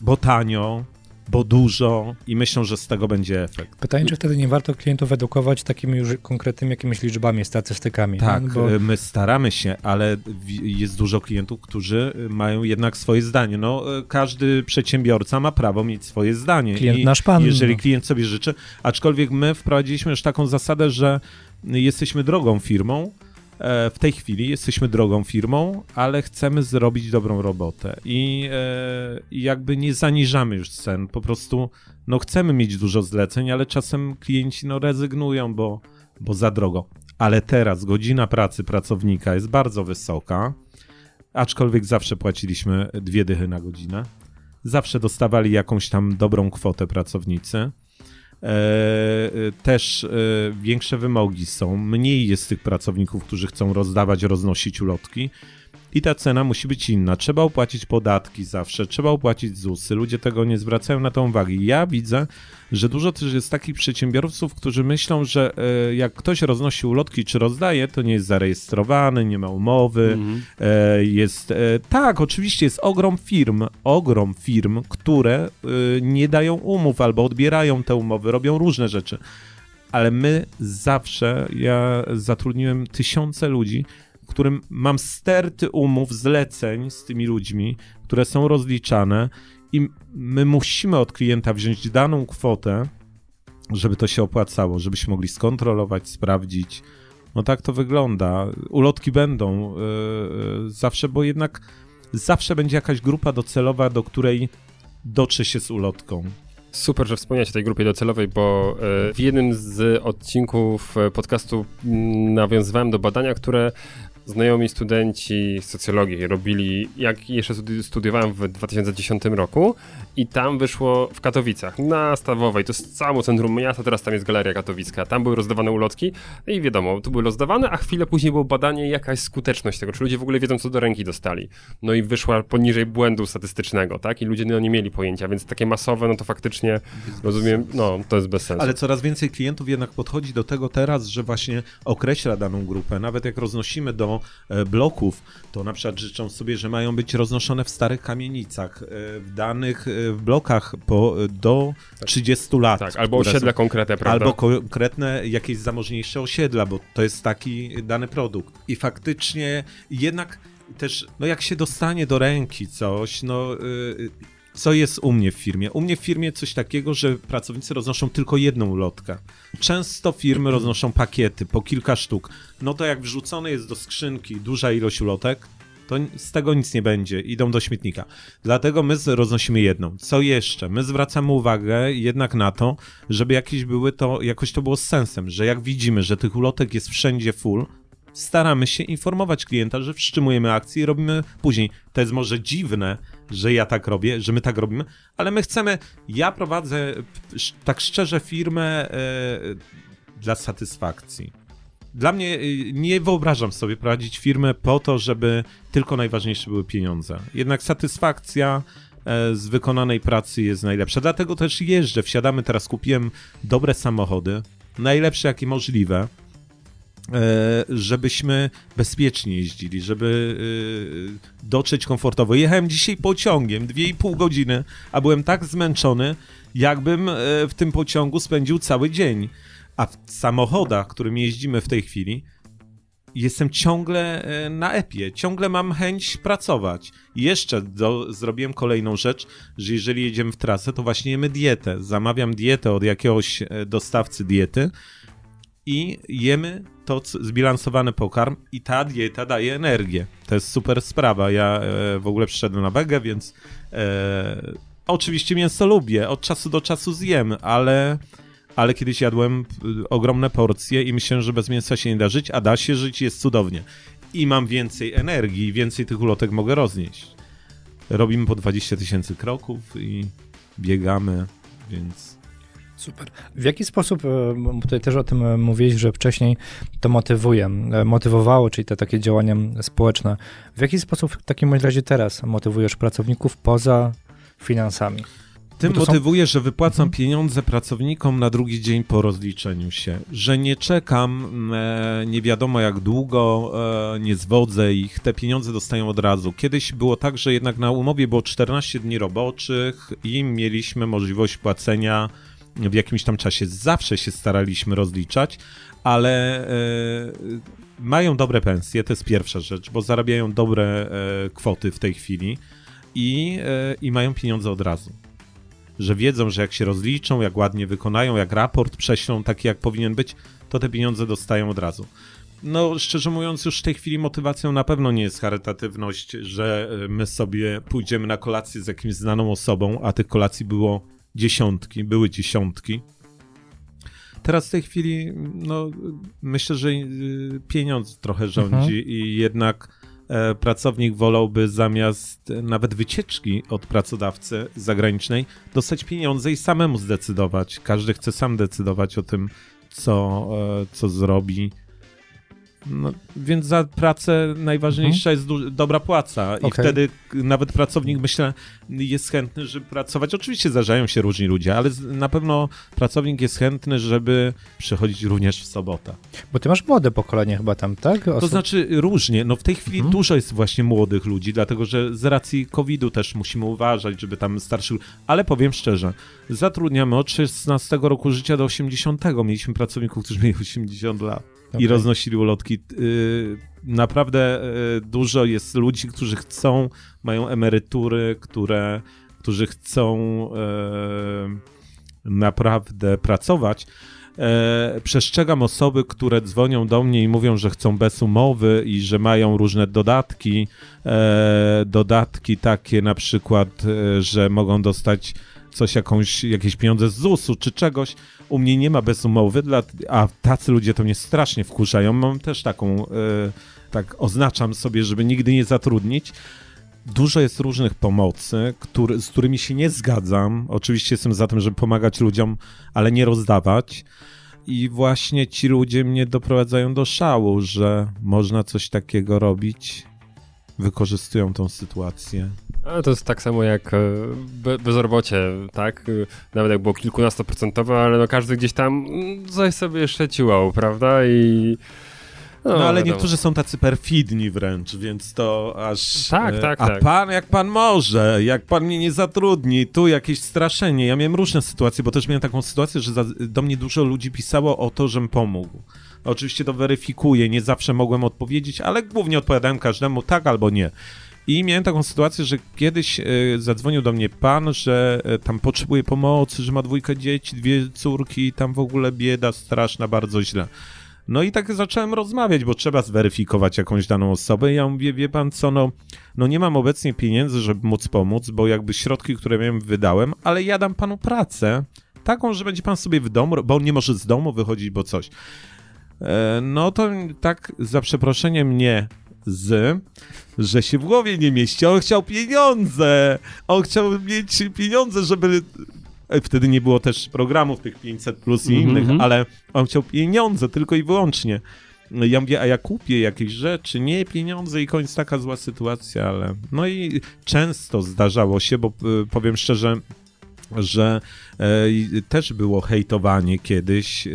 bo tanio, bo dużo i myślą, że z tego będzie efekt. Pytanie, czy wtedy nie warto klientów edukować takimi już konkretnymi jakimiś liczbami, statystykami? Tak, bo... my staramy się, ale jest dużo klientów, którzy mają jednak swoje zdanie. No, każdy przedsiębiorca ma prawo mieć swoje zdanie. Klient I nasz pan. Jeżeli no. klient sobie życzy, aczkolwiek my wprowadziliśmy już taką zasadę, że jesteśmy drogą firmą, w tej chwili jesteśmy drogą firmą, ale chcemy zrobić dobrą robotę i, e, i jakby nie zaniżamy już cen, po prostu no chcemy mieć dużo zleceń, ale czasem klienci no rezygnują, bo, bo za drogo. Ale teraz godzina pracy pracownika jest bardzo wysoka, aczkolwiek zawsze płaciliśmy dwie dychy na godzinę. Zawsze dostawali jakąś tam dobrą kwotę pracownicy. E, e, też e, większe wymogi są, mniej jest tych pracowników, którzy chcą rozdawać, roznosić ulotki i ta cena musi być inna. Trzeba opłacić podatki zawsze, trzeba opłacić ZUSy. Ludzie tego nie zwracają na to uwagi. Ja widzę, że dużo też jest takich przedsiębiorców, którzy myślą, że e, jak ktoś roznosi ulotki czy rozdaje, to nie jest zarejestrowany, nie ma umowy. Mhm. E, jest. E, tak, oczywiście jest ogrom firm, ogrom firm, które nie dają umów albo odbierają te umowy, robią różne rzeczy. Ale my zawsze, ja zatrudniłem tysiące ludzi, którym mam sterty umów, zleceń z tymi ludźmi, które są rozliczane i my musimy od klienta wziąć daną kwotę, żeby to się opłacało, żebyśmy mogli skontrolować, sprawdzić. No tak to wygląda. Ulotki będą yy, zawsze, bo jednak zawsze będzie jakaś grupa docelowa, do której dotrze się z ulotką. Super, że wspomniałeś o tej grupie docelowej, bo w jednym z odcinków podcastu mm, nawiązywałem do badania, które znajomi studenci socjologii robili, jak jeszcze studiowałem w 2010 roku i tam wyszło w Katowicach, na Stawowej, to jest samo centrum miasta, teraz tam jest Galeria Katowicka, tam były rozdawane ulotki i wiadomo, tu były rozdawane, a chwilę później było badanie, jaka jest skuteczność tego, czy ludzie w ogóle wiedzą, co do ręki dostali. No i wyszła poniżej błędu statystycznego, tak? I ludzie no, nie mieli pojęcia, więc takie masowe, no to faktycznie, rozumiem, no to jest bez sensu. Ale coraz więcej klientów jednak podchodzi do tego teraz, że właśnie określa daną grupę, nawet jak roznosimy do e, bloków, to na przykład życzą sobie, że mają być roznoszone w starych kamienicach, e, w danych e, w blokach po, do 30 lat. Tak, albo osiedla są, konkretne, prawda? Albo konkretne jakieś zamożniejsze osiedla, bo to jest taki dany produkt. I faktycznie jednak też, no jak się dostanie do ręki coś, no... Yy, co jest u mnie w firmie? U mnie w firmie coś takiego, że pracownicy roznoszą tylko jedną ulotkę. Często firmy roznoszą pakiety po kilka sztuk. No to jak wrzucone jest do skrzynki duża ilość ulotek, to z tego nic nie będzie, idą do śmietnika. Dlatego my roznosimy jedną. Co jeszcze? My zwracamy uwagę jednak na to, żeby jakieś były to, jakoś to było z sensem, że jak widzimy, że tych ulotek jest wszędzie full, staramy się informować klienta, że wstrzymujemy akcję i robimy później. To jest może dziwne, że ja tak robię, że my tak robimy, ale my chcemy, ja prowadzę tak szczerze firmę e, dla satysfakcji. Dla mnie e, nie wyobrażam sobie prowadzić firmę po to, żeby tylko najważniejsze były pieniądze. Jednak satysfakcja e, z wykonanej pracy jest najlepsza. Dlatego też jeżdżę, wsiadamy teraz, kupiłem dobre samochody, najlepsze jakie możliwe żebyśmy bezpiecznie jeździli, żeby e, dotrzeć komfortowo. Jechałem dzisiaj pociągiem 2,5 godziny, a byłem tak zmęczony, jakbym e, w tym pociągu spędził cały dzień. A w samochodach, którym jeździmy w tej chwili, jestem ciągle na epie, ciągle mam chęć pracować. I jeszcze do, zrobiłem kolejną rzecz, że jeżeli jedziemy w trasę, to właśnie jemy dietę. Zamawiam dietę od jakiegoś dostawcy diety i jemy to zbilansowany pokarm i ta dieta daje energię. To jest super sprawa. Ja e, w ogóle przyszedłem na wege, więc e, oczywiście mięso lubię, od czasu do czasu zjem, ale, ale kiedyś jadłem e, ogromne porcje i myślę, że bez mięsa się nie da żyć, a da się żyć, jest cudownie. I mam więcej energii, więcej tych ulotek mogę roznieść. Robimy po 20 tysięcy kroków i biegamy, więc Super. W jaki sposób, e, tutaj też o tym e, mówiłeś, że wcześniej to motywuje, e, motywowało, czyli te takie działania społeczne. W jaki sposób w takim razie teraz motywujesz pracowników poza finansami? Tym motywuję, są... że wypłacam mhm. pieniądze pracownikom na drugi dzień po rozliczeniu się, że nie czekam e, nie wiadomo jak długo, e, nie zwodzę ich, te pieniądze dostają od razu. Kiedyś było tak, że jednak na umowie było 14 dni roboczych i mieliśmy możliwość płacenia w jakimś tam czasie zawsze się staraliśmy rozliczać, ale e, mają dobre pensje, to jest pierwsza rzecz, bo zarabiają dobre e, kwoty w tej chwili i, e, i mają pieniądze od razu. Że wiedzą, że jak się rozliczą, jak ładnie wykonają, jak raport prześlą taki, jak powinien być, to te pieniądze dostają od razu. No, szczerze mówiąc, już w tej chwili motywacją na pewno nie jest charytatywność, że my sobie pójdziemy na kolację z jakimś znaną osobą, a tych kolacji było dziesiątki, były dziesiątki. Teraz w tej chwili, no, myślę, że y, pieniądz trochę rządzi mhm. i jednak e, pracownik wolałby zamiast nawet wycieczki od pracodawcy zagranicznej dostać pieniądze i samemu zdecydować. Każdy chce sam decydować o tym, co, e, co zrobi no, więc za pracę najważniejsza mhm. jest dobra płaca i okay. wtedy nawet pracownik, myślę, jest chętny, żeby pracować. Oczywiście zdarzają się różni ludzie, ale na pewno pracownik jest chętny, żeby przychodzić również w sobotę. Bo ty masz młode pokolenie chyba tam, tak? Osób... To znaczy różnie. No w tej chwili mhm. dużo jest właśnie młodych ludzi, dlatego że z racji COVID-u też musimy uważać, żeby tam starszych... Ale powiem szczerze, zatrudniamy od 16 roku życia do 80. Mieliśmy pracowników, którzy mieli 80 lat okay. i roznosili ulotki. Y, naprawdę y, dużo jest ludzi, którzy chcą, mają emerytury, które, którzy chcą y, naprawdę pracować. E, przestrzegam osoby, które dzwonią do mnie i mówią, że chcą bez umowy i że mają różne dodatki. E, dodatki takie na przykład, że mogą dostać coś, jakąś, jakieś pieniądze z ZUS-u czy czegoś. U mnie nie ma bez umowy, dla, a tacy ludzie to mnie strasznie wkurzają. Mam też taką, y, tak oznaczam sobie, żeby nigdy nie zatrudnić. Dużo jest różnych pomocy, który, z którymi się nie zgadzam. Oczywiście jestem za tym, żeby pomagać ludziom, ale nie rozdawać. I właśnie ci ludzie mnie doprowadzają do szału, że można coś takiego robić. Wykorzystują tą sytuację. A to jest tak samo jak e, be bezrobocie, tak? Nawet jak było kilkunastoprocentowe, ale no każdy gdzieś tam mm, coś sobie jeszcze ciłał, prawda? I no, no, ale wiadomo. niektórzy są tacy perfidni wręcz, więc to aż... Tak, e, tak, A tak. pan, jak pan może, jak pan mnie nie zatrudni, tu jakieś straszenie. Ja miałem różne sytuacje, bo też miałem taką sytuację, że za, do mnie dużo ludzi pisało o to, żem pomógł. Oczywiście to weryfikuję, nie zawsze mogłem odpowiedzieć, ale głównie odpowiadałem każdemu tak albo nie. I miałem taką sytuację, że kiedyś y, zadzwonił do mnie pan, że y, tam potrzebuje pomocy, że ma dwójkę dzieci, dwie córki, tam w ogóle bieda straszna, bardzo źle. No i tak zacząłem rozmawiać, bo trzeba zweryfikować jakąś daną osobę. Ja mówię, wie pan co, no, no nie mam obecnie pieniędzy, żeby móc pomóc, bo jakby środki, które miałem, wydałem, ale ja dam panu pracę, taką, że będzie pan sobie w domu, bo on nie może z domu wychodzić, bo coś. E, no to tak za przeproszeniem nie z, że się w głowie nie mieści. On chciał pieniądze! On chciał mieć pieniądze, żeby wtedy nie było też programów tych 500 plus i mm -hmm. innych, ale on chciał pieniądze tylko i wyłącznie. No ja mówię, a ja kupię jakieś rzeczy, nie pieniądze i koniec taka zła sytuacja, ale no i często zdarzało się, bo e, powiem szczerze, że e, też było hejtowanie kiedyś e,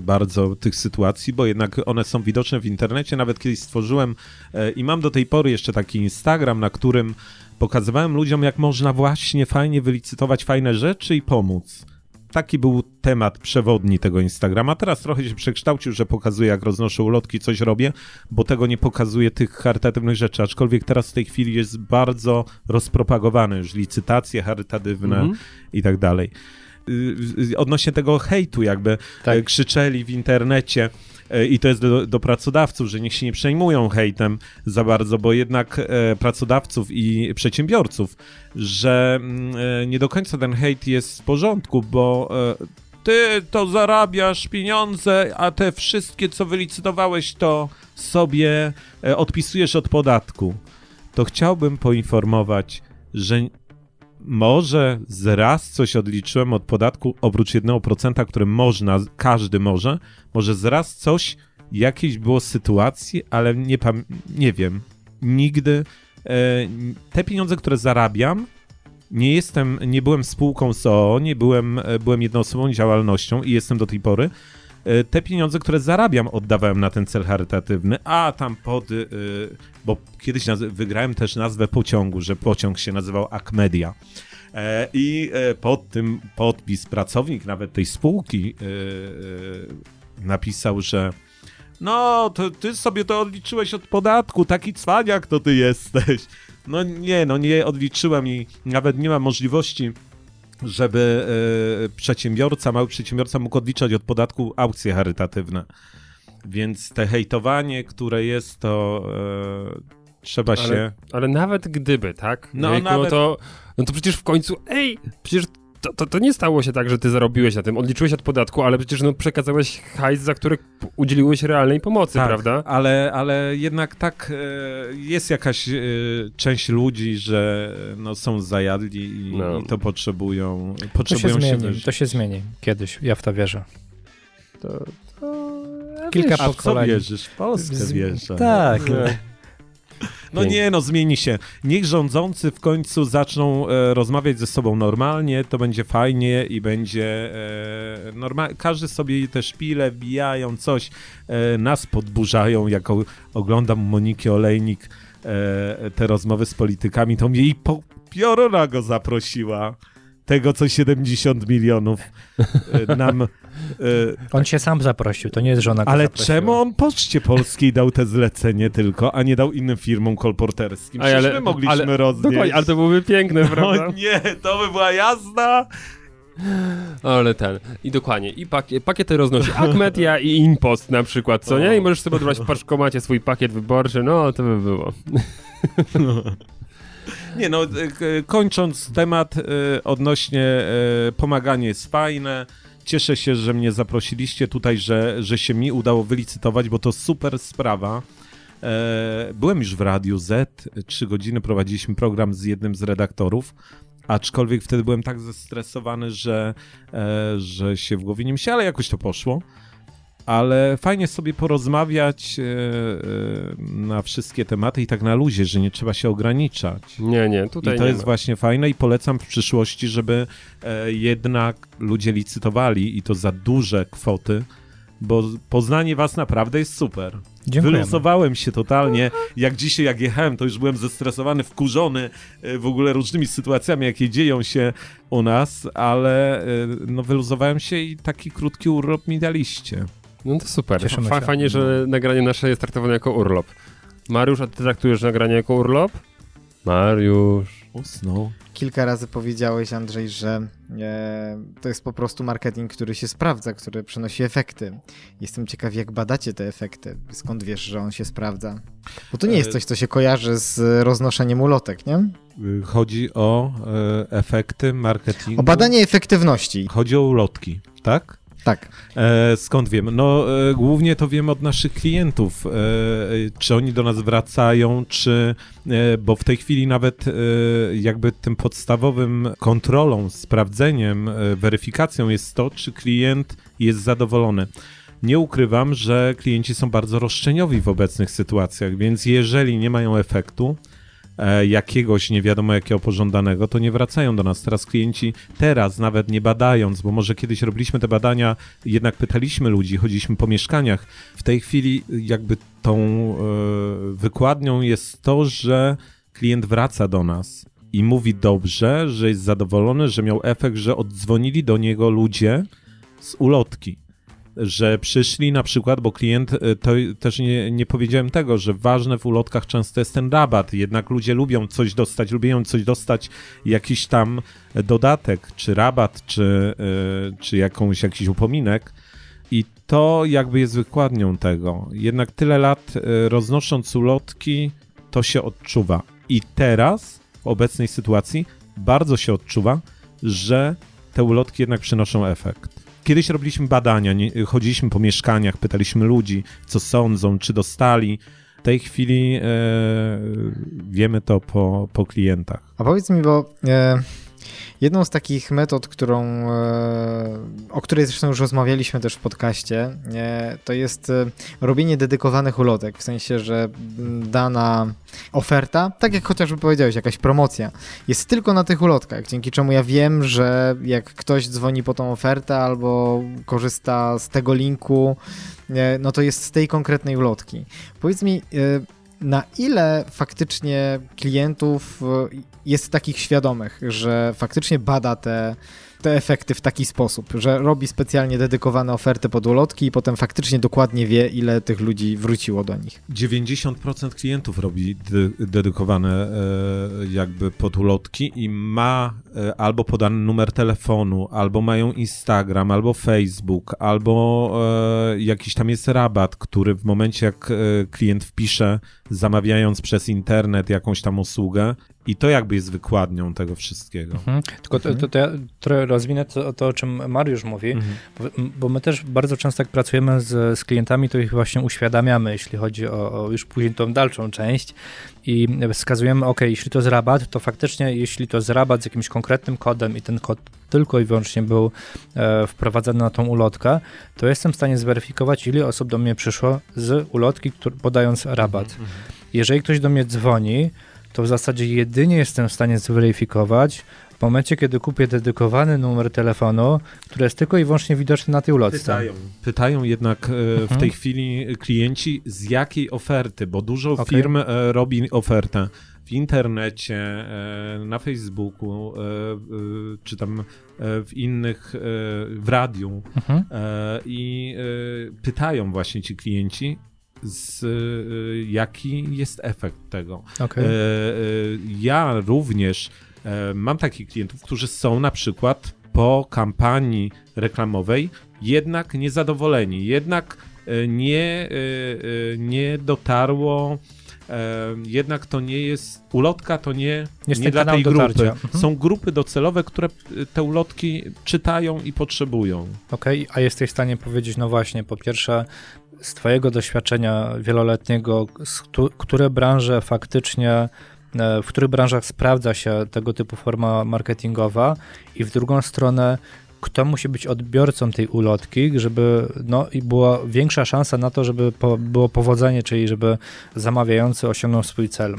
bardzo tych sytuacji, bo jednak one są widoczne w internecie. Nawet kiedyś stworzyłem e, i mam do tej pory jeszcze taki Instagram, na którym Pokazywałem ludziom, jak można właśnie fajnie wylicytować fajne rzeczy i pomóc. Taki był temat przewodni tego Instagrama. Teraz trochę się przekształcił, że pokazuję, jak roznoszę ulotki, coś robię, bo tego nie pokazuje tych charytatywnych rzeczy. Aczkolwiek teraz w tej chwili jest bardzo rozpropagowane już licytacje charytatywne mm -hmm. i tak dalej. Y, y, odnośnie tego hejtu, jakby tak. krzyczeli w internecie i to jest do, do, pracodawców, że niech się nie przejmują hejtem za bardzo, bo jednak e, pracodawców i przedsiębiorców, że mm, e, nie do końca ten hejt jest w porządku, bo ty to zarabiasz pieniądze, a te wszystkie, co wylicytowałeś, to sobie odpisujesz od podatku. To chciałbym poinformować, że może z raz coś odliczyłem od podatku oprócz 1%, które można, każdy może, może z raz coś, jakieś było sytuacji, ale nie, pam- nie wiem, nigdy e, te pieniądze, które zarabiam, nie jestem, nie byłem spółką SOO, nie byłem, e, byłem jednoosobową działalnością i jestem do tej pory. E, te pieniądze, które zarabiam, oddawałem na ten cel charytatywny, a tam pod, e, bo kiedyś wygrałem też nazwę pociągu, że pociąg się nazywał Akmedia. I pod tym podpis pracownik nawet tej spółki napisał, że no, to ty sobie to odliczyłeś od podatku, taki cwaniak to ty jesteś. No nie, no nie odliczyłem i nawet nie ma możliwości, żeby e, przedsiębiorca, mały przedsiębiorca mógł odliczać od podatku aukcje charytatywne. Więc te hejtowanie, które jest, to e, trzeba ale, się... Ale nawet gdyby, tak? No, Jejku, nawet... to, no to przecież w końcu, ej, przecież to, to, to, nie stało się tak, że ty zarobiłeś na tym, odliczyłeś od podatku, ale przecież no, przekazałeś hajs, za który udzieliłeś realnej pomocy, tak, prawda? Ale, ale jednak tak e, jest jakaś e, część ludzi, że no, są zajadli i, no. i to potrzebują, potrzebują to się, się zmieni, To się zmieni kiedyś, ja w to wierzę. To, to... Kilka wiesz, pokoleń. A w co wierzysz? W Polskę Z... wierzę. Tak. No. No nie, no zmieni się. Niech rządzący w końcu zaczną e, rozmawiać ze sobą normalnie, to będzie fajnie i będzie e, normalnie. Każdy sobie te szpile wbijają, coś e, nas podburzają, jak o, oglądam Moniki Olejnik e, te rozmowy z politykami, to mnie i po, Pioruna go zaprosiła tego, co 70 milionów e, nam... E, on się sam zaprosił, to nie jest żona. Ale czemu on Poczcie Polskiej dał te zlecenie tylko, a nie dał innym firmom kolporterskim? Przecież ale, my mogliśmy ale, roznieść. Dokładnie, ale to byłoby piękne, no prawda? nie, to by była jazda. Ale ten. I dokładnie. I pakiet, pakiety roznosi Akmedia i Impost na przykład, co nie? I możesz sobie odbrać w paczkomacie swój pakiet wyborczy. No, to by było. No. <laughs> Nie no, kończąc temat odnośnie pomagania jest fajne. Cieszę się, że mnie zaprosiliście tutaj, że, że się mi udało wylicytować, bo to super sprawa. Byłem już w Radiu Z, trzy godziny prowadziliśmy program z jednym z redaktorów Aczkolwiek wtedy byłem tak zestresowany, że, e, że się w głowie nie myślałem, ale jakoś to poszło. Ale fajnie sobie porozmawiać e, e, na wszystkie tematy i tak na luzie, że nie trzeba się ograniczać. Nie, nie, tutaj I to nie jest ma. właśnie fajne i polecam w przyszłości, żeby e, jednak ludzie licytowali i to za duże kwoty, bo poznanie was naprawdę jest super. Dziękujemy. Wyluzowałem się totalnie. Jak dzisiaj, jak jechałem, to już byłem zestresowany, wkurzony w ogóle różnymi sytuacjami, jakie dzieją się u nas, ale no wyluzowałem się i taki krótki urlop mi daliście. No to super. Cieszymy się. Fajnie, że nagranie nasze jest traktowane jako urlop. Mariusz, a ty traktujesz nagranie jako urlop? Mariusz. Usnął. Kilka razy powiedziałeś, Andrzej, że e, to jest po prostu marketing, który się sprawdza, który przynosi efekty. Jestem ciekaw, jak badacie te efekty. Skąd wiesz, że on się sprawdza? Bo to nie jest E, coś, co się kojarzy z roznoszeniem ulotek, nie? Y, Chodzi o e, efekty marketingu. O badanie efektywności. Chodzi o ulotki, tak? Tak. E, skąd wiem? No, e, głównie to wiem od naszych klientów. E, czy oni do nas wracają, czy. E, bo w tej chwili nawet e, jakby tym podstawowym kontrolą, sprawdzeniem, e, weryfikacją jest to, czy klient jest zadowolony. Nie ukrywam, że klienci są bardzo roszczeniowi w obecnych sytuacjach, więc jeżeli nie mają efektu, jakiegoś nie wiadomo jakiego pożądanego, to nie wracają do nas. Teraz klienci, teraz nawet nie badając, bo może kiedyś robiliśmy te badania, jednak pytaliśmy ludzi, chodziliśmy po mieszkaniach. W tej chwili jakby tą e, wykładnią jest to, że klient wraca do nas i mówi dobrze, że jest zadowolony, że miał efekt, że oddzwonili do niego ludzie z ulotki że przyszli na przykład, bo klient, y, to też nie, nie powiedziałem tego, że ważne w ulotkach często jest ten rabat, jednak ludzie lubią coś dostać, lubią coś dostać, jakiś tam dodatek, czy rabat, czy, y, czy jakąś, jakiś upominek i to jakby jest wykładnią tego. Jednak tyle lat y, roznosząc ulotki, to się odczuwa. I teraz, w obecnej sytuacji, bardzo się odczuwa, że te ulotki jednak przynoszą efekt. Kiedyś robiliśmy badania, nie, chodziliśmy po mieszkaniach, pytaliśmy ludzi, co sądzą, czy dostali. W tej chwili e, wiemy to po, po klientach. A powiedz mi, bo e, jedną z takich metod, którą, e, o której zresztą już rozmawialiśmy też w podcaście, e, to jest e, robienie dedykowanych ulotek, w sensie, że dana oferta, tak jak chociażby powiedziałeś, jakaś promocja, jest tylko na tych ulotkach, dzięki czemu ja wiem, że jak ktoś dzwoni po tą ofertę albo korzysta z tego linku, no to jest z tej konkretnej ulotki. Powiedz mi, na ile faktycznie klientów e, jest takich świadomych, że faktycznie bada te, te efekty w taki sposób, że robi specjalnie dedykowane oferty pod ulotki i potem faktycznie dokładnie wie, ile tych ludzi wróciło do nich. 90% klientów robi de- dedykowane e, jakby podulotki i ma e, albo podany numer telefonu, albo mają Instagram, albo Facebook, albo jakiś tam jest rabat, który w momencie jak klient wpisze, zamawiając przez internet jakąś tam usługę, i to jakby jest wykładnią tego wszystkiego. Mhm. Tylko to, to, to ja trochę rozwinę to, to, o czym Mariusz mówi, Mhm. bo, bo my też bardzo często jak pracujemy z, z klientami, to ich właśnie uświadamiamy, jeśli chodzi o, o już później tą dalszą część i wskazujemy, ok, jeśli to jest rabat, to faktycznie jeśli to jest rabat z jakimś konkretnym kodem i ten kod tylko i wyłącznie był e, wprowadzany na tą ulotkę, to jestem w stanie zweryfikować, ile osób do mnie przyszło z ulotki, który, podając rabat. Jeżeli ktoś do mnie dzwoni, to w zasadzie jedynie jestem w stanie zweryfikować w momencie, kiedy kupię dedykowany numer telefonu, który jest tylko i wyłącznie widoczny na tej ulotce. Pytają. Pytają jednak e, w Mhm. tej chwili klienci z jakiej oferty, bo dużo Okej. firm e, robi ofertę w internecie, e, na Facebooku, czy tam w innych, w radiu Mhm. i pytają właśnie ci klienci, z, jaki jest efekt tego. E, ja również mam takich klientów, którzy są na przykład po kampanii reklamowej jednak niezadowoleni, jednak e, nie, e, e, nie dotarło jednak to nie jest, ulotka to nie, nie dla tej grupy. Mhm. Są grupy docelowe, które te ulotki czytają i potrzebują. Okej, okay, a jesteś w stanie powiedzieć, no właśnie, po pierwsze, z Twojego doświadczenia wieloletniego, które branże faktycznie, e, w których branżach sprawdza się tego typu forma marketingowa i w drugą stronę, kto musi być odbiorcą tej ulotki, żeby no, i była większa szansa na to, żeby po, było powodzenie, czyli żeby zamawiający osiągnął swój cel.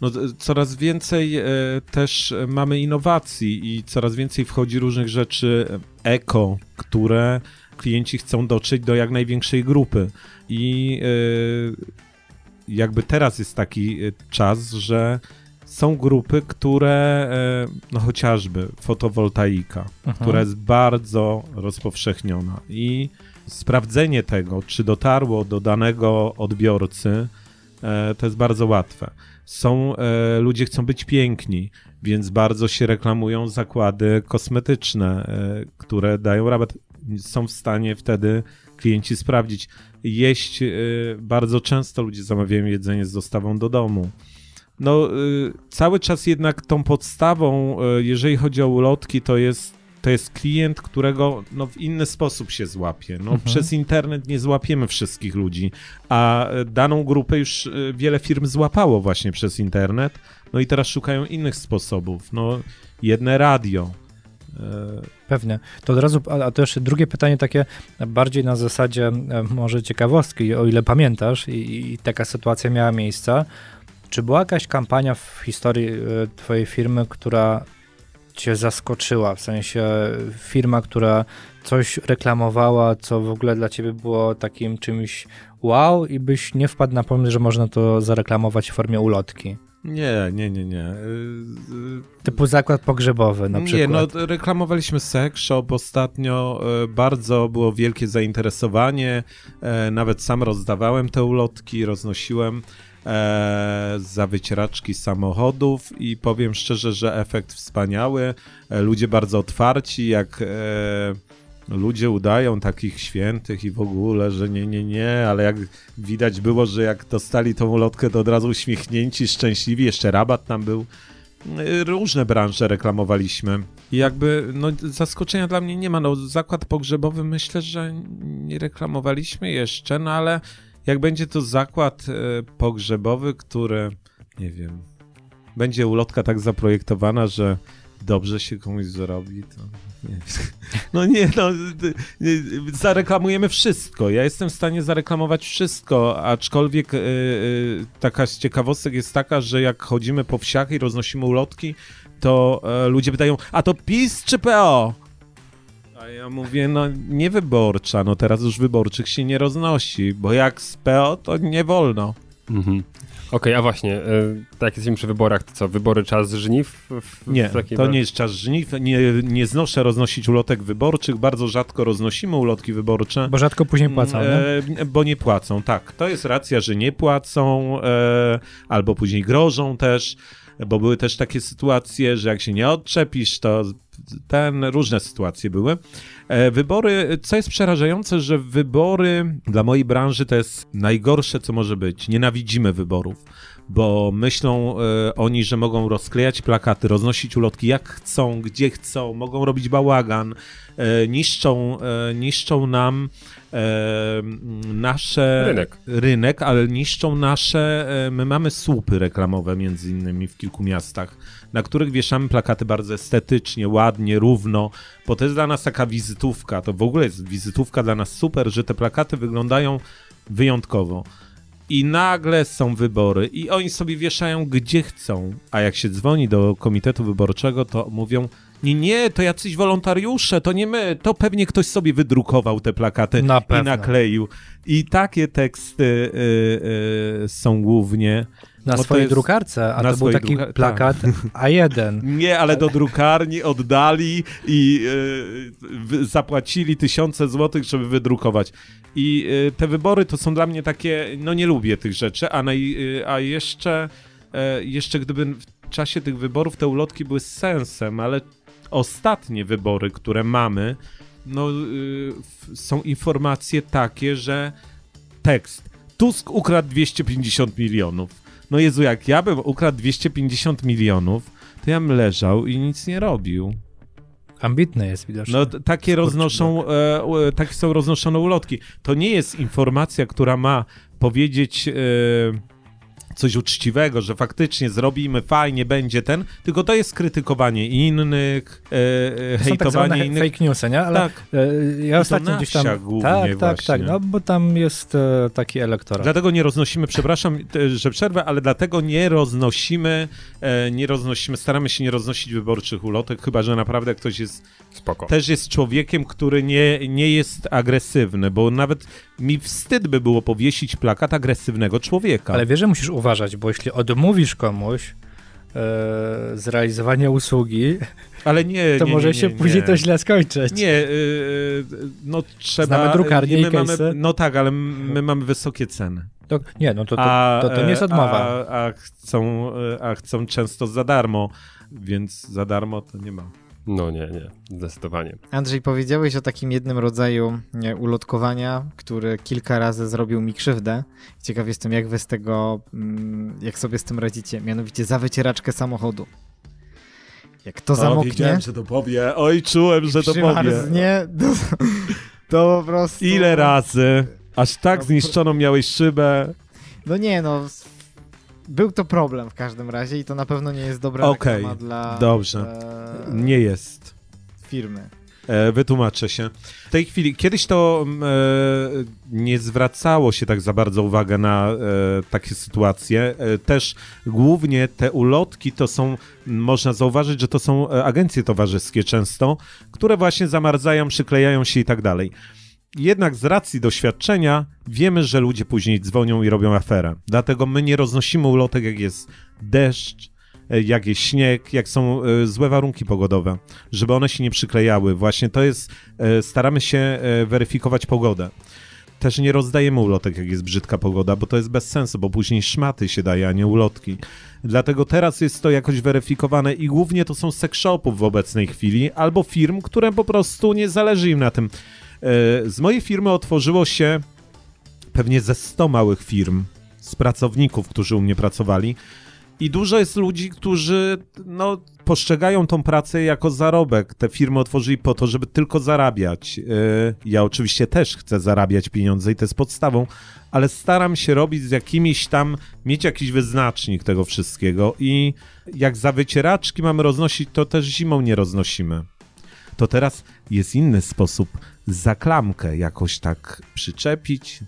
No, coraz więcej e, też mamy innowacji i coraz więcej wchodzi różnych rzeczy eko, które klienci chcą dotrzeć do jak największej grupy. I e, jakby teraz jest taki e, czas, że są grupy, które, e, no chociażby fotowoltaika, mhm. która jest bardzo rozpowszechniona i sprawdzenie tego, czy dotarło do danego odbiorcy, e, to jest bardzo łatwe. Są, ludzie chcą być piękni, więc bardzo się reklamują zakłady kosmetyczne, które dają rabat. Są w stanie wtedy klienci sprawdzić. Jeść, bardzo często ludzie zamawiają jedzenie z dostawą do domu no y, cały czas jednak tą podstawą, y, jeżeli chodzi o ulotki, to jest to jest klient, którego no, w inny sposób się złapie. No, mhm. Przez internet nie złapiemy wszystkich ludzi, a y, daną grupę już wiele firm złapało właśnie przez internet, no i teraz szukają innych sposobów. No, jedne radio. Pewnie. To od razu, a to jeszcze drugie pytanie takie bardziej na zasadzie e, może ciekawostki, o ile pamiętasz i, i taka sytuacja miała miejsce, czy była jakaś kampania w historii e, Twojej firmy, która Cię zaskoczyła? W sensie firma, która coś reklamowała, co w ogóle dla Ciebie było takim czymś wow, i byś nie wpadł na pomysł, że można to zareklamować w formie ulotki? Nie, nie, nie, nie. E, e, Typu zakład pogrzebowy na przykład. Nie, no reklamowaliśmy sex shop ostatnio, bardzo było wielkie zainteresowanie, nawet sam rozdawałem te ulotki, roznosiłem e, za wycieraczki samochodów i powiem szczerze, że efekt wspaniały. E, ludzie bardzo otwarci, jak e, ludzie udają takich świętych i w ogóle, że nie, nie, nie, ale jak widać było, że jak dostali tą ulotkę, to od razu uśmiechnięci, szczęśliwi, jeszcze rabat tam był. E, różne branże reklamowaliśmy. I jakby, no zaskoczenia dla mnie nie ma. No zakład pogrzebowy myślę, że nie reklamowaliśmy jeszcze, no ale jak będzie to zakład e, pogrzebowy, który, nie wiem, będzie ulotka tak zaprojektowana, że dobrze się komuś zrobi, to nie. No nie, no, zareklamujemy wszystko. Ja jestem w stanie zareklamować wszystko, aczkolwiek yy, taka z ciekawostek jest taka, że jak chodzimy po wsiach i roznosimy ulotki, to yy, ludzie pytają, a to PiS czy PO? A ja mówię, no nie wyborcza, no teraz już wyborczych się nie roznosi, bo jak z PO to nie wolno. Mhm. Okej, okay, a właśnie, e, tak jak jesteśmy przy wyborach, to co, wybory czas żniw? W, nie, w to nie jest czas żniw, nie, nie znoszę roznosić ulotek wyborczych, bardzo rzadko roznosimy ulotki wyborcze. Bo rzadko później płacą, e, Bo nie płacą, tak. To jest racja, że nie płacą, e, albo później grożą też, bo były też takie sytuacje, że jak się nie odczepisz, to ten, różne sytuacje były. E, wybory, co jest przerażające, że wybory dla mojej branży to jest najgorsze, co może być. Nienawidzimy wyborów, bo myślą e, oni, że mogą rozklejać plakaty, roznosić ulotki jak chcą, gdzie chcą, mogą robić bałagan, e, niszczą, niszczą nam nasze rynek. rynek, ale niszczą nasze, my mamy słupy reklamowe między innymi w kilku miastach na których wieszamy plakaty bardzo estetycznie, ładnie, równo, bo to jest dla nas taka wizytówka. To w ogóle jest wizytówka dla nas super, że te plakaty wyglądają wyjątkowo. I nagle są wybory, i oni sobie wieszają gdzie chcą. A jak się dzwoni do komitetu wyborczego, to mówią: nie, nie, to jacyś wolontariusze, to nie my, to pewnie ktoś sobie wydrukował te plakaty na i nakleił. I takie teksty y, y, są głównie. Na swojej jest... drukarce, a na to był taki druka... plakat tak. <laughs> A1. Nie, ale do drukarni oddali i y, zapłacili tysiące złotych, żeby wydrukować. I y, te wybory to są dla mnie takie, no nie lubię tych rzeczy, a, naj, y, a jeszcze, jeszcze gdyby w czasie tych wyborów te ulotki były z sensem, ale ostatnie wybory, które mamy, no są informacje takie, że tekst Tusk ukradł 250 milionów No Jezu, jak ja bym ukradł 250 milionów, to ja bym leżał i nic nie robił. Ambitny jest widocznie. No takie roznoszą, e, takie są roznoszone ulotki. To nie jest informacja, która ma powiedzieć... E, coś uczciwego, że faktycznie zrobimy, fajnie będzie ten, tylko to jest krytykowanie innych, e, e hejtowanie tak innych. fake newsy, nie? Ale tak. E, ja ostatnio gdzieś tam... Tak, tak, tak, no bo tam jest e, taki elektorat. Dlatego nie roznosimy, przepraszam, że przerwę, ale dlatego nie roznosimy, e, nie roznosimy, staramy się nie roznosić wyborczych ulotek, chyba, że naprawdę ktoś jest Spoko. też jest człowiekiem, który nie, nie jest agresywny, bo nawet mi wstyd by było powiesić plakat agresywnego człowieka. Ale wiesz, że musisz uważać, bo jeśli odmówisz komuś e, zrealizowania usługi, ale nie, to nie, może nie, się nie, później to źle skończyć. Nie, yy, no trzeba... Znamy drukarnię my mamy, No tak, ale my mamy wysokie ceny. To, nie, no to, to, to, to, nie jest odmowa. A, a, chcą, a chcą często za darmo, więc za darmo to nie ma. No nie, nie, zdecydowanie. Andrzej, powiedziałeś o takim jednym rodzaju nie, ulotkowania, który kilka razy zrobił mi krzywdę. Ciekaw jestem, jak wy z tego, mm, jak sobie z tym radzicie, mianowicie za wycieraczkę samochodu. Jak to o, zamoknie... wiedziałem, że to powie. Oj, czułem, że to powie. To, to po prostu... Ile razy? Aż tak no, zniszczoną miałeś szybę. No nie, no był to problem w każdym razie i to na pewno nie jest dobra okay, reklama dla... dobrze. E, nie jest. Firmy. E, wytłumaczę się. W tej chwili, kiedyś to mm, e, nie zwracało się tak za bardzo uwagę na e, takie sytuacje. E, też głównie te ulotki to są, można zauważyć, że to są e, agencje towarzyskie często, które właśnie zamarzają, przyklejają się i tak dalej. Jednak z racji doświadczenia wiemy, że ludzie później dzwonią i robią aferę. Dlatego my nie roznosimy ulotek, jak jest deszcz, e, jak jest śnieg, jak są e, złe warunki pogodowe, żeby one się nie przyklejały. Właśnie to jest, e, staramy się weryfikować pogodę. Też nie rozdajemy ulotek, jak jest brzydka pogoda, bo to jest bez sensu, bo później szmaty się daje, a nie ulotki. Dlatego teraz jest to jakoś weryfikowane i głównie to są sex shopów w obecnej chwili, albo firm, które po prostu nie zależy im na tym z mojej firmy otworzyło się pewnie ze 100 małych firm z pracowników, którzy u mnie pracowali. I dużo jest ludzi, którzy no, postrzegają tą pracę jako zarobek. Te firmy otworzyli po to, żeby tylko zarabiać. E, ja oczywiście też chcę zarabiać pieniądze i to jest podstawą, ale staram się robić z jakimiś tam, mieć jakiś wyznacznik tego wszystkiego. I jak za wycieraczki mamy roznosić, to też zimą nie roznosimy. To teraz jest inny sposób za klamkę jakoś tak przyczepić.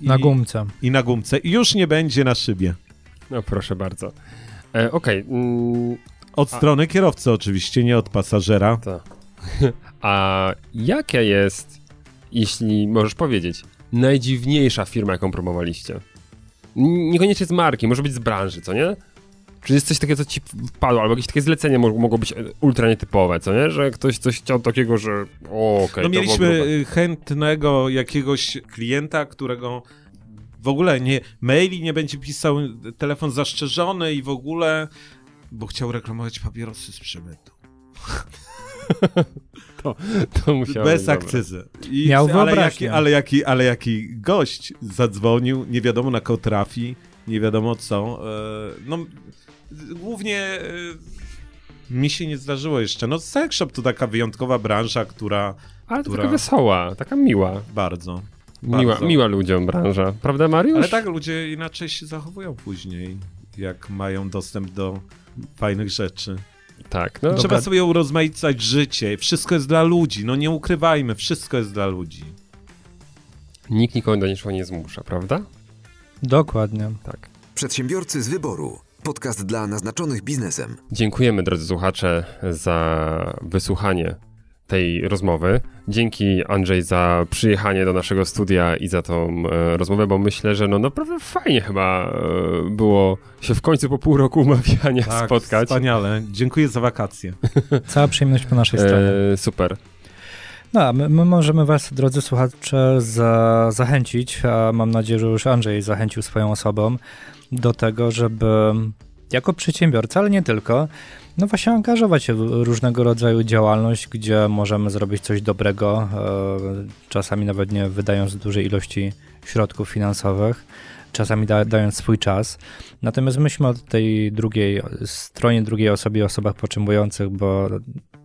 I, na gumce. I na gumce. I już nie będzie na szybie. No proszę bardzo. E, Okej. Okay. Mm, od a... strony kierowcy oczywiście, nie od pasażera. To. A jaka jest, jeśli możesz powiedzieć, najdziwniejsza firma, jaką promowaliście? Niekoniecznie z marki, może być z branży, co nie? Czy jest coś takiego, co ci wpadło, albo jakieś takie zlecenie mogło być ultra nietypowe, co nie? Że ktoś coś chciał takiego, że okej. Okay, no mieliśmy chętnego jakiegoś klienta, którego w ogóle nie, maili nie będzie pisał, telefon zastrzeżony i w ogóle, bo chciał reklamować papierosy z przemytu. <laughs> to, to musiało Bez akcyzy. I, Miał ale jaki, ale, jaki, ale jaki gość zadzwonił, nie wiadomo na kogo trafi, nie wiadomo co. E, no, głównie e, mi się nie zdarzyło jeszcze. No sex shop to taka wyjątkowa branża, która... Ale która... taka wesoła, taka miła. Bardzo. Miła, bardzo. miła ludziom branża, prawda Mariusz? Ale tak, ludzie inaczej się zachowują później, jak mają dostęp do fajnych rzeczy. Tak. No. Trzeba sobie urozmaicać życie. Wszystko jest dla ludzi. No nie ukrywajmy, wszystko jest dla ludzi. Nikt nikogo do niczego nie zmusza, prawda? Dokładnie. Tak. Przedsiębiorcy z wyboru. Podcast dla naznaczonych biznesem. Dziękujemy, drodzy słuchacze, za wysłuchanie tej rozmowy. Dzięki Andrzej za przyjechanie do naszego studia i za tą e, rozmowę, bo myślę, że no naprawdę fajnie chyba e, było się w końcu po pół roku umawiania tak, spotkać. Wspaniale. Dziękuję za wakacje. <laughs> Cała przyjemność po naszej stronie. E, super. No, my, my, możemy Was, drodzy słuchacze, za, zachęcić, a mam nadzieję, że już Andrzej zachęcił swoją osobą do tego, żeby jako przedsiębiorca, ale nie tylko, no właśnie angażować się w różnego rodzaju działalność, gdzie możemy zrobić coś dobrego, e, czasami nawet nie wydając dużej ilości środków finansowych, czasami da, dając swój czas. Natomiast myślmy o tej drugiej stronie, drugiej osobie, osobach potrzebujących, bo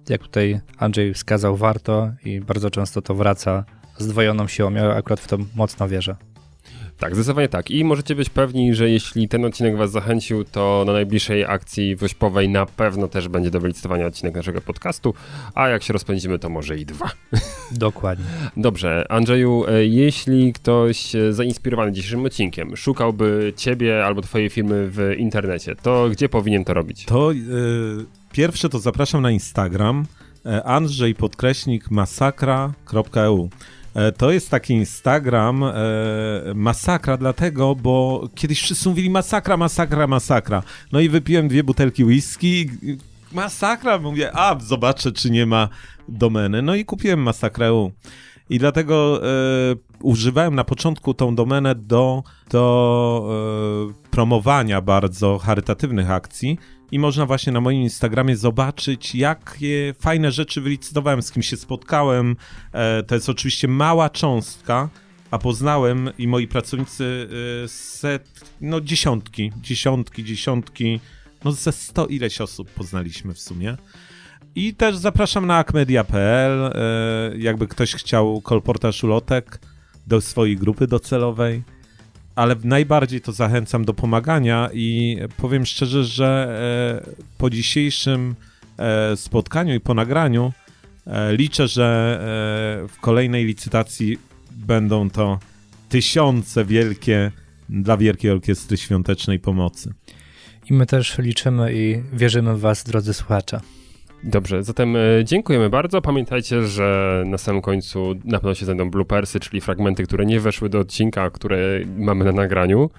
jak tutaj Andrzej wskazał, warto i bardzo często to wraca z dwojoną siłą. Ja akurat w to mocno wierzę. Tak, zdecydowanie tak. I możecie być pewni, że jeśli ten odcinek Was zachęcił, to na najbliższej akcji Wośpowej na pewno też będzie do wylicytowania odcinek naszego podcastu, a jak się rozpędzimy, to może i dwa. <laughs> Dokładnie. Dobrze, Andrzeju, e, jeśli ktoś e, zainspirowany dzisiejszym odcinkiem szukałby Ciebie albo Twojej firmy w internecie, to gdzie powinien to robić? To yy, pierwsze to zapraszam na Instagram Andrzej podkreśnik masakra.eu. E, to jest taki Instagram e, masakra, dlatego, bo kiedyś wszyscy mówili masakra, masakra, masakra. No i wypiłem dwie butelki whisky. Masakra, mówię, a zobaczę, czy nie ma domeny. No i kupiłem masakrę. I dlatego e, używałem na początku tą domenę do, do e, promowania bardzo charytatywnych akcji i można właśnie na moim Instagramie zobaczyć, jakie fajne rzeczy wylicytowałem, z kim się spotkałem. E, to jest oczywiście mała cząstka, a poznałem i moi pracownicy e, set, no dziesiątki, dziesiątki, dziesiątki, no ze sto ileś osób poznaliśmy w sumie. I też zapraszam na akmedia.pl, e, jakby ktoś chciał kolportaż ulotek do swojej grupy docelowej ale najbardziej to zachęcam do pomagania i powiem szczerze, że e, po dzisiejszym e, spotkaniu i po nagraniu e, liczę, że w kolejnej licytacji będą to tysiące wielkie dla Wielkiej Orkiestry Świątecznej Pomocy. I my też liczymy i wierzymy w Was, drodzy słuchacze. Dobrze, zatem e, dziękujemy bardzo. Pamiętajcie, że na samym końcu na pewno się znajdą bloopersy, czyli fragmenty, które nie weszły do odcinka, które mamy na nagraniu.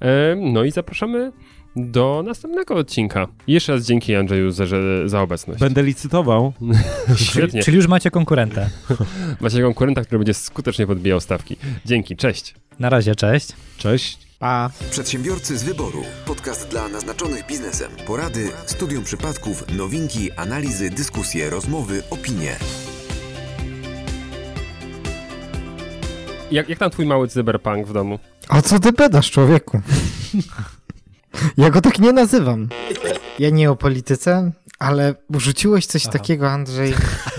E, no i zapraszamy do następnego odcinka. Jeszcze raz dzięki Andrzeju za, za obecność. Będę licytował. <laughs> Świetnie. Czyli już macie konkurenta. <laughs> macie konkurenta, który będzie skutecznie podbijał stawki. Dzięki, cześć. Na razie, cześć. Cześć. Pa. Przedsiębiorcy z wyboru. Podcast dla naznaczonych biznesem. Porady, studium przypadków, nowinki, analizy, dyskusje, rozmowy, opinie. Jak, jak tam twój mały cyberpunk w domu? A co ty pedasz, człowieku? ja go tak nie nazywam. Ja nie o polityce, ale rzuciłeś coś Aha. takiego, Andrzej,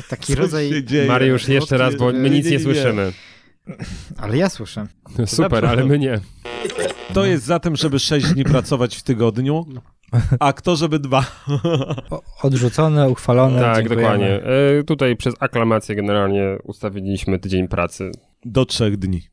taki Co rodzaj... Mariusz, jeszcze raz, bo my nic nie, nie, nie słyszymy. Ale ja słyszę. Super, ale my nie. To jest zatem, żeby 6 dni pracować w tygodniu, a kto, żeby dwa. Odrzucone, uchwalone. Tak, dziękujemy. dokładnie. E, tutaj przez aklamację generalnie ustawiliśmy tydzień pracy. Do trzech dni.